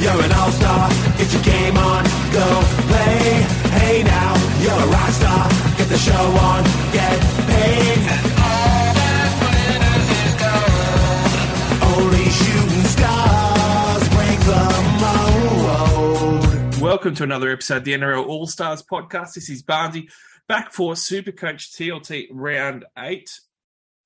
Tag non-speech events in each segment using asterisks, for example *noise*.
you're an all-star. Get your game on, go play. Hey now, you're a rock star. Get the show on, get paid. And all that glitters is gold. Only shooting stars break the mold. Welcome to another episode of the NRL All Stars podcast. This is Barnesy back for Supercoach TLT round eight.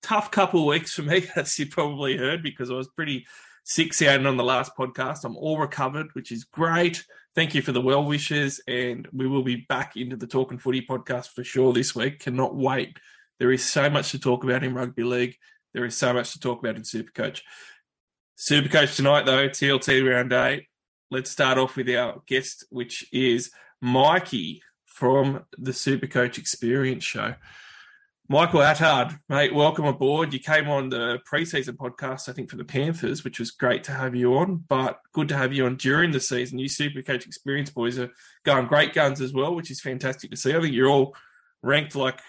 Tough couple of weeks for me, *laughs* as you probably heard, because I was pretty sick sounding on the last podcast. I'm all recovered, which is great. Thank you for the well wishes, and we will be back into the Talking Footy podcast for sure this week. Cannot wait. There is so much to talk about in rugby league. There is so much to talk about in Supercoach. Supercoach tonight, though, TLT round eight. Let's start off with our guest, which is Mikey from the Supercoach Experience Show. Michael Attard, mate, welcome aboard. You came on the preseason podcast, I think, for the Panthers, which was great to have you on, but good to have you on during the season. You Supercoach Experience boys are going great guns as well, which is fantastic to see. I think you're all ranked like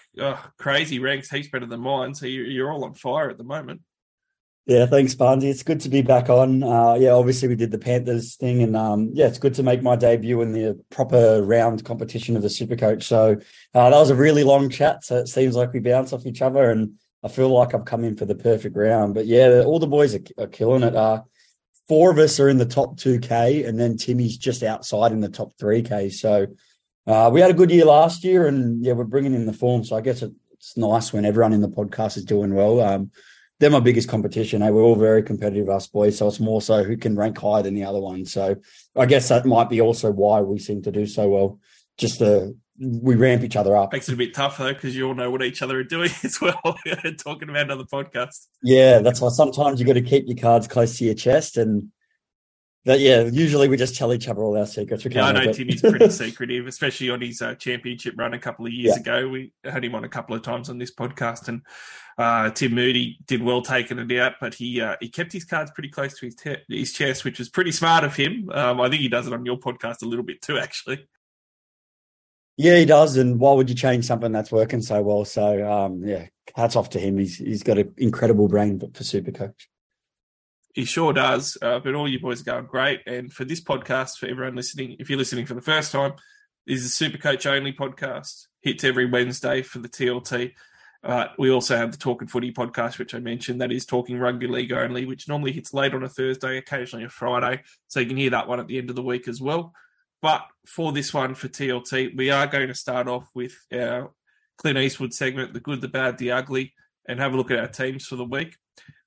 crazy ranks, heaps better than mine. So you're all on fire at the moment. Yeah, thanks, Barnesy. It's good to be back on. Uh, yeah, obviously we did the Panthers thing, and um, yeah, it's good to make my debut in the proper round competition of the Supercoach. So uh, that was a really long chat. So it seems like we bounce off each other, and I feel like I've come in for the perfect round. But yeah, all the boys are, are killing it. Uh, four of us are in the top two K, and then Timmy's just outside in the top three K. So uh, we had a good year last year, and yeah, we're bringing in the form. So I guess it's nice when everyone in the podcast is doing well. Um, they're my biggest competition. Eh? We're all very competitive, us boys. So it's more so who can rank higher than the other one. So I guess that might be also why we seem to do so well. Just the we ramp each other up. Makes it a bit tough though, because you all know what each other are doing *laughs* as well. *laughs* Talking about another podcast. Yeah, that's why sometimes you got to keep your cards close to your chest and but yeah, usually we just tell each other all our secrets. yeah, I know Timmy's pretty *laughs* secretive, especially on his uh, championship run a couple of years yeah. ago. We had him on a couple of times on this podcast, and uh, Tim Moody did well taking it out, but he uh, he kept his cards pretty close to his te- his chest, which was pretty smart of him. Um, I think he does it on your podcast a little bit too, actually. Yeah, he does. And why would you change something that's working so well? So um, yeah, hats off to him. He's he's got an incredible brain for super coach. He sure does. Uh, but all you boys are going great. And for this podcast, for everyone listening, if you're listening for the first time, this is a super coach only podcast. Hits every Wednesday for the TLT. Uh, we also have the Talking Footy podcast, which I mentioned. That is Talking Rugby League only, which normally hits late on a Thursday, occasionally a Friday. So you can hear that one at the end of the week as well. But for this one for TLT, we are going to start off with our Clint Eastwood segment, the good, the bad, the ugly, and have a look at our teams for the week.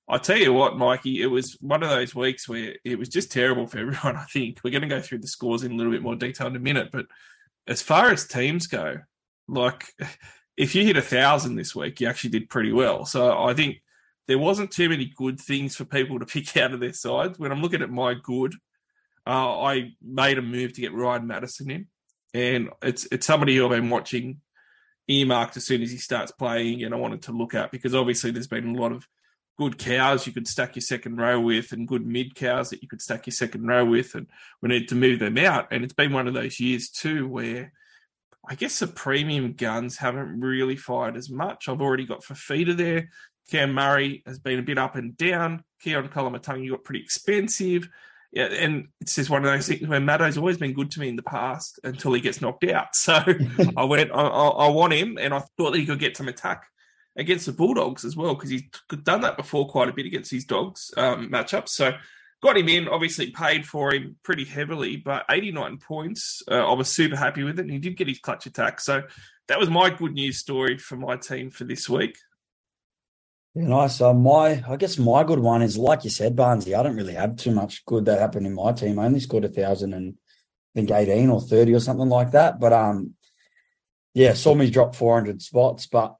I tell you what, Mikey, it was one of those weeks where it was just terrible for *laughs* everyone. I think we're going to go through the scores in a little bit more detail in a minute, but as far as teams go, like if you hit a thousand this week, you actually did pretty well. So I think there wasn't too many good things for people to *laughs* pick out of their sides. When I'm looking at my good, uh, I made a move to get Ryan Matterson in, and it's it's somebody who I've been watching earmarked as soon as he starts playing, and I wanted to look at because obviously there's been a lot of good cows you could stack your second row with and good mid cows that you could stack your second row with and we need to move them out and it's been one of those years too where I guess the premium guns haven't really fired as much. I've already got Fifita there. Cam Murray has been a bit up and down. Keaon Koloamatangi got pretty expensive. Yeah, and it's just one of those things where Maddo's always been good to me in the past until he gets knocked out. *laughs* So *laughs* I went, I, I, want him, and I thought that he could get some attack against the Bulldogs as well because he's done that before quite a bit against his dogs um, matchups. So got him in, obviously paid for him pretty heavily, but 89 points. Uh, I was super happy with it. And he did get his clutch attack. So that was my good news story for my team for this week. Yeah, nice. Uh, my, I guess my good one is like you said, Barnesy. I don't really have too much good that happened in my team. I only scored a thousand and I think eighteen or thirty or something like that. But um, yeah, saw me drop four hundred spots, but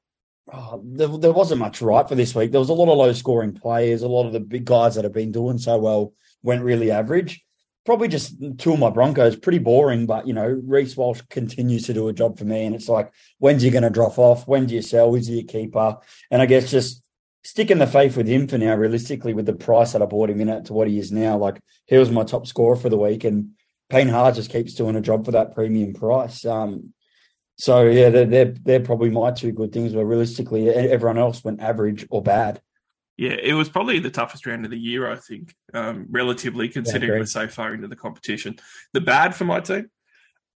oh, there, there, wasn't much right for this week. There was a lot of low scoring players. A lot of the big guys that have been doing so well went really average. Probably just two of my Broncos, pretty boring, but you know, Reece Walsh continues to do a job for me. And it's like, when's he going to drop off? When do you sell? Is he a keeper? And I guess just sticking the faith with him for now, realistically, with the price that I bought him in at to what he is now. Like, he was my top scorer for the week. And Payne Haas just keeps doing a job for that premium price. Um, so yeah, they're, they're they're probably my two good things. Where realistically, everyone else went average or bad. Yeah, it was probably the toughest round of the year, I think, um, relatively considering agree. we're so far into the competition. The bad for my team,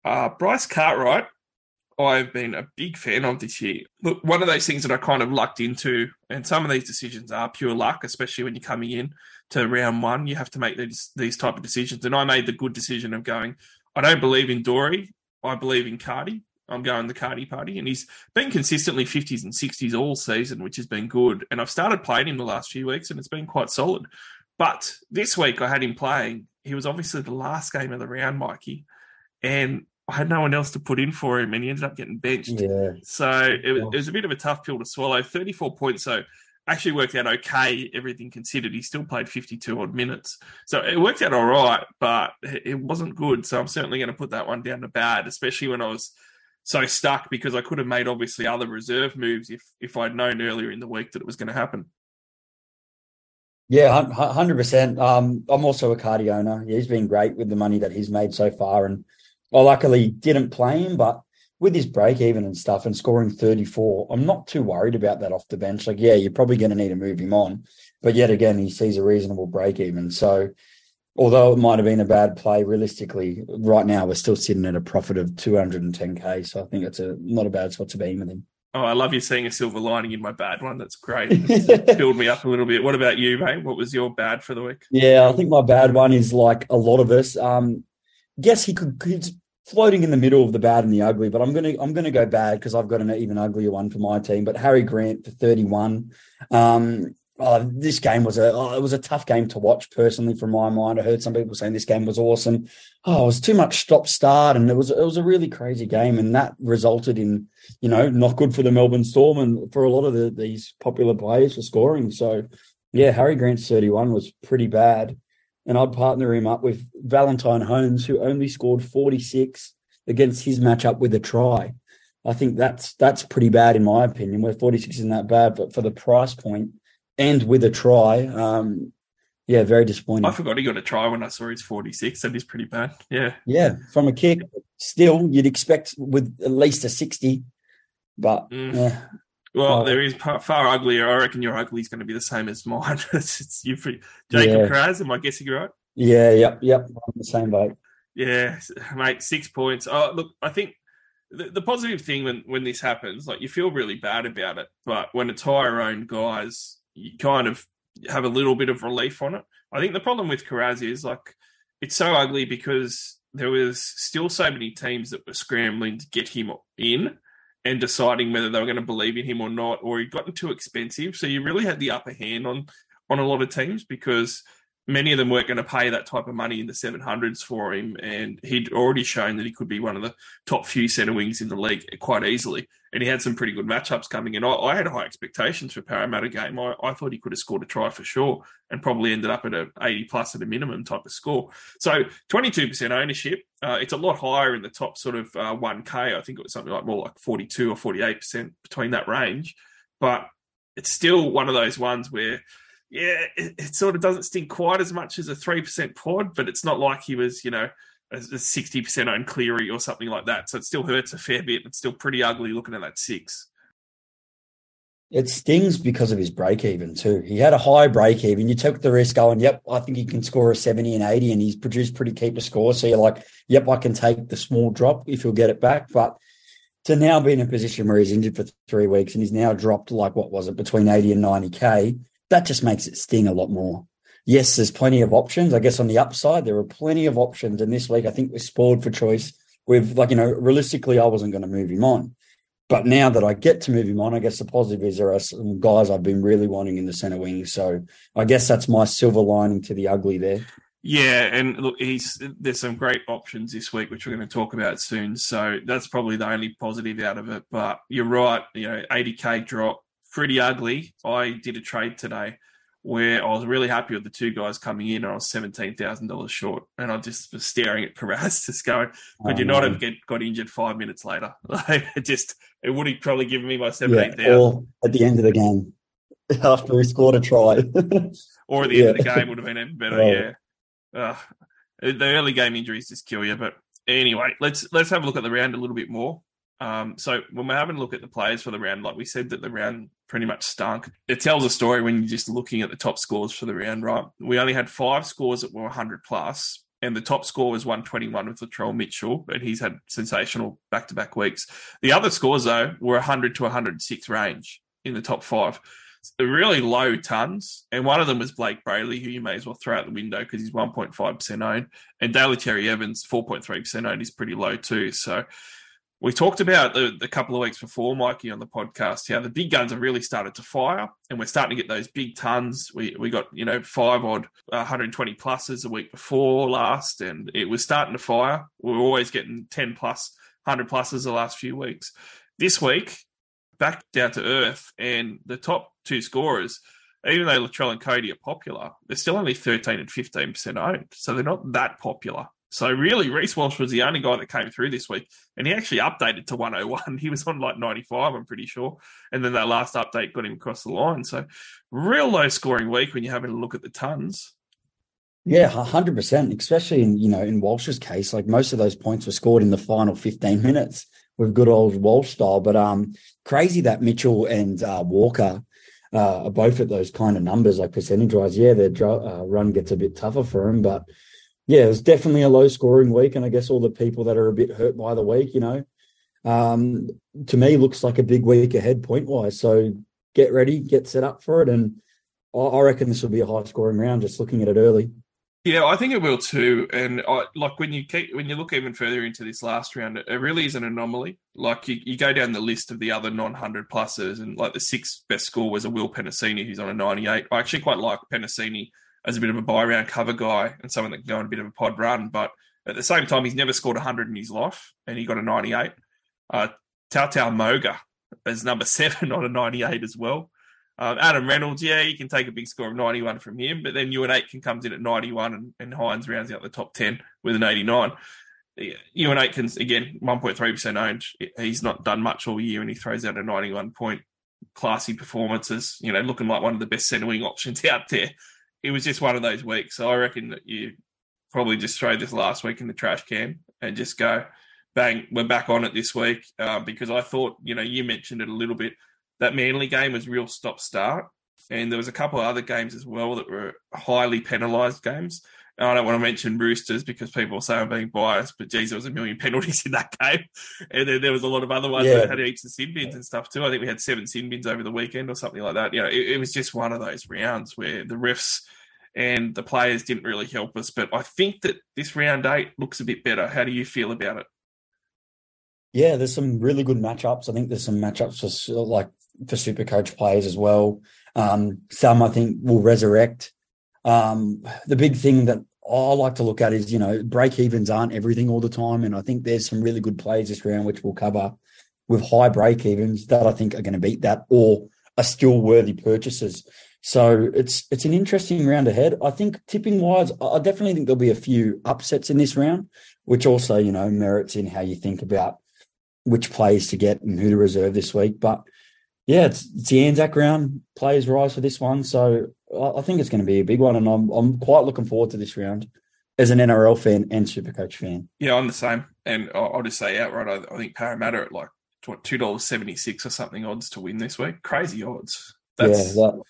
uh, Bryce Cartwright, I've been a big fan of this year. Look, one of those things that I kind of lucked into, and some of these decisions are pure luck, especially when you're coming in to round one. You have to make these these type of decisions, and I made the good decision of going. I don't believe in Dory. I believe in Cardi. I'm going the Cardi party, and he's been consistently 50s and 60s all season, which has been good. And I've started playing him the last few weeks, and it's been quite solid. But this week I had him playing. He was obviously the last game of the round, Mikey, and I had no one else to put in for him, and he ended up getting benched. Yeah. So it, was- it was a bit of a tough pill to swallow. 34 points, so actually worked out okay, everything considered. He still played 52 odd minutes. So it worked out all right, but it it wasn't good. So I'm certainly going to put that one down to bad, especially when I was so stuck because I could have made obviously other reserve moves if if I'd known earlier in the week that it was going to happen. Yeah, hun- hun- hundred percent. Um, I'm also a Cardi owner. Yeah, he's been great with the money that he's made so far, and I luckily didn't play him, but with his break even and stuff and scoring 34, I'm not too worried about that off the bench. Like, yeah, you're probably going to need to move him on, but yet again, he sees a reasonable break even. So, although it might have been a bad play, realistically, right now we're still sitting at a profit of 210k. So I think it's a not a bad spot to be in with him. Oh, I love you seeing a silver lining in my bad one. That's great. *laughs* It's Build me up a little bit. What about you, mate? What was your bad for the week? Yeah, I think my bad one is like a lot of us. Um, guess he could he's floating in the middle of the bad and the ugly, but I'm gonna I'm gonna go bad because I've got an even uglier one for my team. But Harry Grant for 31. Um, oh, this game was a oh, it was a tough game to watch personally from my mind. I heard some people saying this game was awesome. Oh, it was too much stop start, and it was it was a really crazy game, and that resulted in you know not good for the Melbourne Storm and for a lot of the, these popular players for scoring. So yeah, Harry Grant's 31 was pretty bad and I'd partner him up with Valentine Holmes, who only scored 46 against his matchup with a try. I think that's that's pretty bad in my opinion. Where 46 isn't that bad, but for the price point and with a try, um, yeah, very disappointing. I forgot he got a try when I saw his 46. That is pretty bad. Yeah. yeah, from a kick, still you'd expect with at least a 60, but Mm. yeah, Well, Oh. there is far, far uglier. I reckon your ugly is going to be the same as mine. *laughs* it's, it's you, Jacob Yeah. Kiraz. Am I guessing you're right? yeah, yep, yep, I'm the same boat. Yeah, mate, six points. Oh, look, I think the, the positive thing when, when this happens, like you feel really bad about it, but when a owned guys, you kind of have a little bit of relief on it. I think the problem with Kiraz is like it's so ugly because there was still so many teams that were scrambling to get him in and deciding whether they were going to believe in him or not, or he'd gotten too expensive. So you really had the upper hand on on a lot of teams because many of them weren't going to pay that type of money in the 700s for him. And he'd already shown that he could be one of the top few centre wings in the league quite easily. And he had some pretty good matchups coming in. I, I had high expectations for Parramatta game. I, I thought he could have scored a try for sure and probably ended up at a 80 plus at a minimum type of score. So 22% ownership. Uh, it's a lot higher in the top sort of uh, 1K. I think it was something like more like 42 or 48% between that range. But it's still one of those ones where yeah, it, it sort of doesn't sting quite as much as a three percent pod, but it's not like he was, you know, a sixty percent owned Cleary or something like that. So it still hurts a fair bit. It's still pretty ugly looking at that six. It stings because of his break even too. He had a high break even. You took the risk going, yep, I think he can score a 70 and 80, and he's produced pretty keeper scores. So you're like, yep, I can take the small drop if he'll get it back. But to now be in a position where he's injured for three weeks and he's now dropped like what was it, between 80 and 90K, that just makes it sting a lot more. Yes, there's plenty of options. I guess on the upside, there are plenty of options. And this week, I think we're spoiled for choice. With like, you know, realistically, I wasn't going to move him on. But now that I get to move him on, I guess the positive is there are some guys I've been really wanting in the centre wing. So I guess that's my silver lining to the ugly there. Yeah, and look, he's there's some great options this week, which we're going to talk about soon. So that's probably the only positive out of it. But you're right, you know, 80k drop, pretty ugly. I did a trade today where I was really happy with the two guys coming in, and I was seventeen thousand dollars short, and I just was staring at Kiraz, *laughs* just going, "Could Oh, you not no. have get, got injured five minutes later?" *laughs* Like, it just it would have probably given me my Yeah, seventeen thousand, or at the end of the game *laughs* after he scored a try. or at the end of the game would have been even better. Oh. Yeah, uh, the early game injuries just kill you. But anyway, let's let's have a look at the round a little bit more. Um, so when we're having a look at the players for the round, like we said that the round pretty much stunk. It tells a story when you're just looking at the top scores for the round, right? We only had five scores that were 100 plus, and the top score was 121 with Latrell Mitchell, and he's had sensational back-to-back weeks. The other scores though were 100 to 106 range in the top five. really low tons, and one of them was Blake Brailey, who you may as well throw out the window because he's 1.5% owned, and Daly Cherry-Evans 4.3% owned is pretty low too. So we talked about the, the couple of weeks before, Mikey, on the podcast, how the big guns have really started to fire, and we're starting to get those big tons. We we got you know five odd, 120 pluses a week before last, and it was starting to fire. We are always getting 10 plus, 100 pluses the last few weeks. This week, back down to earth, and the top two scorers, even though Latrell and Cody are popular, they're still only 13 and 15 percent owned, so they're not that popular. So really, Reece Walsh was the only guy that came through this week, and he actually updated to 101. *laughs* He was on like 95, I'm pretty sure, and then that last update got him across the line. So real low scoring week when you're having a look at the tons. Yeah, hundred percent. Especially in you know in Walsh's case, like most of those points were scored in the final 15 minutes with good old Walsh style. But um, crazy that Mitchell and uh, Walker uh, are both at those kind of numbers, like percentage wise. Yeah, their uh, run gets a bit tougher for him, but yeah, it was definitely a low scoring week. And I guess all the people that are a bit hurt by the week, you know, um, to me looks like a big week ahead point wise. So get ready, get set up for it. And I, I reckon this will be a high scoring round just looking at it early. Yeah, I think it will too. And I, like when you keep, when you look even further into this last round, it really is an anomaly. Like you, you go down the list of the other non hundred pluses, and like the sixth best score was a Will Penisini, who's on a ninety eight. I actually quite like Penisini as a bit of a buy round cover guy and someone that can go on a bit of a pod run. But at the same time, he's never scored 100 in his life, and he got a 98. Uh, Tautau Moga is number *laughs* seven on a 98 as well. Um, Adam Reynolds, yeah, you can take a big score of 91 from him, but then Euan Aitken comes in at 91 and, and Hynes rounds out the top 10 with an 89. Euan Aitken's, again, 1.3% owned. He's not done much all year and he throws out a 91 point classy performances, you know, looking like one of the best centre wing options *laughs* out there it was just one of those weeks. So I reckon that you probably just throw this last week in the trash can and just go, bang, we're back on it this week. Uh, because I thought, you know, you mentioned it a little bit. That Manly game was real stop start. And there was a couple of other games as well that were highly penalised games. And I don't want to mention Roosters because people say I'm being biased, but geez, there was a million penalties in that game. And then there was a lot of other ones yeah. that had heaps of sin bins and stuff too. I think we had seven sin bins over the weekend or something like that. You know, it, it was just one of those rounds where the refs and the players didn't really help us. But I think that this round eight looks a bit better. How do you feel about it? Yeah, there's some really good matchups. I think there's some matchups for like for super coach players as well. Um, some I think will resurrect. Um, the big thing that I like to look at is, you know, break evens aren't everything all the time. And I think there's some really good plays this round, which we'll cover with high break evens that I think are going to beat that or are still worthy purchases. So it's it's an interesting round ahead. I think tipping wise, I definitely think there'll be a few upsets in this round, which also you know merits in how you think about which players to get and who to reserve this week. But yeah, it's, it's the Anzac round. Players rise for this one, so I think it's going to be a big one, and I'm I'm quite looking forward to this round as an NRL fan and Supercoach fan. Yeah, I'm the same, and I'll just say outright, I, think Parramatta at like what two dollars seventy six or something odds to win this week. Crazy odds. That's, yeah, that,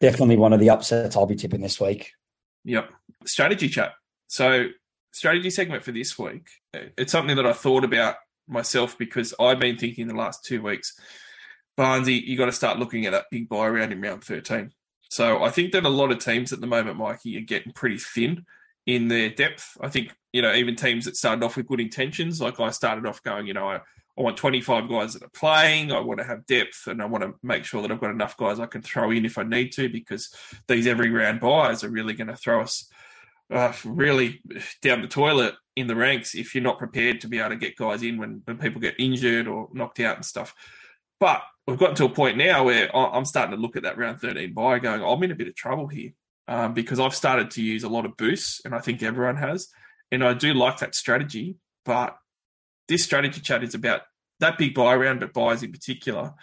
definitely one of the upsets I'll be tipping this week. Yep. Strategy chat. So, strategy segment for this week. It's something that I thought about myself because I've been thinking the last two weeks. Barnesy, you got to start looking at that big buy round in round 13. So I think that a lot of teams at the moment, Mikey, are getting pretty thin in their depth. I think, you know, even teams that started off with good intentions, like I started off going, you know, I, I want 25 guys that are playing. I want to have depth and I want to make sure that I've got enough guys I can throw in if I need to because these every round buys are really going to throw us uh, really down the toilet in the ranks if you're not prepared to be able to get guys in when, when people get injured or knocked out and stuff. But we've gotten to a point now where I'm starting to look at that round 13 buy going, I'm in a bit of trouble here um, because I've started to use a lot of boosts and I think everyone has. And I do like that strategy, but this strategy chat is about that big buy round, but buys in particular.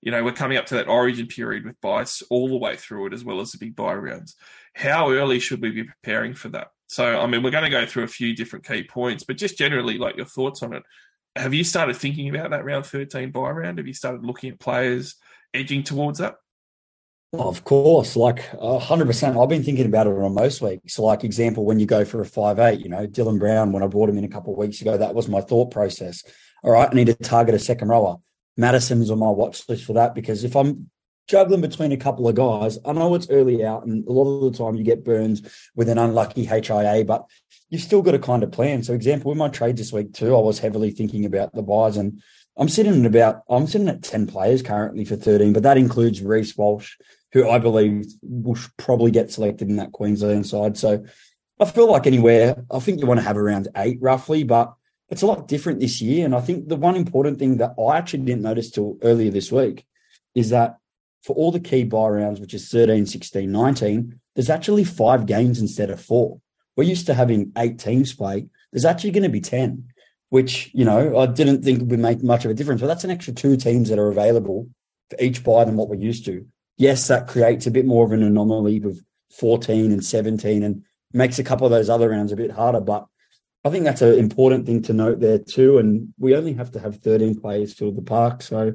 You know, we're coming up to that origin period with buys all the way through it, as well as the big buy rounds. How early should we be preparing for that? So, I mean, we're going to go through a few different key points, but just generally, like your thoughts on it. Have you started thinking about that round 13 buy round? Have you started looking at players edging towards that? Of course, like hundred percent. I've been thinking about it on most weeks. So, like example, when you go for a five eight, you know, Dylan Brown, when I brought him in a couple of weeks ago, that was my thought process. All right, I need to target a second rower. Matterson's on my watch list for that because if I'm juggling between a couple of guys, I know it's early out, and a lot of the time you get burns with an unlucky HIA, but you've still got to kind of plan. So, example, with my trade this week too, I was heavily thinking about the buys, and I'm sitting at about I'm sitting at ten players currently for thirteen, but that includes Reece Walsh, who I believe will probably get selected in that Queensland side. So I feel like anywhere, I think you want to have around eight roughly, but it's a lot different this year. And I think the one important thing that I actually didn't notice till earlier this week is that for all the key buy rounds, which is 13, 16, 19, there's actually five games instead of four. We're used to having eight teams play. There's actually going to be 10, which, you know, I didn't think would make much of a difference, but that's an extra two teams that are available for each buy than what we're used to yes, that creates a bit more of an anomaly with 14 and 17 and makes a couple of those other rounds a bit harder. But I think that's an important thing to note there too. And we only have to have 13 players fill the park. So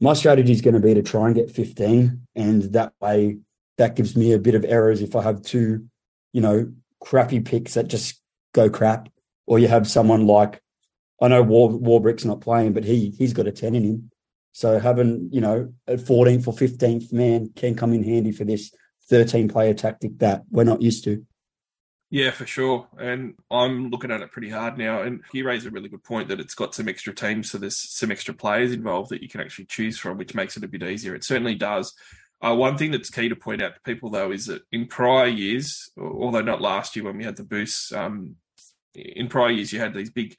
my strategy is going to be to try and get 15. And that way, that gives me a bit of errors if I have two, you know, crappy picks that just go crap. Or you have someone like, I know War, Warbrick's not playing, but he he's got a 10 in him. So having, you know, a 14th or 15th man can come in handy for this 13 player tactic that we're not used to. Yeah, for sure. And I'm looking at it pretty hard now. And he raised a really good point that it's got some extra teams, so there's some extra players involved that you can actually choose from, which makes it a bit easier. It certainly does. Uh, one thing that's key to point out to people, though, is that in prior years, although not last year when we had the boosts, um, in prior years you had these big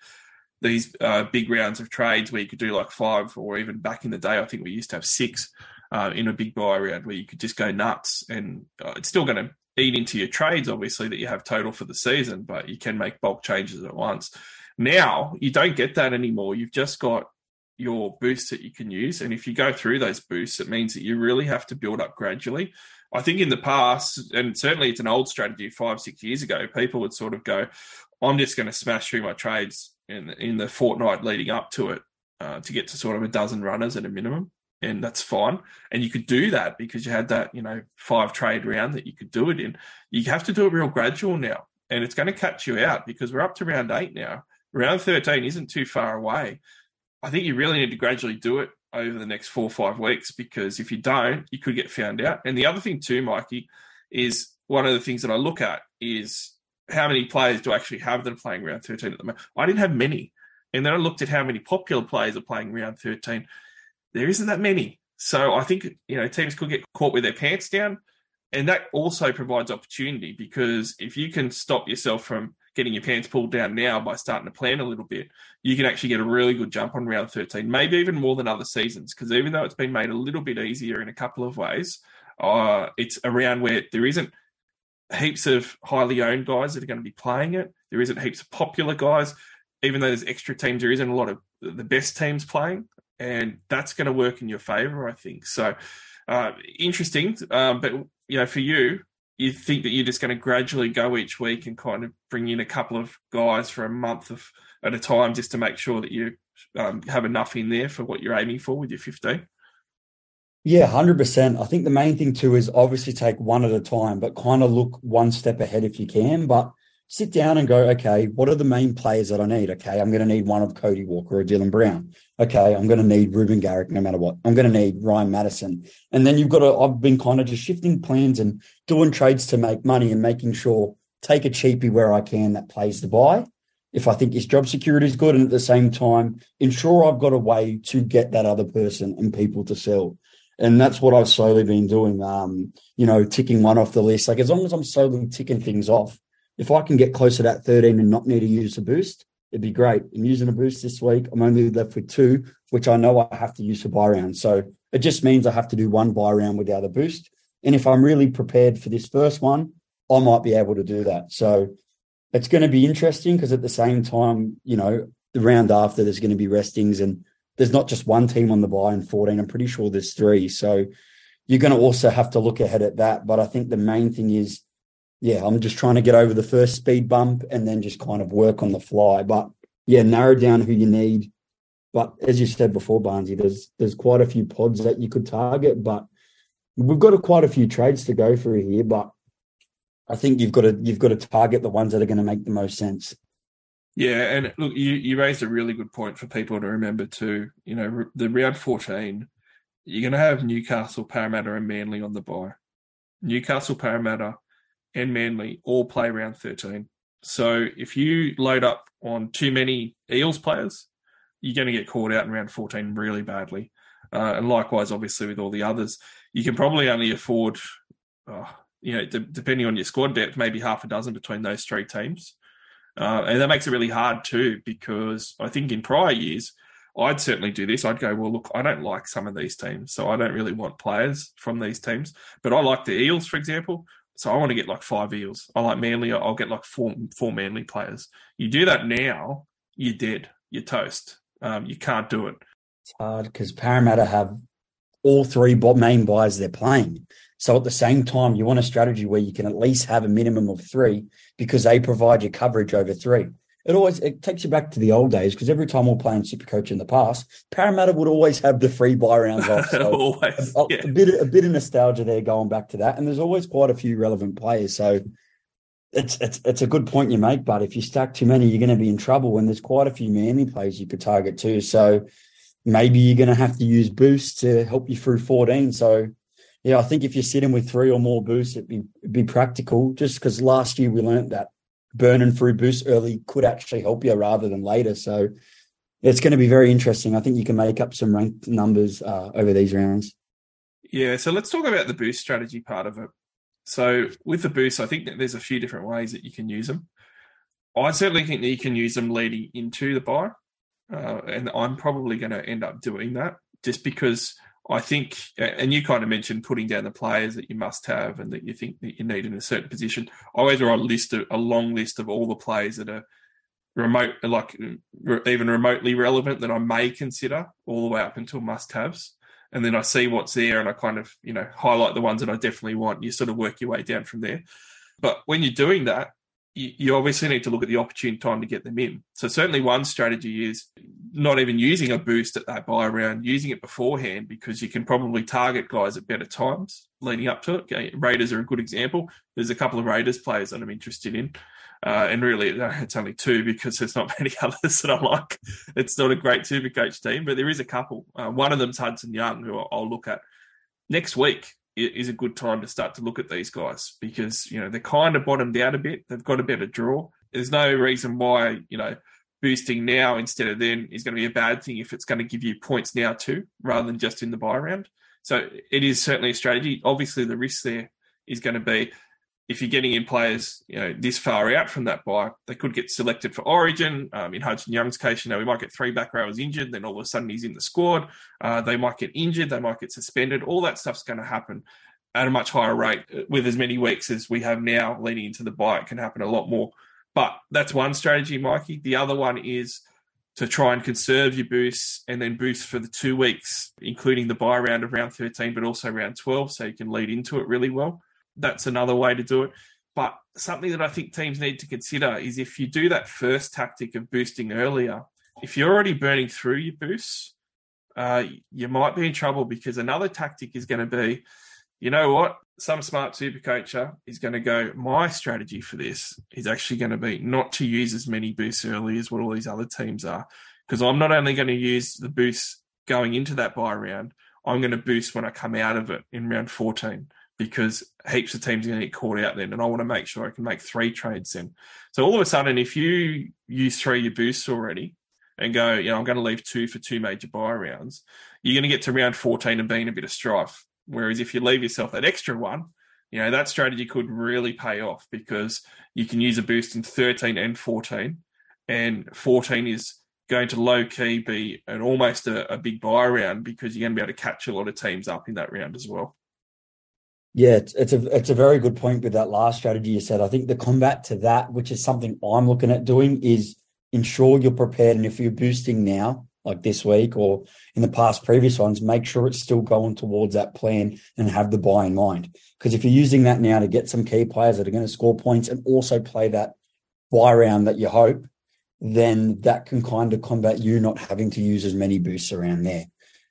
these uh, big rounds of trades where you could do like five, or even back in the day, I think we used to have six uh, in a big buy round where you could just go nuts, and uh, it's still going to eat into your trades, obviously, that you have total for the season, but you can make bulk changes at once. Now you don't get that anymore. You've just got your boosts that you can use, and if you go through those boosts, it means that you really have to build up gradually. I think in the past, and certainly it's an old strategy five, six years ago, people would sort of go, I'm just going to smash through my trades in in the fortnight leading up to it uh, to get to sort of a dozen runners at a minimum, and that's fine. And you could do that because you had that you know five trade round that you could do it in. You have to do it real gradual now, and it's going to catch you out because we're up to round eight now. Round thirteen isn't too far away. I think you really need to gradually do it over the next four or five weeks because if you don't, you could get found out. And the other thing too, Mikey, is one of the things that I look at is how many players do I actually have that are playing round 13 at the moment? I didn't have many. And then I looked at how many popular players are playing round 13. There isn't that many. So I think, you know, teams could get caught with their pants down. And that also provides opportunity because if you can stop yourself from getting your pants pulled down now by starting to plan a little bit, you can actually get a really good jump on round 13, maybe even more than other seasons. Because even though it's been made a little bit easier in a couple of ways, uh, it's around where there isn't heaps of highly owned guys that are going to be playing it. There isn't heaps of popular guys, even though there's extra teams. There isn't a lot of the best teams playing, and that's going to work in your favour, I think. So uh, interesting, um, but you know, for you, you think that you're just going to gradually go each week and kind of bring in a couple of guys for a month of at a time, just to make sure that you um, have enough in there for what you're aiming for with your 15. Yeah, 100%. I think the main thing too is obviously take one at a time, but kind of look one step ahead if you can. But sit down and go, okay, what are the main players that I need? Okay, I'm going to need one of Cody Walker or Dylan Brown. Okay, I'm going to need Reuben Garrick no matter what. I'm going to need Ryan Matterson. And then you've got to, I've been kind of just shifting plans and doing trades to make money and making sure take a cheapie where I can that plays the buy. If I think his job security is good and at the same time ensure I've got a way to get that other person and people to sell. And that's what I've slowly been doing. Um, you know, ticking one off the list. Like as long as I'm slowly ticking things off, if I can get closer to that 13 and not need to use a boost, it'd be great. I'm using a boost this week. I'm only left with two, which I know I have to use for buy round. So it just means I have to do one buy round without a boost. And if I'm really prepared for this first one, I might be able to do that. So it's going to be interesting because at the same time, you know, the round after there's going to be restings and there's not just one team on the buy in 14. I'm pretty sure there's three. So you're going to also have to look ahead at that. But I think the main thing is, yeah, I'm just trying to get over the first speed bump and then just kind of work on the fly. But yeah, narrow down who you need, But as you said before, Barnesy, there's there's quite a few pods that you could target, but we've got a, quite a few trades to go through here. But I think you've got to you've got to target the ones that are going to make the most sense. Yeah, and look, you, you raised a really good point for people to remember too. You know, the round 14, you're going to have Newcastle, Parramatta, and Manly on the buy. Newcastle, Parramatta, and Manly all play round 13. So if you load up on too many Eels players, you're going to get caught out in round 14 really badly. Uh, and likewise, obviously, with all the others, you can probably only afford, uh, you know, de- depending on your squad depth, maybe half a dozen between those three teams. Uh, and that makes it really hard too, because I think in prior years, I'd certainly do this. I'd go, well, look, I don't like some of these teams, so I don't really want players from these teams. But I like the Eels, for example. So I want to get like five Eels. I like Manly. I'll get like four four Manly players. You do that now, you're dead. You're toast. Um, you can't do it. It's hard because Parramatta have all three main buys they're playing. So at the same time, you want a strategy where you can at least have a minimum of three because they provide you coverage over three. It always it takes you back to the old days because every time we're playing Supercoach in the past, Parramatta would always have the free buy rounds off. *laughs* So always, a, yeah. a bit a bit of nostalgia there going back to that, and there's always quite a few relevant players. So it's it's it's a good point you make, but if you stack too many, you're going to be in trouble. When there's quite a few Manly players you could target too, so maybe you're going to have to use boost to help you through 14. So yeah, I think if you're sitting with three or more boosts, it'd be, it'd be practical. Just because last year we learned that burning through boosts early could actually help you rather than later. So it's going to be very interesting. I think you can make up some ranked numbers uh, over these rounds. Yeah, so let's talk about the boost strategy part of it. So with the boost, I think that there's a few different ways that you can use them. I certainly think that you can use them leading into the buy, uh, and I'm probably going to end up doing that just because I think, and you kind of mentioned putting down the players that you must have and that you think that you need in a certain position. I always write a list, of, a long list of all the players that are remote, like even remotely relevant that I may consider all the way up until must haves. And then I see what's there and I kind of, you know, highlight the ones that I definitely want. You sort of work your way down from there. But when you're doing that, you, obviously need to look at the opportune time to get them in. So certainly one strategy is not even using a boost at that buy round, using it beforehand because you can probably target guys at better times leading up to it. Raiders are a good example. There's a couple of Raiders players that I'm interested in. Uh, and really, uh, it's only two because there's not *laughs* many others that I like. It's not a great super coach team, but there is a couple. Uh, one of them's Hudson Young, who I'll look at next week is a good time to start to look at these guys because you know they're kind of bottomed out a bit. They've got a better draw. There's no reason why you know boosting now instead of then is going to be a bad thing if it's going to give you points now too, rather than just in the buy round. So it is certainly a strategy. Obviously, the risk there is going to be if you're getting in players, you know, this far out from that buy, they could get selected for Origin. Um, in Hudson Young's case, you know, we might get three back rowers injured, then all of a sudden he's in the squad. Uh, they might get injured, they might get suspended. All that stuff's going to happen at a much higher rate. With as many weeks as we have now leading into the buy, it can happen a lot more. But that's one strategy, Mikey. The other one is to try and conserve your boosts and then boost for the two weeks, including the buy round of round 13, but also round 12, so you can lead into it really well that's another way to do it. But something that I think teams need to consider is if you do that first tactic of boosting earlier, if you're already burning through your boosts, uh, you might be in trouble because another tactic is going to be, you know what? Some smart super coacher is going to go, my strategy for this is actually going to be not to use as many boosts early as what all these other teams are. Because I'm not only going to use the boosts going into that buy round, I'm going to boost when I come out of it in round 14 because heaps of teams are going to get caught out then, and I want to make sure I can make three trades then. So all of a sudden, if you use three your boosts already and go, you know, I'm going to leave two for two major buy rounds, you're going to get to round 14 and being a bit of strife. Whereas if you leave yourself that extra one, you know, that strategy could really pay off because you can use a boost in 13 and 14, and 14 is going to low key be an almost a, a big buy round because you're going to be able to catch a lot of teams up in that round as well. Yeah, it's, it's a it's a very good point with that last strategy you said. I think the combat to that, which is something I'm looking at doing, is ensure you're prepared. And if you're boosting now, like this week or in the past previous ones, make sure it's still going towards that plan and have the buy in mind. Because if you're using that now to get some key players that are going to score points and also play that buy round that you hope, then that can kind of combat you not having to use as many boosts around there.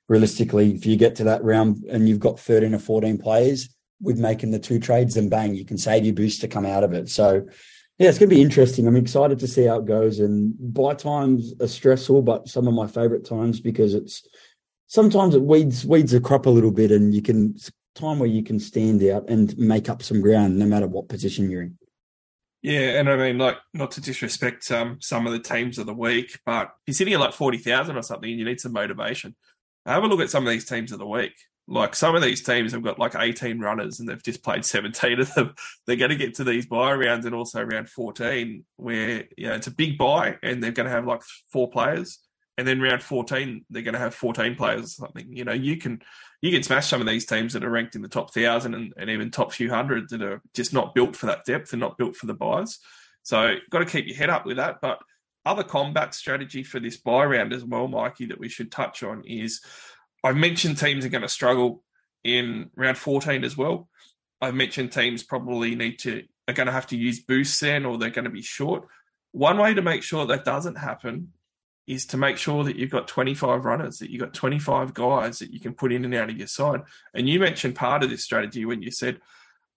Realistically, if you get to that round and you've got 13 or 14 players with making the two trades, then bang, you can save your boost to come out of it. So, yeah, it's going to be interesting. I'm excited to see how it goes. And buy times are stressful, but some of my favorite times because it's sometimes it weeds weeds the crop a little bit, and you can time where you can stand out and make up some ground no matter what position you're in. Yeah, and I mean, like, not to disrespect um, some of the teams of the week, but if you're sitting at like 40,000 or something and you need some motivation, have a look at some of these teams of the week. Like, some of these teams have got like 18 runners and they've just played 17 of them. *laughs* They're going to get to these buy rounds and also round 14, where, you know, it's a big buy and they're going to have like four players. And then round 14, they're going to have 14 players or something. You know, you can you can smash some of these teams that are ranked in the top thousand and, and even top few hundred that are just not built for that depth and not built for the buys. So got to keep your head up with that. But other combat strategy for this buy round as well, Mikey, that we should touch on is I mentioned teams are going to struggle in round 14 as well. I've mentioned teams probably need to are going to have to use boosts then or they're going to be short. One way to make sure that doesn't happen is to make sure that you've got 25 runners, that you've got 25 guys that you can put in and out of your side. And you mentioned part of this strategy when you said,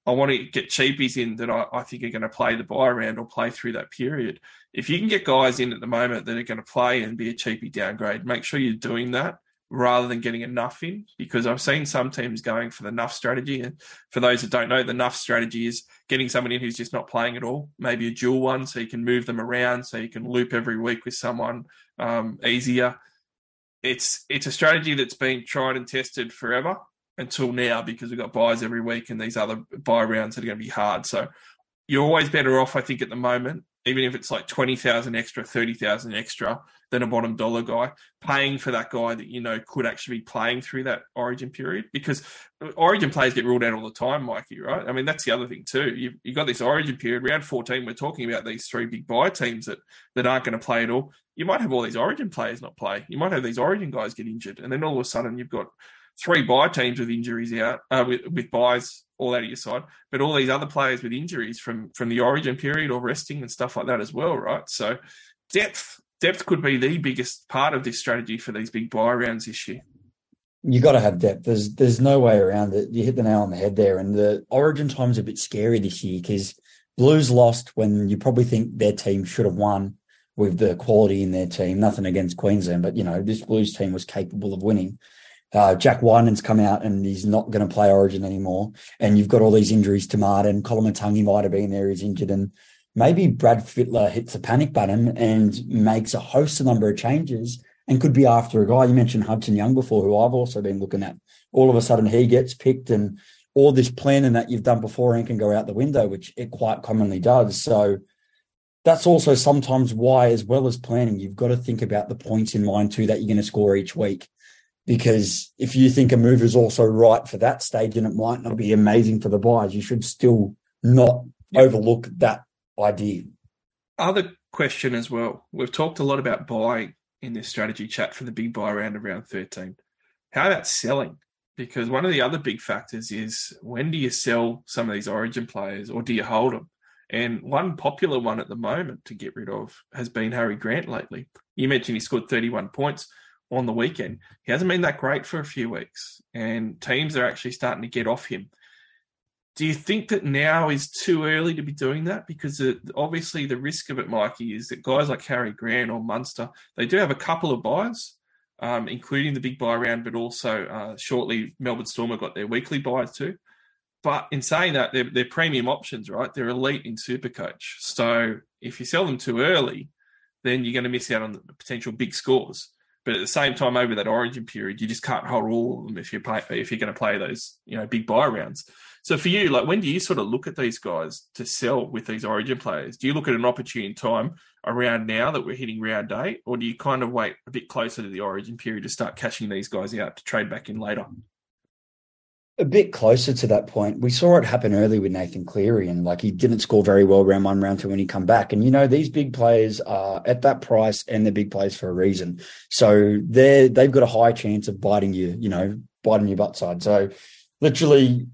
I want to get cheapies in that I, I think are going to play the buy round or play through that period. If you can get guys in at the moment that are going to play and be a cheapie downgrade, make sure you're doing that rather than getting enough in because I've seen some teams going for the nuff strategy. And for those that don't know, the nuff strategy is getting someone in who's just not playing at all, maybe a dual one, so you can move them around, so you can loop every week with someone um, easier. It's it's a strategy that's been tried and tested forever until now because we've got buys every week and these other buy rounds that are going to be hard. So you're always better off, I think, at the moment even if it's like 20,000 extra, 30,000 extra than a bottom dollar guy, paying for that guy that you know could actually be playing through that origin period because origin players get ruled out all the time, Mikey, right? I mean, that's the other thing too. You've, you've got this origin period, round 14, we're talking about these three big buy teams that, that aren't going to play at all. You might have all these origin players not play. You might have these origin guys get injured. And then all of a sudden you've got three buy teams with injuries out, uh, with, with buys all out of your side, but all these other players with injuries from from the origin period or resting and stuff like that as well, right? So depth depth could be the biggest part of this strategy for these big buy rounds this year. You got to have depth. There's there's no way around it. You hit the nail on the head there. And the origin time's a bit scary this year because Blues lost when you probably think their team should have won with the quality in their team. Nothing against Queensland, but you know this Blues team was capable of winning. Uh, Jack Wighton's come out and he's not going to play Origin anymore. And you've got all these injuries to Martin. Koloamatangi might have been there. He's injured. And maybe Brad Fittler hits a panic button and makes a host of number of changes and could be after a guy. You mentioned Hudson Young before, who I've also been looking at. All of a sudden he gets picked and all this planning that you've done beforehand can go out the window, which it quite commonly does. So that's also sometimes why, as well as planning, you've got to think about the points in mind too that you're going to score each week because if you think a move is also right for that stage and it might not be amazing for the buyers, you should still not yep. overlook that idea. Other question as well. We've talked a lot about buying in this strategy chat for the big buy round of round 13. How about selling? Because one of the other big factors is when do you sell some of these origin players or do you hold them? And one popular one at the moment to get rid of has been Harry Grant lately. You mentioned he scored 31 points on the weekend. He hasn't been that great for a few weeks, and teams are actually starting to get off him. Do you think that now is too early to be doing that? Because it, obviously the risk of it, Mikey, is that guys like Harry Grant or Munster, they do have a couple of buys, um, including the big buy round, but also uh, shortly Melbourne Storm have got their weekly buys too. But in saying that, they're, they're premium options, right? They're elite in Supercoach. So if you sell them too early, then you're going to miss out on the potential big scores. But at the same time, over that origin period, you just can't hold all of them if you play if you're going to play those you know big buy rounds. So for you, like when do you sort of look at these guys to sell with these origin players? Do you look at an opportune time around now that we're hitting round eight, or do you kind of wait a bit closer to the origin period to start cashing these guys out to trade back in later? A bit closer to that point. We saw it happen early with Nathan Cleary, and like he didn't score very well round one, round two when he come back. And you know these big players are at that price, and they're big players for a reason. So they they've got a high chance of biting you, you know, biting your butt side. So literally,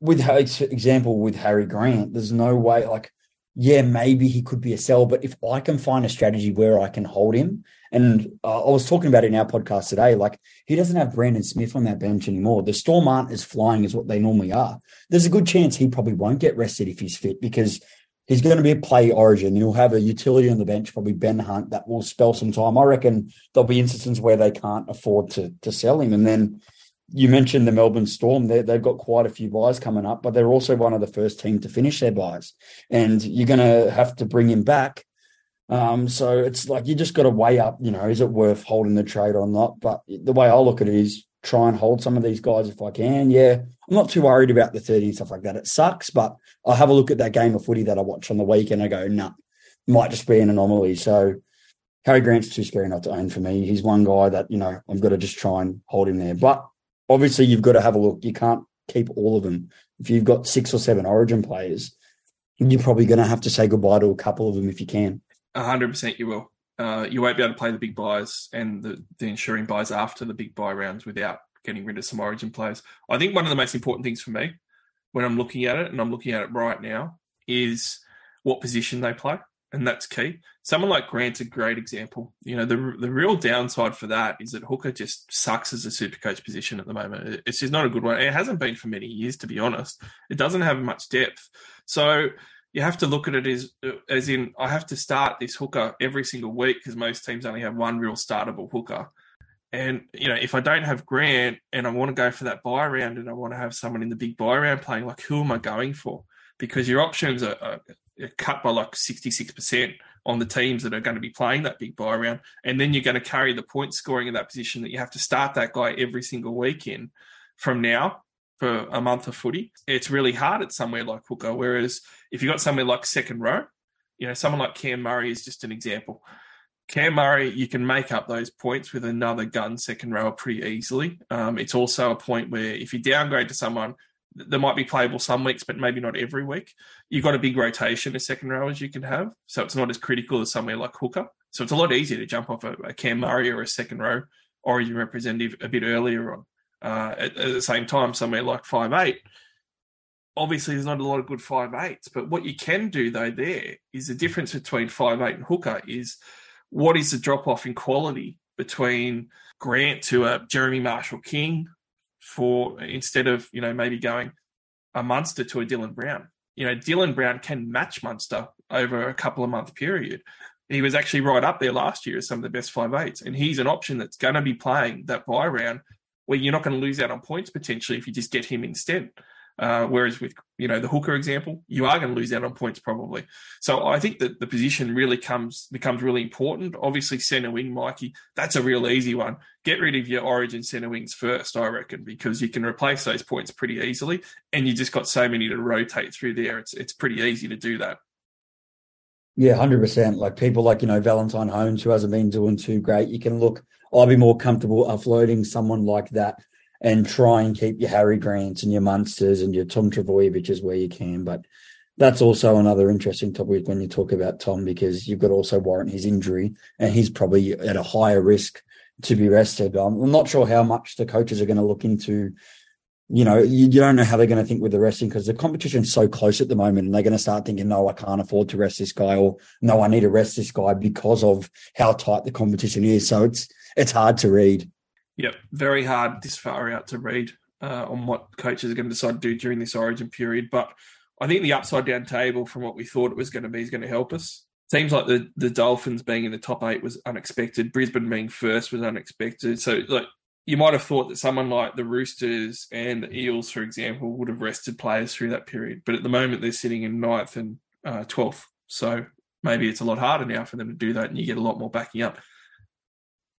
with example with Harry Grant, there's no way like yeah, maybe he could be a sell. But if I can find a strategy where I can hold him, and uh, I was talking about it in our podcast today, like he doesn't have Brandon Smith on that bench anymore. The Storm aren't as flying as what they normally are. There's a good chance he probably won't get rested if he's fit because he's going to be a play origin. He'll have a utility on the bench, probably Ben Hunt, that will spell some time. I reckon there'll be instances where they can't afford to to sell him. And then you mentioned the Melbourne Storm. they have got quite a few buys coming up, but they're also one of the first team to finish their buys. And you're going to have to bring him back. Um, so it's like you just got to weigh up, you know, is it worth holding the trade or not? But the way I look at it is try and hold some of these guys if I can. Yeah, I'm not too worried about the 30 and stuff like that. It sucks, but I'll have a look at that game of footy that I watch on the weekend. I go, nah, might just be an anomaly. So Harry Grant's too scary not to own for me. He's one guy that, you know, I've got to just try and hold him there. But obviously you've got to have a look. You can't keep all of them. If you've got six or seven origin players, you're probably going to have to say goodbye to a couple of them if you can. hundred percent, you will. Uh, you won't be able to play the big buys and the, the ensuring buys after the big buy rounds without getting rid of some origin players. I think one of the most important things for me when I'm looking at it, and I'm looking at it right now, is what position they play and that's key. Someone like Grant's a great example. You know, the the real downside for that is that hooker just sucks as a super coach position at the moment. It's just not a good one. It hasn't been for many years, to be honest. It doesn't have much depth. So you have to look at it as as in I have to start this hooker every single week because most teams only have one real startable hooker. And you know, if I don't have Grant and I want to go for that buy round and I want to have someone in the big buy round playing, like who am I going for? Because your options are, are cut by like 66% on the teams that are going to be playing that big buy round. And then you're going to carry the point scoring in that position that you have to start that guy every single week in from now for a month of footy. It's really hard at somewhere like Hooker. Whereas if you've got somewhere like second row, you know, someone like Cam Murray is just an example. Cam Murray, you can make up those points with another gun second rower pretty easily. Um, it's also a point where if you downgrade to someone they might be playable some weeks, but maybe not every week. You've got a big rotation of second rowers you can have, so it's not as critical as somewhere like Hooker. So it's a lot easier to jump off a, a Cam Murray or a second row origin representative a bit earlier on. Uh, at, at, the same time, somewhere like five eight. Obviously, there's not a lot of good five eights, but what you can do though there is the difference between five eight and Hooker is what is the drop off in quality between Grant to a Jeremy Marshall King for instead of you know maybe going a Munster to a Dylan Brown. You know, Dylan Brown can match Munster over a couple of month period. He was actually right up there last year as some of the best five eights, and he's an option that's going to be playing that buy round where you're not going to lose out on points potentially if you just get him instead. Uh, whereas with you know the hooker example, you are going to lose out on points probably. So I think that the position really comes becomes really important. Obviously, centre wing, Mikey, that's a real easy one. Get rid of your origin centre wings first, I reckon, because you can replace those points pretty easily, and you just got so many to rotate through there. It's it's pretty easy to do that. Yeah, hundred percent. Like people like you know Valentine Holmes, who hasn't been doing too great. You can look. I'll be more comfortable offloading someone like that and try and keep your Harry Grants and your Munsters and your Tom Trbojeviches where you can. But that's also another interesting topic when you talk about Tom because you've got also warrant his injury and he's probably at a higher risk to be rested. Um, I'm not sure how much the coaches are going to look into. You know, you, you don't know how they're going to think with the resting because the competition's so close at the moment, and they're going to start thinking, "No, I can't afford to rest this guy," or "No, I need to rest this guy because of how tight the competition is." So it's it's hard to read. Yep, very hard this far out to read uh, on what coaches are going to decide to do during this origin period. But I think the upside down table from what we thought it was going to be is going to help us. Seems like the, the Dolphins being in the top eight was unexpected. Brisbane being first was unexpected. So, like, you might have thought that someone like the Roosters and the Eels, for example, would have rested players through that period. But at the moment, they're sitting in ninth and uh, 12th. So maybe it's a lot harder now for them to do that and you get a lot more backing up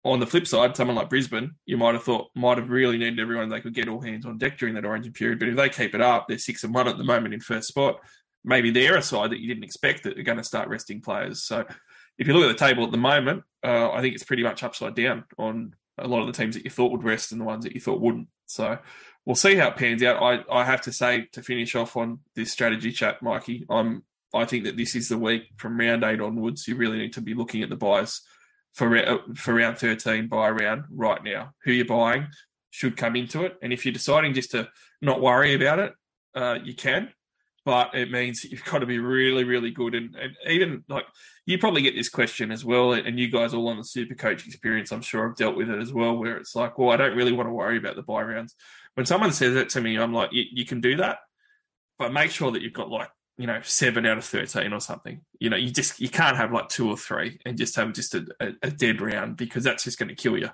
on the flip side, someone like Brisbane, you might have thought might have really needed everyone they could get all hands on deck during that origin period. But if they keep it up, they're six and one at the moment in first spot. Maybe they're a side that you didn't expect that are going to start resting players. So if you look at the table at the moment, uh, I think it's pretty much upside down on a lot of the teams that you thought would rest and the ones that you thought wouldn't. So we'll see how it pans out. I, I have to say to finish off on this strategy chat, Mikey, I'm I think that this is the week from round eight onwards. You really need to be looking at the buys for for round 13 buy round right now. Who you're buying should come into it, and if you're deciding just to not worry about it, uh, you can. but it means you've got to be really, really good. And, and, even like you probably get this question as well, and you guys all on the super coach experience, I'm sure I've dealt with it as well, where it's like, well, I don't really want to worry about the buy rounds. When someone says that to me, I'm like, you can do that, but make sure that you've got like you know seven out of 13 or something you know you just you can't have like two or three and just have just a, a, a dead round because that's just going to kill you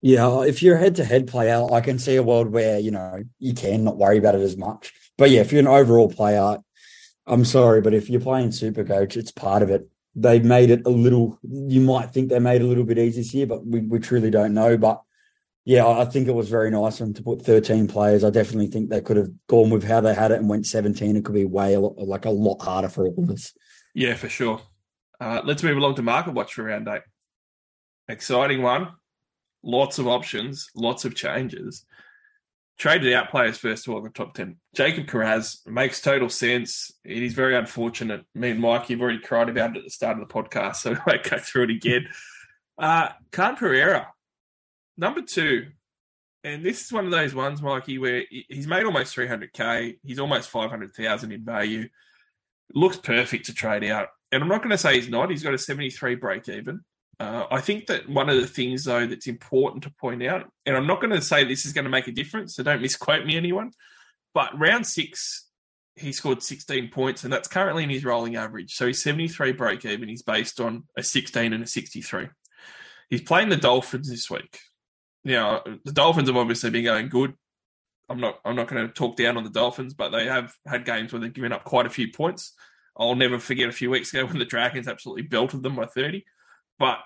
yeah, if you're head to head player, I can see a world where, you know, you can not worry about it as much. But yeah, if you're an overall player, I'm sorry, but if you're playing super coach, it's part of it. They've made it a little, you might think they made it a little bit easier this year, but we, we truly don't know. But yeah, I think it was very nice of them to put 13 players. I definitely think they could have gone with how they had it and went 17. It could be way like a lot harder for all of us. Yeah, for sure. Uh, let's move along to market watch for round eight. Exciting one lots of options, lots of changes. Traded out players first of all in the top 10. Jacob Kiraz makes total sense. It is very unfortunate. Me and Mike, you've already cried about it at the start of the podcast, so *laughs* I won't go through it again. Uh, Khan Pereira, number two. And this is one of those ones, Mikey, where he's made almost 300K. He's almost 500,000 in value. Looks perfect to trade out. And I'm not going to say he's not. He's got a 73 break even. Uh, I think that one of the things, though, that's important to point out, and I'm not going to say this is going to make a difference, so don't misquote me, anyone, but round six, he scored 16 points, and that's currently in his rolling average. So he's 73 break even. He's based on a 16 and a 63. He's playing the Dolphins this week. Now, the Dolphins have obviously been going good. I'm not. I'm not going to talk down on the Dolphins, but they have had games where they've given up quite a few points. I'll never forget a few weeks ago *laughs* when the Dragons absolutely belted them by 30. But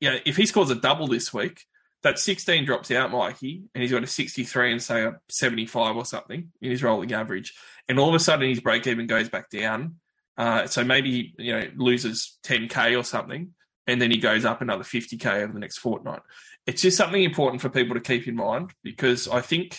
yeah, if he scores a double this week, that 16 drops out, Mikey, and he's got a 63 and say a 75 or something in his rolling average. And all of a sudden his break even goes back down. Uh, so maybe you know loses 10k or something, and then he goes up another 50k over the next fortnight. It's just something important for people to keep in mind because I think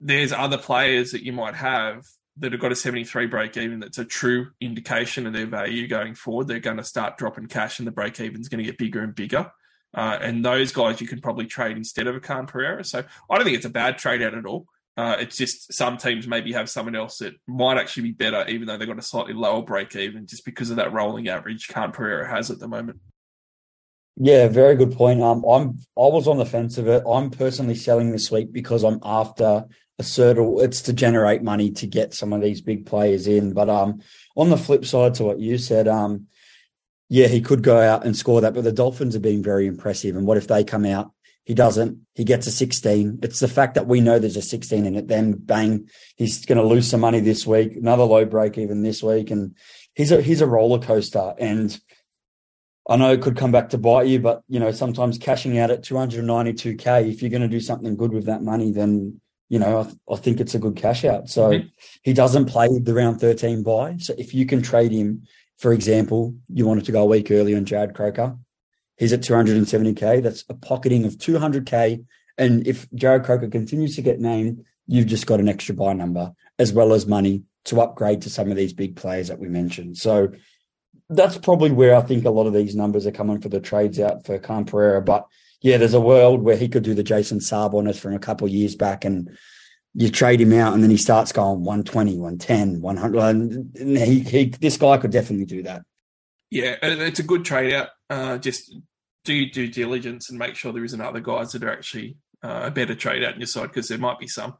there's other players that you might have that have got a 73 break even that's a true indication of their value going forward, they're going to start dropping cash and the break even is going to get bigger and bigger. Uh, and those guys you can probably trade instead of a Khan Pereira. So I don't think it's a bad trade out at all. Uh, it's just some teams maybe have someone else that might actually be better, even though they've got a slightly lower break even, just because of that rolling average Khan Pereira has at the moment. Yeah, very good point. Um, I'm I was on the fence of it. I'm personally selling this week because I'm after a certain it's to generate money to get some of these big players in. But um, on the flip side to what you said, um, yeah, he could go out and score that, but the Dolphins are being very impressive. And what if they come out? He doesn't. He gets a 16. It's the fact that we know there's a 16 in it. Then bang, he's going to lose some money this week. Another low break even this week, and he's a he's a roller coaster. And I know it could come back to bite you, but you know sometimes cashing out at 292k, if you're going to do something good with that money, then you know, I, I, think it's a good cash out. So mm-hmm. he doesn't play the round 13 buy. So if you can trade him, for example, you wanted to go a week earlier on Jarrod Croker, he's at 270K. That's a pocketing of 200K. And if Jarrod Croker continues to get named, you've just got an extra buy number as well as money to upgrade to some of these big players that we mentioned. So that's probably where I think a lot of these numbers are coming for the trades out for Khan Pereira. But yeah, there's a world where he could do the Jason Saab on us from a couple of years back and you trade him out and then he starts going 120, 110, 100. And he, he, this guy could definitely do that. Yeah, it's a good trade out. Uh, just do due diligence and make sure there isn't other guys that are actually uh, a better trade out on your side because there might be some.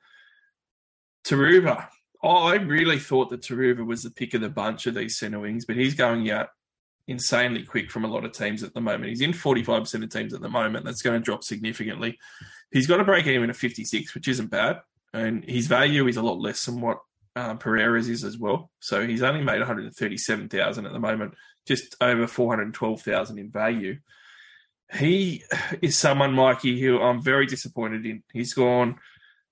Turuva. Oh, I really thought that Turuva was the pick of the bunch of these centre wings, but he's going out insanely quick from a lot of teams at the moment. He's in 45% of teams at the moment. That's going to drop significantly. He's got a break even at 56, which isn't bad. And his value is a lot less than what uh, Pereira's is as well. So he's only made 137,000 at the moment, just over 412,000 in value. He is someone, Mikey, who I'm very disappointed in. He's gone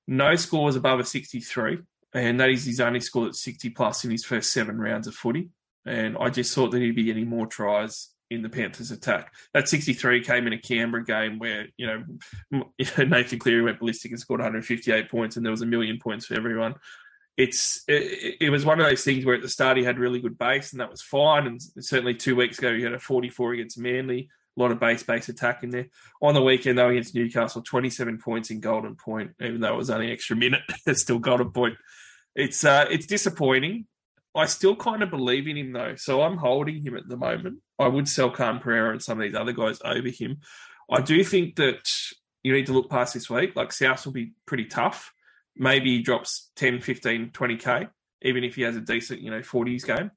no scores above a 63, and that is his only score at 60 plus in his first seven rounds of footy and I just thought that he'd be getting more tries in the Panthers' attack. That 63 came in a Canberra game where, you know, *laughs* Nathan Cleary went ballistic and scored 158 points, and there was a million points for everyone. It's it, it, was one of those things where at the start he had really good base, and that was fine. And certainly two weeks ago he had a 44 against Manly, a lot of base base attack in there. On the weekend though against Newcastle, 27 points in Golden Point, even though it was only an extra minute, *laughs* still Golden Point. It's uh, it's disappointing. I still kind of believe in him though, so I'm holding him at the moment. I would sell Khan Pereira and some of these other guys over him. I do think that you need to look past this week. Like South will be pretty tough. Maybe he drops 10, 15, 20k, even if he has a decent, you know, 40s game.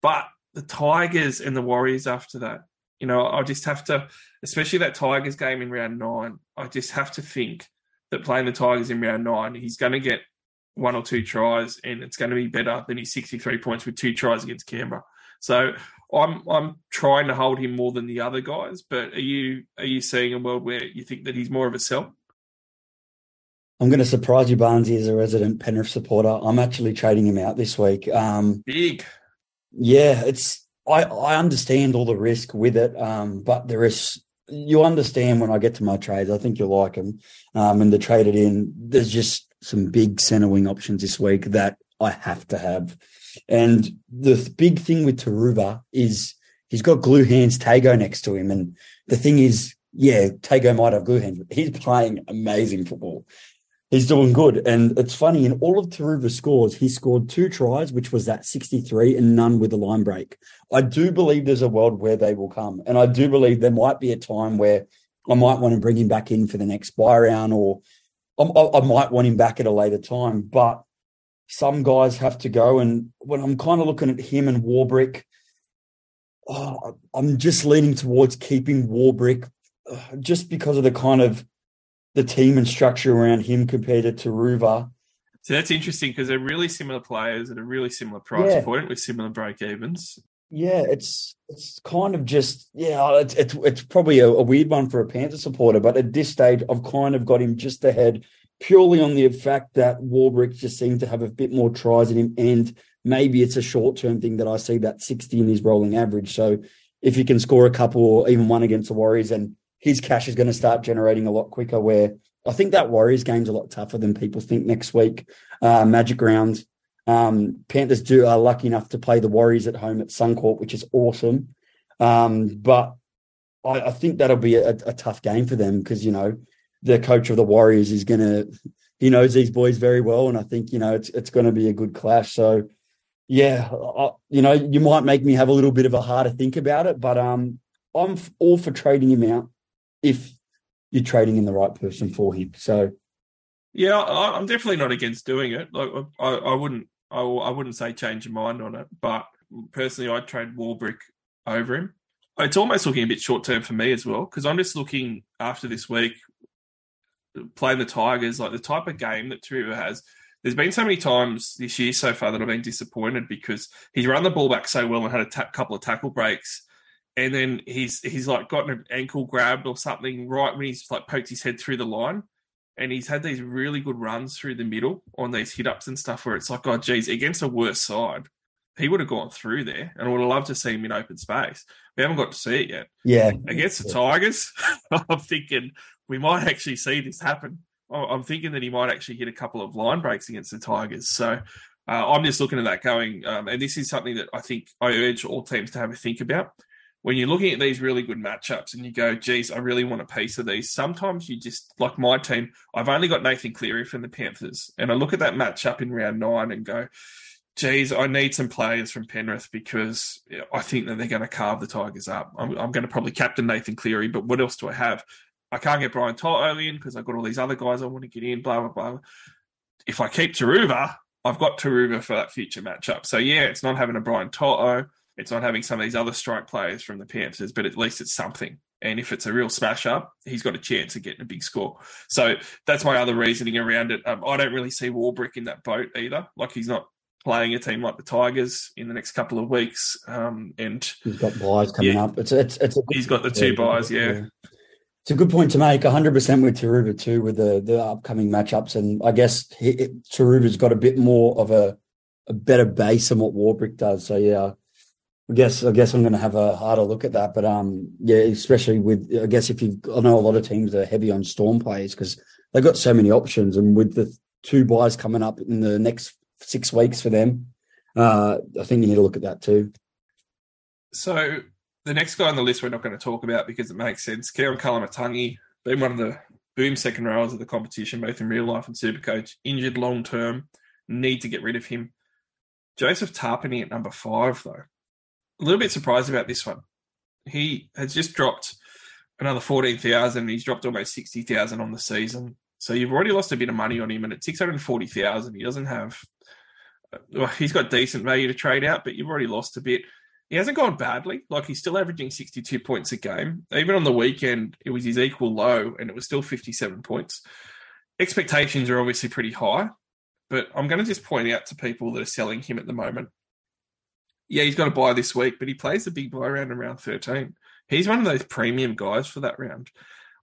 But the Tigers and the Warriors after that, you know, I just have to, especially that Tigers game in round nine, I just have to think that playing the Tigers in round nine, he's going to get one or two tries, and it's going to be better than his 63 points with two tries against Canberra. So I'm I'm trying to hold him more than the other guys. But are you are you seeing a world where you think that he's more of a sell? I'm going to surprise you, Barnesy, as a resident Penrith supporter. I'm actually trading him out this week. Um, Big. Yeah, it's I, I understand all the risk with it, um, but there is you understand when I get to my trades. I think you'll like them, um, and the traded in. There's just some big centre wing options this week that I have to have, and the th- big thing with Turuva is he's got glue hands Tago next to him, and the thing is, yeah, Tago might have glue hands, but he's playing amazing football. He's doing good. And it's funny, in all of Turuva's scores, he scored two tries, which was that 63, and none with a line break. I do believe there's a world where they will come. And I do believe there might be a time where I might want to bring him back in for the next buy round, or I, I might want him back at a later time. But some guys have to go. And when I'm kind of looking at him and Warbrick, oh, I'm just leaning towards keeping Warbrick uh, just because of the kind of the team and structure around him compared to Turuva. So that's interesting because they're really similar players at a really similar price Yeah. point with similar break evens. Yeah, it's it's kind of just yeah, it's it's, it's probably a, a weird one for a Panther supporter, but at this stage, I've kind of got him just ahead purely on the fact that Warbrick just seemed to have a bit more tries in him, and maybe it's a short term thing that I see that sixty in his rolling average. So if he can score a couple or even one against the Warriors, and his cash is going to start generating a lot quicker. Where I think that Warriors game's a lot tougher than people think next week. Uh, Magic round. Um, Panthers do are lucky enough to play the Warriors at home at Suncorp, which is awesome. Um, but I, I think that'll be a, a tough game for them because you know the coach of the Warriors is going to he knows these boys very well, and I think you know it's it's going to be a good clash. So yeah, I, you know you might make me have a little bit of a harder think about it, but um, I'm all for trading him out if you're trading in the right person for him. So Yeah, I, I'm definitely not against doing it. Like I, I wouldn't, I, I wouldn't say change your mind on it. But personally, I'd trade Warbrick over him. It's almost looking a bit short term for me as well because I'm just looking after this week playing the Tigers, like the type of game that Turuva has. There's been so many times this year so far that I've been disappointed because he's run the ball back so well and had a ta- couple of tackle breaks, and then he's he's like gotten an ankle grabbed or something right when he's like poked his head through the line, and he's had these really good runs through the middle on these hit ups and stuff where it's like, oh geez, against a worse side, he would have gone through there, and I would have loved to see him in open space. We haven't got to see it yet yeah, against the Tigers. *laughs* I'm thinking we might actually see this happen. I'm thinking that he might actually hit a couple of line breaks against the Tigers. So uh, I'm just looking at that going, um, and this is something that I think I urge all teams to have a think about. When you're looking at these really good matchups and you go, geez, I really want a piece of these, sometimes you just, like my team, I've only got Nathan Cleary from the Panthers. And I look at that matchup in round nine and go, geez, I need some players from Penrith because I think that they're going to carve the Tigers up. I'm, I'm going to probably captain Nathan Cleary, but what else do I have? I can't get Brian To'o in because I've got all these other guys I want to get in, blah, blah, blah. If I keep Turuva, I've got Turuva for that future matchup. So, yeah, it's not having a Brian To'o. It's not having some of these other strike players from the Panthers, but at least it's something. And if it's a real smash up, he's got a chance of getting a big score. So that's my other reasoning around it. Um, I don't really see Warbrick in that boat either. Like he's not playing a team like the Tigers in the next couple of weeks. Um, and he's got buys coming Yeah. up. It's it's it's a good he's got the two buys, yeah. It's a good point to make. 100% with Turuva too, with the the upcoming matchups, and I guess Turuva's got a bit more of a a better base than what Warbrick does. So yeah, I guess I guess I'm going to have a harder look at that. But um, yeah, especially with I guess if you I know a lot of teams are heavy on Storm players because they've got so many options, and with the two buys coming up in the next six weeks for them, uh, I think you need to look at that too. So the next guy on the list we're not going to talk about because it makes sense. Kieran Koloamatangi, been one of the boom second rowers of the competition, both in real life and Supercoach, injured long term. Need to get rid of him. Joseph Tapine at number five, though. A little bit surprised about this one. He has just dropped another 14,000. He's dropped almost 60,000 on the season. So you've already lost a bit of money on him. And at 640,000, he doesn't have, well, he's got decent value to trade out, but you've already lost a bit. He hasn't gone badly. Like he's still averaging 62 points a game. Even on the weekend, it was his equal low and it was still 57 points. Expectations are obviously pretty high, but I'm going to just point out to people that are selling him at the moment. Yeah, he's got a buy this week, but he plays the big buy round in round 13. He's one of those premium guys for that round.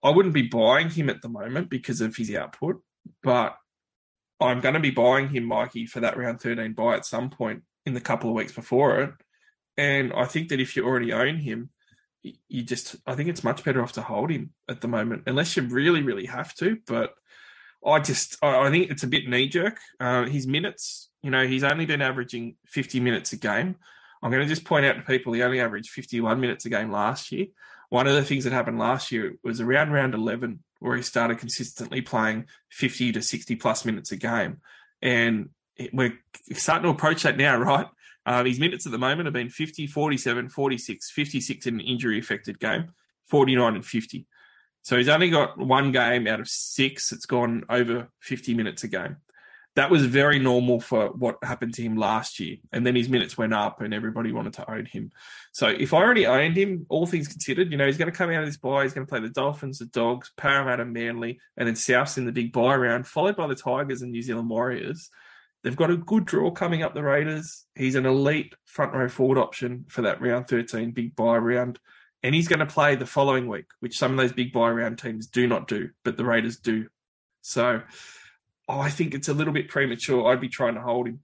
I wouldn't be buying him at the moment because of his output, but I'm going to be buying him, Mikey, for that round 13 buy at some point in the couple of weeks before it. And I think that if you already own him, you just, I think it's much better off to hold him at the moment, unless you really, really have to. But I just, I think it's a bit knee jerk. Uh, his minutes, you know, he's only been averaging 50 minutes a game. I'm going to just point out to people he only averaged 51 minutes a game last year. One of the things that happened last year was around round 11, where he started consistently playing 50 to 60 plus minutes a game. And we're starting to approach that now, *laughs* right? Uh, his minutes at the moment have been 50, 47, 46, 56 in an injury affected game, 49 and 50. So he's only got one game out of six that's gone over 50 minutes a game. That was very normal for what happened to him last year. And then his minutes went up and everybody wanted to own him. So if I already owned him, all things considered, you know, he's going to come out of this buy. He's going to play the Dolphins, the Dogs, Parramatta, Manly, and then Souths in the big buy round, followed by the Tigers and New Zealand Warriors. They've got a good draw coming up the Raiders. He's an elite front row forward option for that round 13 big buy round. And he's going to play the following week, which some of those big buy round teams do not do, but the Raiders do. So oh, I think it's a little bit premature. I'd be trying to hold him.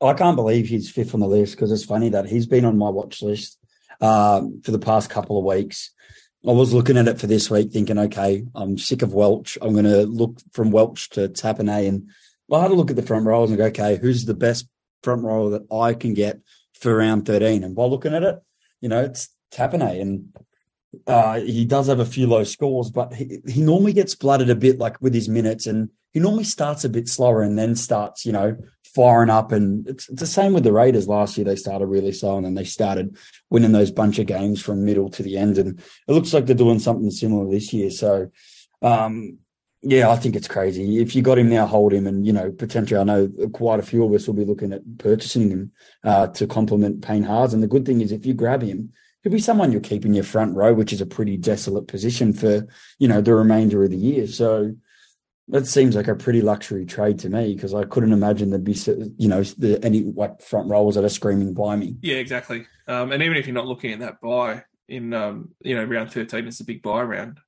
I can't believe he's fifth on the list because it's funny that he's been on my watch list um, for the past couple of weeks. I was looking at it for this week, thinking, okay, I'm sick of Welch. I'm going to look from Welch to Tapine and I had a look at the front rows and go, okay, who's the best front row that I can get for round 13? And while looking at it, you know, it's Tapine and uh, he does have a few low scores, but he, he normally gets blooded a bit like with his minutes and he normally starts a bit slower and then starts, you know, firing up. And it's, it's the same with the Raiders last year. They started really slow and then they started winning those bunch of games from middle to the end. And it looks like they're doing something similar this year. So, um, yeah, I think it's crazy. If you got him now, hold him, and you know potentially, I know quite a few of us will be looking at purchasing him uh, to complement Payne Haas. And the good thing is, if you grab him, he'll be someone you'll keep in your front row, which is a pretty desolate position for you know the remainder of the year. So that seems like a pretty luxury trade to me because I couldn't imagine there'd be you know the, any like front rows that are screaming buy me. Yeah, exactly. Um, and even if you're not looking at that buy in um, you know round 13, it's a big buy round.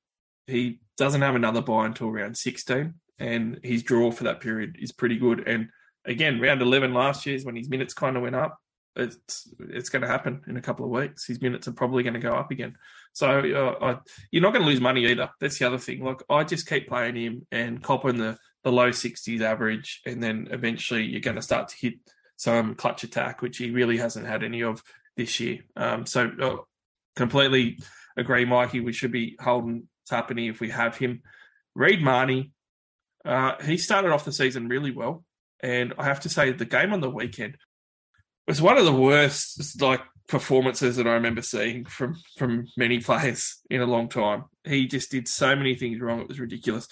He doesn't have another buy until round 16, and his draw for that period is pretty good. And again, round 11 last year is when his minutes kind of went up. It's it's going to happen in a couple of weeks. His minutes are probably going to go up again. So uh, I, you're not going to lose money either. That's the other thing. Like I just keep playing him and copping the the low 60s average, and then eventually you're going to start to hit some clutch attack, which he really hasn't had any of this year. Um, so uh, completely agree, Mikey. We should be holding Tapine if we have him. Reed Mahoney, uh, he started off the season really well. And I have to say, the game on the weekend was one of the worst like performances that I remember seeing from from many players in a long time. He just did so many things wrong; it was ridiculous.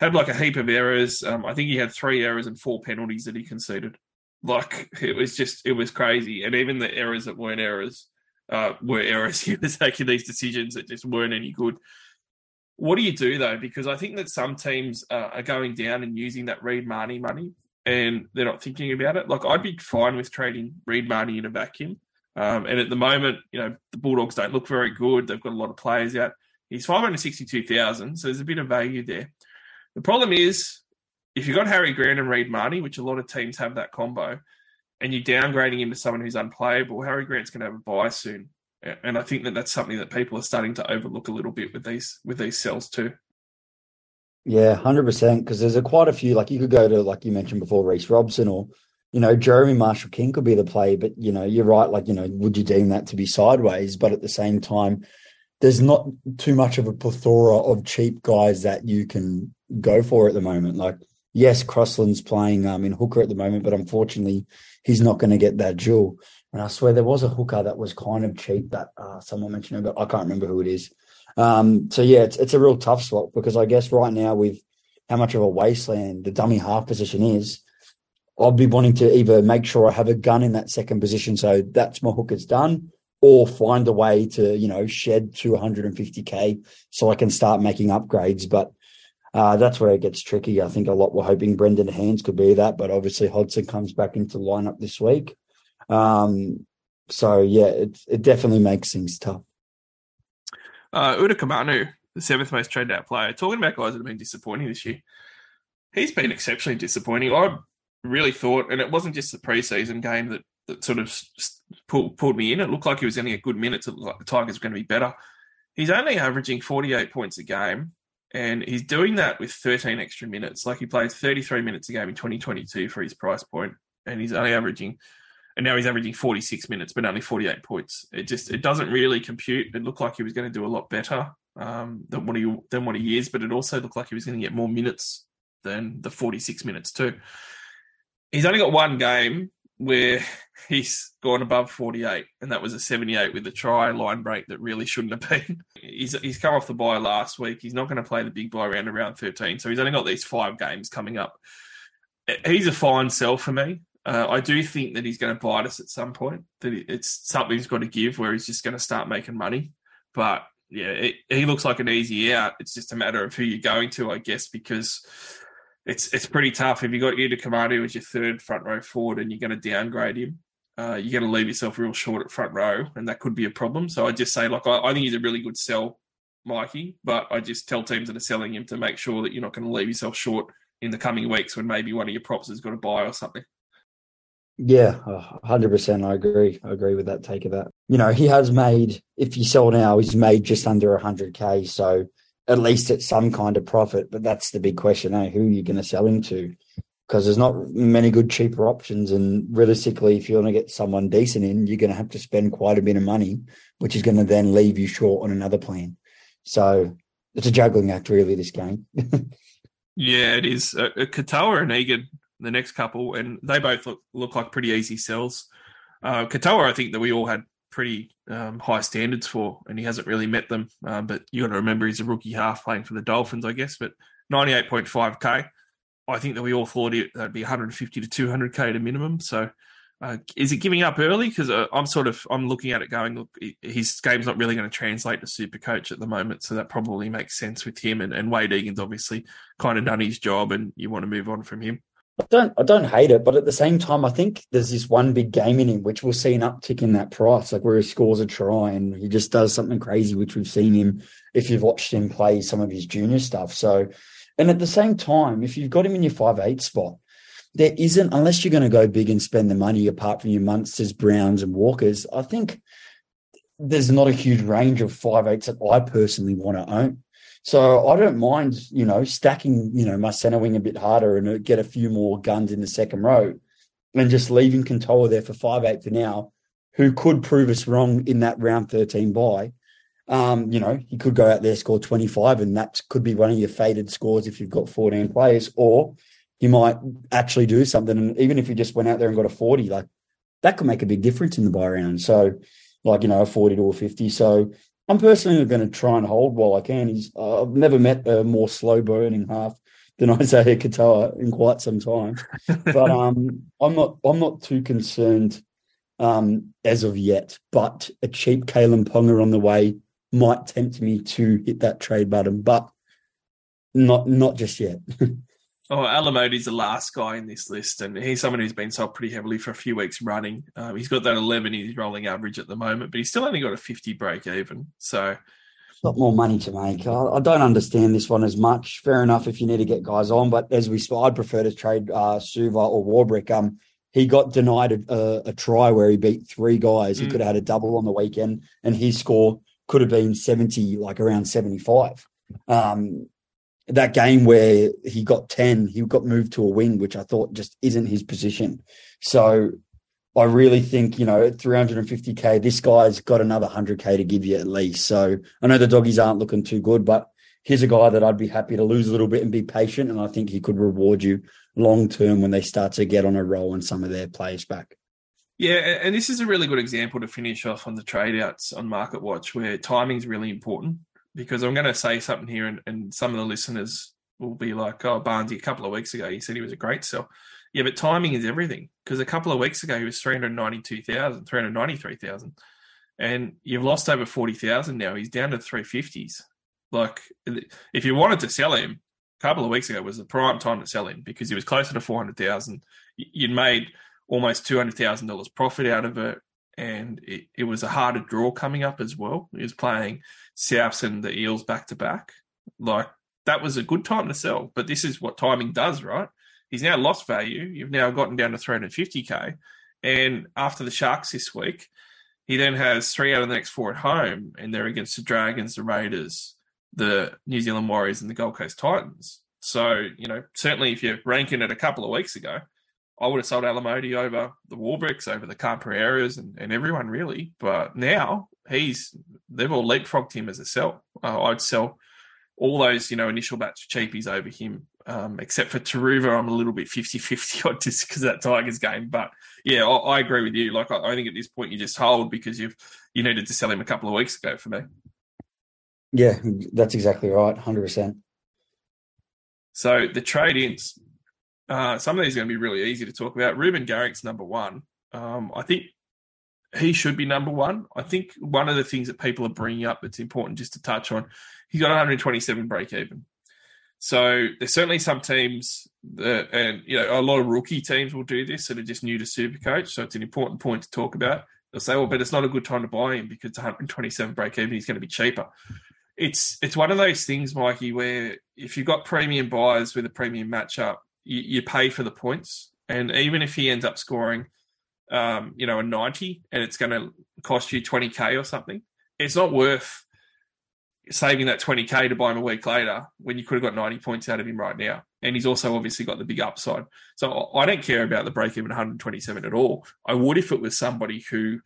Had like a heap of errors. Um, I think he had three errors and four penalties that he conceded. Like it was just it was crazy. And even the errors that weren't errors uh, were errors. *laughs* He was making these decisions that just weren't any good. What do you do though? Because I think that some teams uh, are going down and using that Reed Mahoney money, and they're not thinking about it. Like I'd be fine with trading Reed Mahoney in a vacuum. Um, and at the moment, you know, the Bulldogs don't look very good. They've got a lot of players out. He's five hundred sixty-two thousand, so there's a bit of value there. The problem is, if you've got Harry Grant and Reed Mahoney, which a lot of teams have that combo, and you're downgrading him to someone who's unplayable, Harry Grant's going to have a buy soon and I think that that's something that people are starting to overlook a little bit with these with these cells too. Yeah, hundred percent. Because there's a quite a few. Like you could go to, like you mentioned before, Reece Robson or you know Jeremy Marshall King could be the play. But you know, you're right. Like you know, would you deem that to be sideways? But at the same time, there's not too much of a plethora of cheap guys that you can go for at the moment. Like yes, Crossland's playing um, in hooker at the moment, but unfortunately, he's not going to get that duel. And I swear there was a hooker that was kind of cheap that uh, someone mentioned, but I can't remember who it is. Um, so yeah, it's it's a real tough spot because I guess right now with how much of a wasteland the dummy half position is, I'd be wanting to either make sure I have a gun in that second position, so that's my hooker's done, or find a way to you know shed to 150k so I can start making upgrades. But uh, that's where it gets tricky. I think a lot we're hoping Brendan Hands could be that, but obviously Hodgson comes back into lineup this week. Um, so yeah, it it definitely makes things tough. Uh, Utoikamanu, the seventh most traded out player, talking about guys that have been disappointing this year. He's been exceptionally disappointing. I really thought, and it wasn't just the preseason game that, that sort of pulled, pulled me in. It looked like he was getting a good minutes. It looked like the Tigers were going to be better. He's only averaging 48 points a game, and he's doing that with 13 extra minutes. Like he played 33 minutes a game in 2022 for his price point, and he's only averaging and now he's averaging 46 minutes, but only 48 points. It just it doesn't really compute. It looked like he was going to do a lot better um, than what he than what he is, but it also looked like he was going to get more minutes than the 46 minutes too. He's only got one game where *laughs* he's gone above 48, and that was a 78 with a try line break that really shouldn't have been. *laughs* He's he's come off the bye last week. He's not going to play the big bye round around 13, so he's only got these five games coming up. He's a fine sell for me. Uh, I do think that he's going to bite us at some point. That it's something he's got to give, where he's just going to start making money. But yeah, it, he looks like an easy out. It's just a matter of who you're going to, I guess, because it's it's pretty tough. If you got Utoikamanu as your third front row forward and you're going to downgrade him, uh, you're going to leave yourself real short at front row, and that could be a problem. So I just say, like, I, I think he's a really good sell, Mikey. But I just tell teams that are selling him to make sure that you're not going to leave yourself short in the coming weeks when maybe one of your props has got to buy or something. Yeah, hundred percent. I agree. I agree with that take of that. You know, he has made. If you sell now, he's made just under hundred k. So at least it's some kind of profit. But that's the big question: eh? Who are you going to sell him to? Because there's not many good cheaper options, and realistically, if you want to get someone decent in, you're going to have to spend quite a bit of money, which is going to then leave you short on another plan. So it's a juggling act, really. This game. *laughs* yeah, it is. Uh, Katoa and Egan the next couple, and they both look look like pretty easy sells. Uh, Katoa, I think that we all had pretty um, high standards for, and he hasn't really met them. Uh, but you got to remember he's a rookie half playing for the Dolphins, I guess. But ninety eight point five k, I think that we all thought it that'd be one hundred fifty to two hundred k at a minimum. So. Uh, is it giving up early? Because uh, I'm sort of I'm looking at it going, look, his game's not really going to translate to super coach at the moment, so that probably makes sense with him. And, and Wade Egan's obviously kind of done his job, and you want to move on from him. I don't I don't hate it, but at the same time, I think there's this one big game in him which we'll see an uptick in that price, like where he scores a try and he just does something crazy, which we've seen him if you've watched him play some of his junior stuff. So, and at the same time, if you've got him in your five eight spot, there isn't unless you're going to go big and spend the money apart from your Munsters, Browns, and Walkers. I think there's not a huge range of five eights that I personally want to own. So I don't mind, you know, stacking, you know, my center wing a bit harder and uh, get a few more guns in the second row and just leaving Katoa there for five eight for now, who could prove us wrong in that round 13 buy. Um, you know, he could go out there, score 25, and that could be one of your faded scores if you've got 14 players, or he might actually do something. And even if he just went out there and got a 40, like that could make a big difference in the buy round. So, like, you know, a 40 to a 50. So I'm personally going to try and hold while I can. He's uh, I've never met a more slow burning half than *laughs* Isaiah Katoa in quite some time. but *laughs* um, I'm not I'm not too concerned um, as of yet. But a cheap Kalyn Ponga on the way might tempt me to hit that trade button, but not not just yet. *laughs* Oh, Alamoti's the last guy in this list, and he's someone who's been sold pretty heavily for a few weeks running. Um, he's got that 11 in his rolling average at the moment, but he's still only got a 50 break even. So, got more money to make. I, I, don't understand this one as much. Fair enough if you need to get guys on, but as we, I'd prefer to trade uh, Suva or Warbrick. Um, he got denied a, a, try where he beat three guys. He mm. could have had a double on the weekend, and his score could have been 70, like around 75. Um, that game where he got 10, he got moved to a wing, which I thought just isn't his position. So I really think, you know, at 350K, this guy's got another 100K to give you at least. So I know the doggies aren't looking too good, but here's a guy that I'd be happy to lose a little bit and be patient. And I think he could reward you long term when they start to get on a roll and some of their players back. Yeah, and this is a really good example to finish off on the trade outs on Market Watch, where timing is really important. Because I'm going to say something here, and, and some of the listeners will be like, "Oh, Barnesy, a couple of weeks ago, he said he was a great sell." Yeah, but timing is everything. Because a couple of weeks ago, he was 392,000, 393,000. And you've lost over 40,000 now. He's down to 350s. Like, if you wanted to sell him, a couple of weeks ago was the prime time to sell him because he was closer to 400,000. You'd made almost $200,000 profit out of it. And it, it was a harder draw coming up as well. He was playing Souths and the Eels back to back. Like, that was a good time to sell. But this is what timing does, right? He's now lost value. You've now gotten down to 350K. And after the Sharks this week, he then has three out of the next four at home, and they're against the Dragons, the Raiders, the New Zealand Warriors, and the Gold Coast Titans. So, you know, certainly if you're ranking it a couple of weeks ago, I would have sold Alamoti over the Warbricks, over the Caprieras, and, and everyone really. But now he's they've all leapfrogged him as a sell. Uh, I'd sell all those, you know, initial batch of cheapies over him, um, except for Turuva. I'm a little bit 50 50 on just because that Tigers game. But yeah, I, I agree with you. Like, I, I, think at this point you just hold because you've you needed to sell him a couple of weeks ago for me. Yeah, that's exactly right. 100%. So the trade ins, uh, some of these are going to be really easy to talk about. Reuben Garrick's number one. Um, I think he should be number one. I think one of the things that people are bringing up that's important just to touch on, he's got 127 break even. So there's certainly some teams that, and you know, a lot of rookie teams will do this that are just new to Supercoach. So it's an important point to talk about. They'll say, well, but it's not a good time to buy him because 127 break even, he's going to be cheaper. It's it's one of those things, Mikey, where if you've got premium buyers with a premium matchup, you, you pay for the points, and even if he ends up scoring um, you know, a 90 and it's going to cost you 20K or something, it's not worth saving that 20K to buy him a week later when you could have got 90 points out of him right now. And he's also obviously got the big upside. So I don't care about the break even 127 at all. I would if it was somebody who,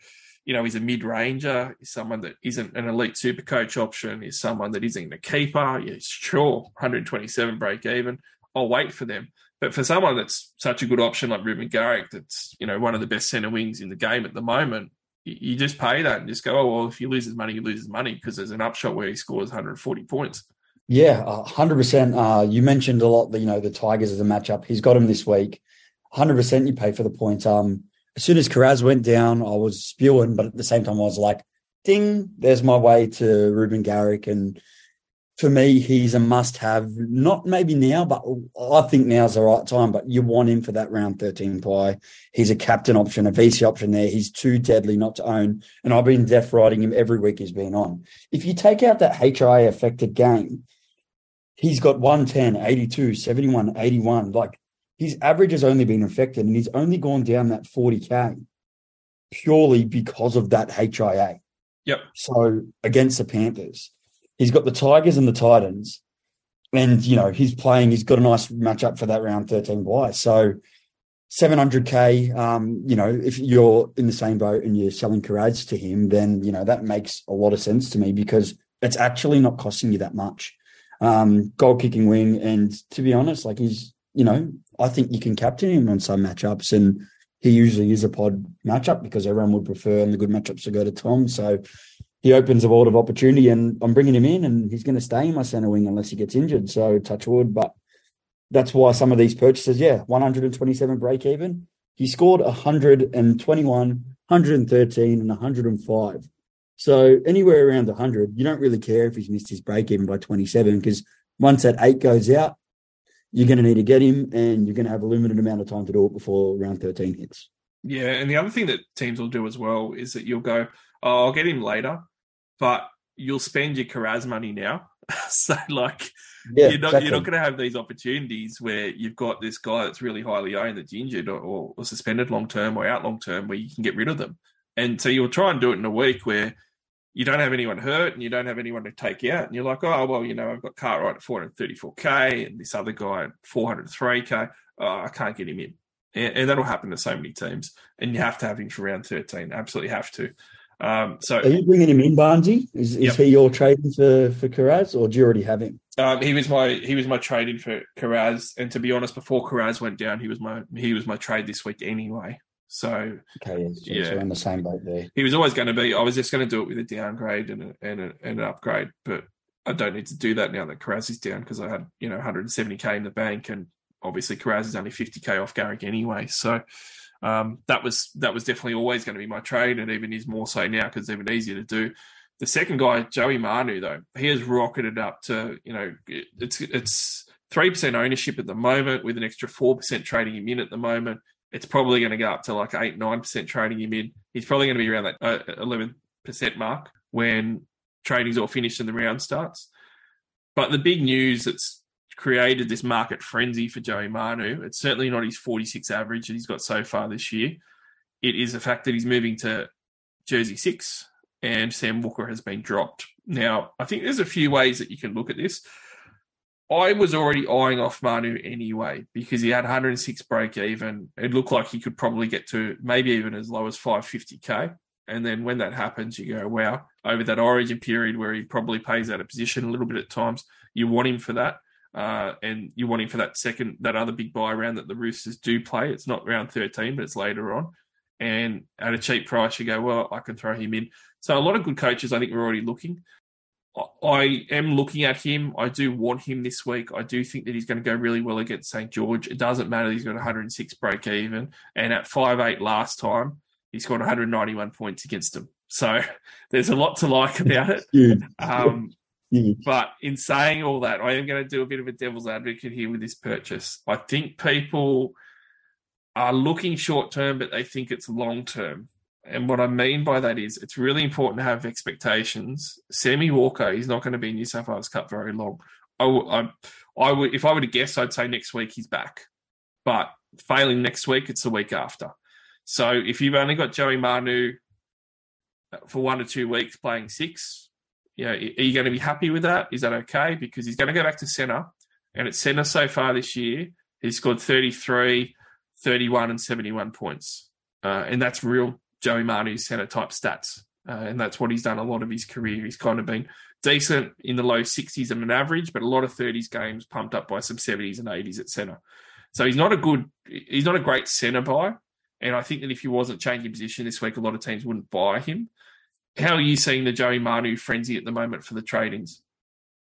you know, is a mid ranger, is someone that isn't an elite super coach option, is someone that isn't a keeper. Yeah, sure, 127 break even. I'll wait for them. But for someone that's such a good option like Reuben Garrick, that's you know one of the best centre wings in the game at the moment, you just pay that and just go, oh well, if he loses money, he loses money because there's an upshot where he scores 140 points. Yeah, hundred uh, percent. You mentioned a lot. The, you know the Tigers as a matchup. He's got him this week. Hundred percent. You pay for the points. Um, as soon as Kiraz went down, I was spewing, but at the same time, I was like, "Ding! There's my way to Reuben Garrick." And for me, he's a must have. Not maybe now, but I think now's the right time. But you want him for that round 13 play. He's a captain option, a VC option there. He's too deadly not to own. And I've been death riding him every week he's been on. If you take out that HIA affected game, he's got 110, 82, 71, 81. Like his average has only been affected and he's only gone down that 40K purely because of that HIA. Yep. So against the Panthers. He's got the Tigers and the Titans, and you know he's playing. He's got a nice matchup for that round thirteen bye. So. 700k um, you know if you're in the same boat and you're selling Kiraz to him then you know that makes a lot of sense to me because it's actually not costing you that much um, goal kicking wing and to be honest like he's you know I think you can captain him on some matchups and he usually is a pod matchup because everyone would prefer and the good matchups to go to Tom so he opens a world of opportunity, and I'm bringing him in, and he's going to stay in my centre wing unless he gets injured. So touch wood, but that's why some of these purchases, yeah, 127 break even. He scored 121, 113, and 105. So anywhere around 100, you don't really care if he's missed his break even by 27 because once that eight goes out, you're going to need to get him, and you're going to have a limited amount of time to do it before round 13 hits. Yeah, and the other thing that teams will do as well is that you'll go, oh, I'll get him later, but you'll spend your Kiraz money now. *laughs* so like yeah, you're not exactly. you're not going to have these opportunities where you've got this guy that's really highly owned that's injured or, or, or suspended long term or out long term where you can get rid of them. And so you'll try and do it in a week where you don't have anyone hurt and you don't have anyone to take out. And you're like, oh, well, you know, I've got Cartwright at 434K and this other guy at 403K. Oh, I can't get him in. And, and, that'll happen to so many teams. And you have to have him for round 13. Absolutely have to. Um, so Are you bringing him in, Barnesy? Is, is Yep. he your trading for for Kiraz, or do you already have him? Um, he was my he was my trade in for Kiraz, and to be honest, before Kiraz went down, he was my he was my trade this week anyway. So Okay, yeah, so, Yeah. we're on the same boat there. he was always going to be. I was just going to do it with a downgrade and a, and, a, and an upgrade, but I don't need to do that now that Kiraz is down because I had you know 170k in the bank, and obviously Kiraz is only 50k off Garrick anyway. So um, that was that was definitely always going to be my trade, and even is more so now because it's even easier to do. The second guy, Joey Manu, though, he has rocketed up to you know it's it's three percent ownership at the moment with an extra four percent trading him in at the moment. It's probably going to go up to like eight nine percent trading him in. He's probably going to be around that uh, eleven percent mark when trading's all finished and the round starts. But the big news that's created this market frenzy for Joey Manu, it's certainly not his 46 average that he's got so far this year. It is the fact that he's moving to Jersey 6 and Sam Walker has been dropped. Now, I think there's a few ways that you can look at this. I was already eyeing off Manu anyway because he had 106 break even. It looked like he could probably get to maybe even as low as 550k. And then when that happens, you go, wow, over that origin period where he probably pays out of position a little bit at times, you want him for that. Uh, and you want him for that second, that other big buy round that the Roosters do play. It's not round 13, but it's later on. And at a cheap price, you go, well, I can throw him in. So a lot of good coaches, I think, are already looking. I- am looking at him. I do want him this week. I do think that he's going to go really well against St. George. It doesn't matter. He's got 106 break even. And at 5'8 last time, he scored 191 points against them. So *laughs* there's a lot to like about it. Um, Huge. but in saying all that, I am going to do a bit of a devil's advocate here with this purchase. I think people are looking short term, but they think it's long term. And what I mean by that is it's really important to have expectations. Sammy Walker is not going to be in New South Wales Cup very long. I, I, I would, if I were to guess, I'd say next week he's back. But failing next week, it's the week after. So if you've only got Joey Manu uh, for one or two weeks playing six, you know, are you going to be happy with that? Is that okay? Because he's going to go back to centre, and at centre so far this year, he's scored 33, 31, and 71 points. Uh, and that's real Joey Manu centre type stats. Uh, and that's what he's done a lot of his career. He's kind of been decent in the low 60s and an average, but a lot of 30s games pumped up by some 70s and 80s at centre. So he's not a good, he's not a great centre buy. And I think that if he wasn't changing position this week, a lot of teams wouldn't buy him. How are you seeing the Joey Manu frenzy at the moment for the tradings?